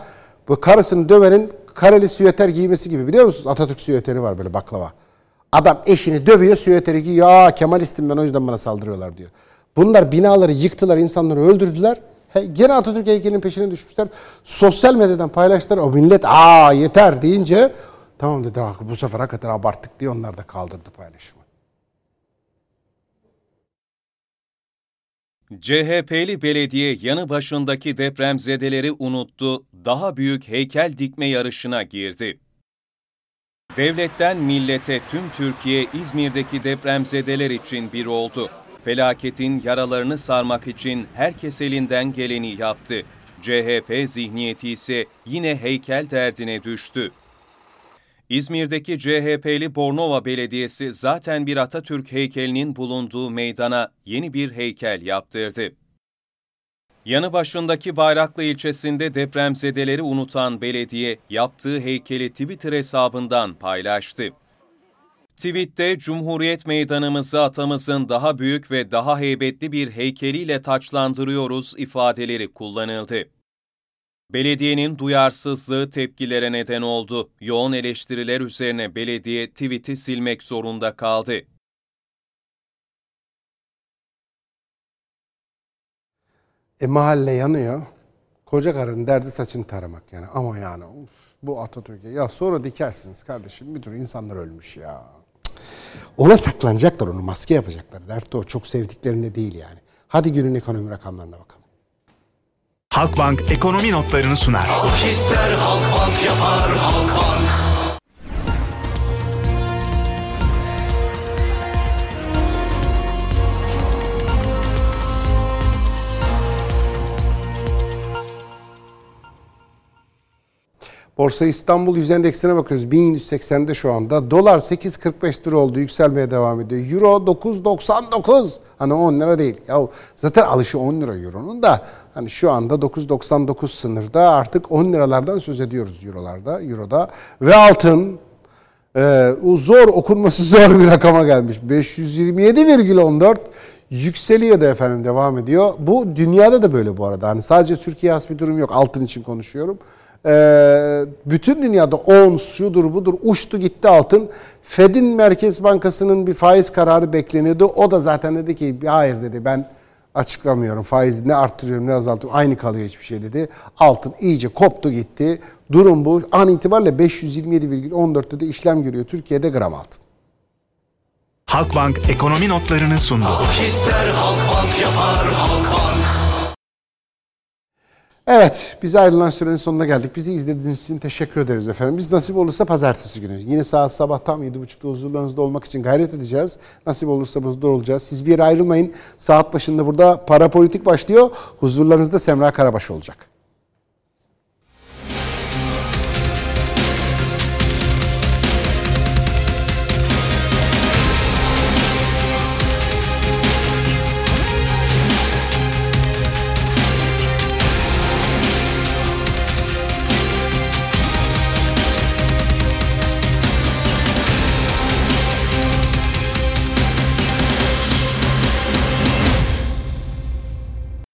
Bu karısını dövenin kareli süveter giymesi gibi biliyor musunuz? Atatürk süveteri var böyle baklava. Adam eşini dövüyor süveteri giyiyor. Ya Kemalistim ben o yüzden bana saldırıyorlar diyor. Bunlar binaları yıktılar, insanları öldürdüler. Gene Atatürk heykelinin peşine düşmüşler. Sosyal medyadan paylaştılar. O millet aa yeter deyince tamam dedi "Ha, bu sefer hakikaten abarttık diye onlar da kaldırdı paylaşımı.
CHP'li belediye yanı başındaki depremzedeleri unuttu, daha büyük heykel dikme yarışına girdi. Devletten millete tüm Türkiye İzmir'deki depremzedeler için bir oldu. Felaketin yaralarını sarmak için herkes elinden geleni yaptı. CHP zihniyeti ise yine heykel derdine düştü. İzmir'deki CHP'li Bornova Belediyesi zaten bir Atatürk heykelinin bulunduğu meydana yeni bir heykel yaptırdı. Yanı başındaki Bayraklı ilçesinde depremzedeleri unutan belediye yaptığı heykeli Twitter hesabından paylaştı. Tweette Cumhuriyet Meydanımızı atamızın daha büyük ve daha heybetli bir heykeliyle taçlandırıyoruz ifadeleri kullanıldı. Belediyenin duyarsızlığı tepkilere neden oldu. Yoğun eleştiriler üzerine belediye tweet'i silmek zorunda kaldı.
E mahalle yanıyor. Koca karının derdi saçını taramak yani. Ama yani uf, bu Atatürk'e. Ya sonra dikersiniz kardeşim. Bir tür insanlar ölmüş ya. Ona saklanacaklar onu. Maske yapacaklar. Dert de o. Çok sevdiklerinde değil yani. Hadi günün ekonomi rakamlarına bakalım.
Halkbank ekonomi notlarını sunar.
Halk ister Halkbank yapar Halkbank.
Borsa İstanbul Yüz Endeksine bakıyoruz. 1180'de şu anda. Dolar 8.45 lira oldu. Yükselmeye devam ediyor. Euro 9.99. Hani 10 lira değil. Ya zaten alışı 10 lira Euro'nun da. Hani şu anda 9.99 sınırda artık 10 liralardan söz ediyoruz Euro'larda, Euro'da. Ve altın e, zor okunması zor bir rakama gelmiş. 527,14 yükseliyor da efendim devam ediyor. Bu dünyada da böyle bu arada. Hani sadece Türkiye has bir durum yok. Altın için konuşuyorum. Ee, bütün dünyada ons, şudur budur uçtu gitti altın. Fed'in Merkez Bankası'nın bir faiz kararı bekleniyordu. O da zaten dedi ki hayır dedi ben açıklamıyorum. Faizi ne arttırıyorum ne azaltıyorum. Aynı kalıyor hiçbir şey dedi. Altın iyice koptu gitti. Durum bu. An itibariyle 527,14'te de işlem görüyor. Türkiye'de gram altın.
Halkbank ekonomi notlarını sundu.
Halk ister Halkbank yapar Halkbank.
Evet, biz ayrılan sürenin sonuna geldik. Bizi izlediğiniz için teşekkür ederiz efendim. Biz nasip olursa pazartesi günü. Yine saat sabah tam 7.30'da huzurlarınızda olmak için gayret edeceğiz. Nasip olursa burada olacağız. Siz bir yere ayrılmayın. Saat başında burada para politik başlıyor. Huzurlarınızda Semra Karabaş olacak.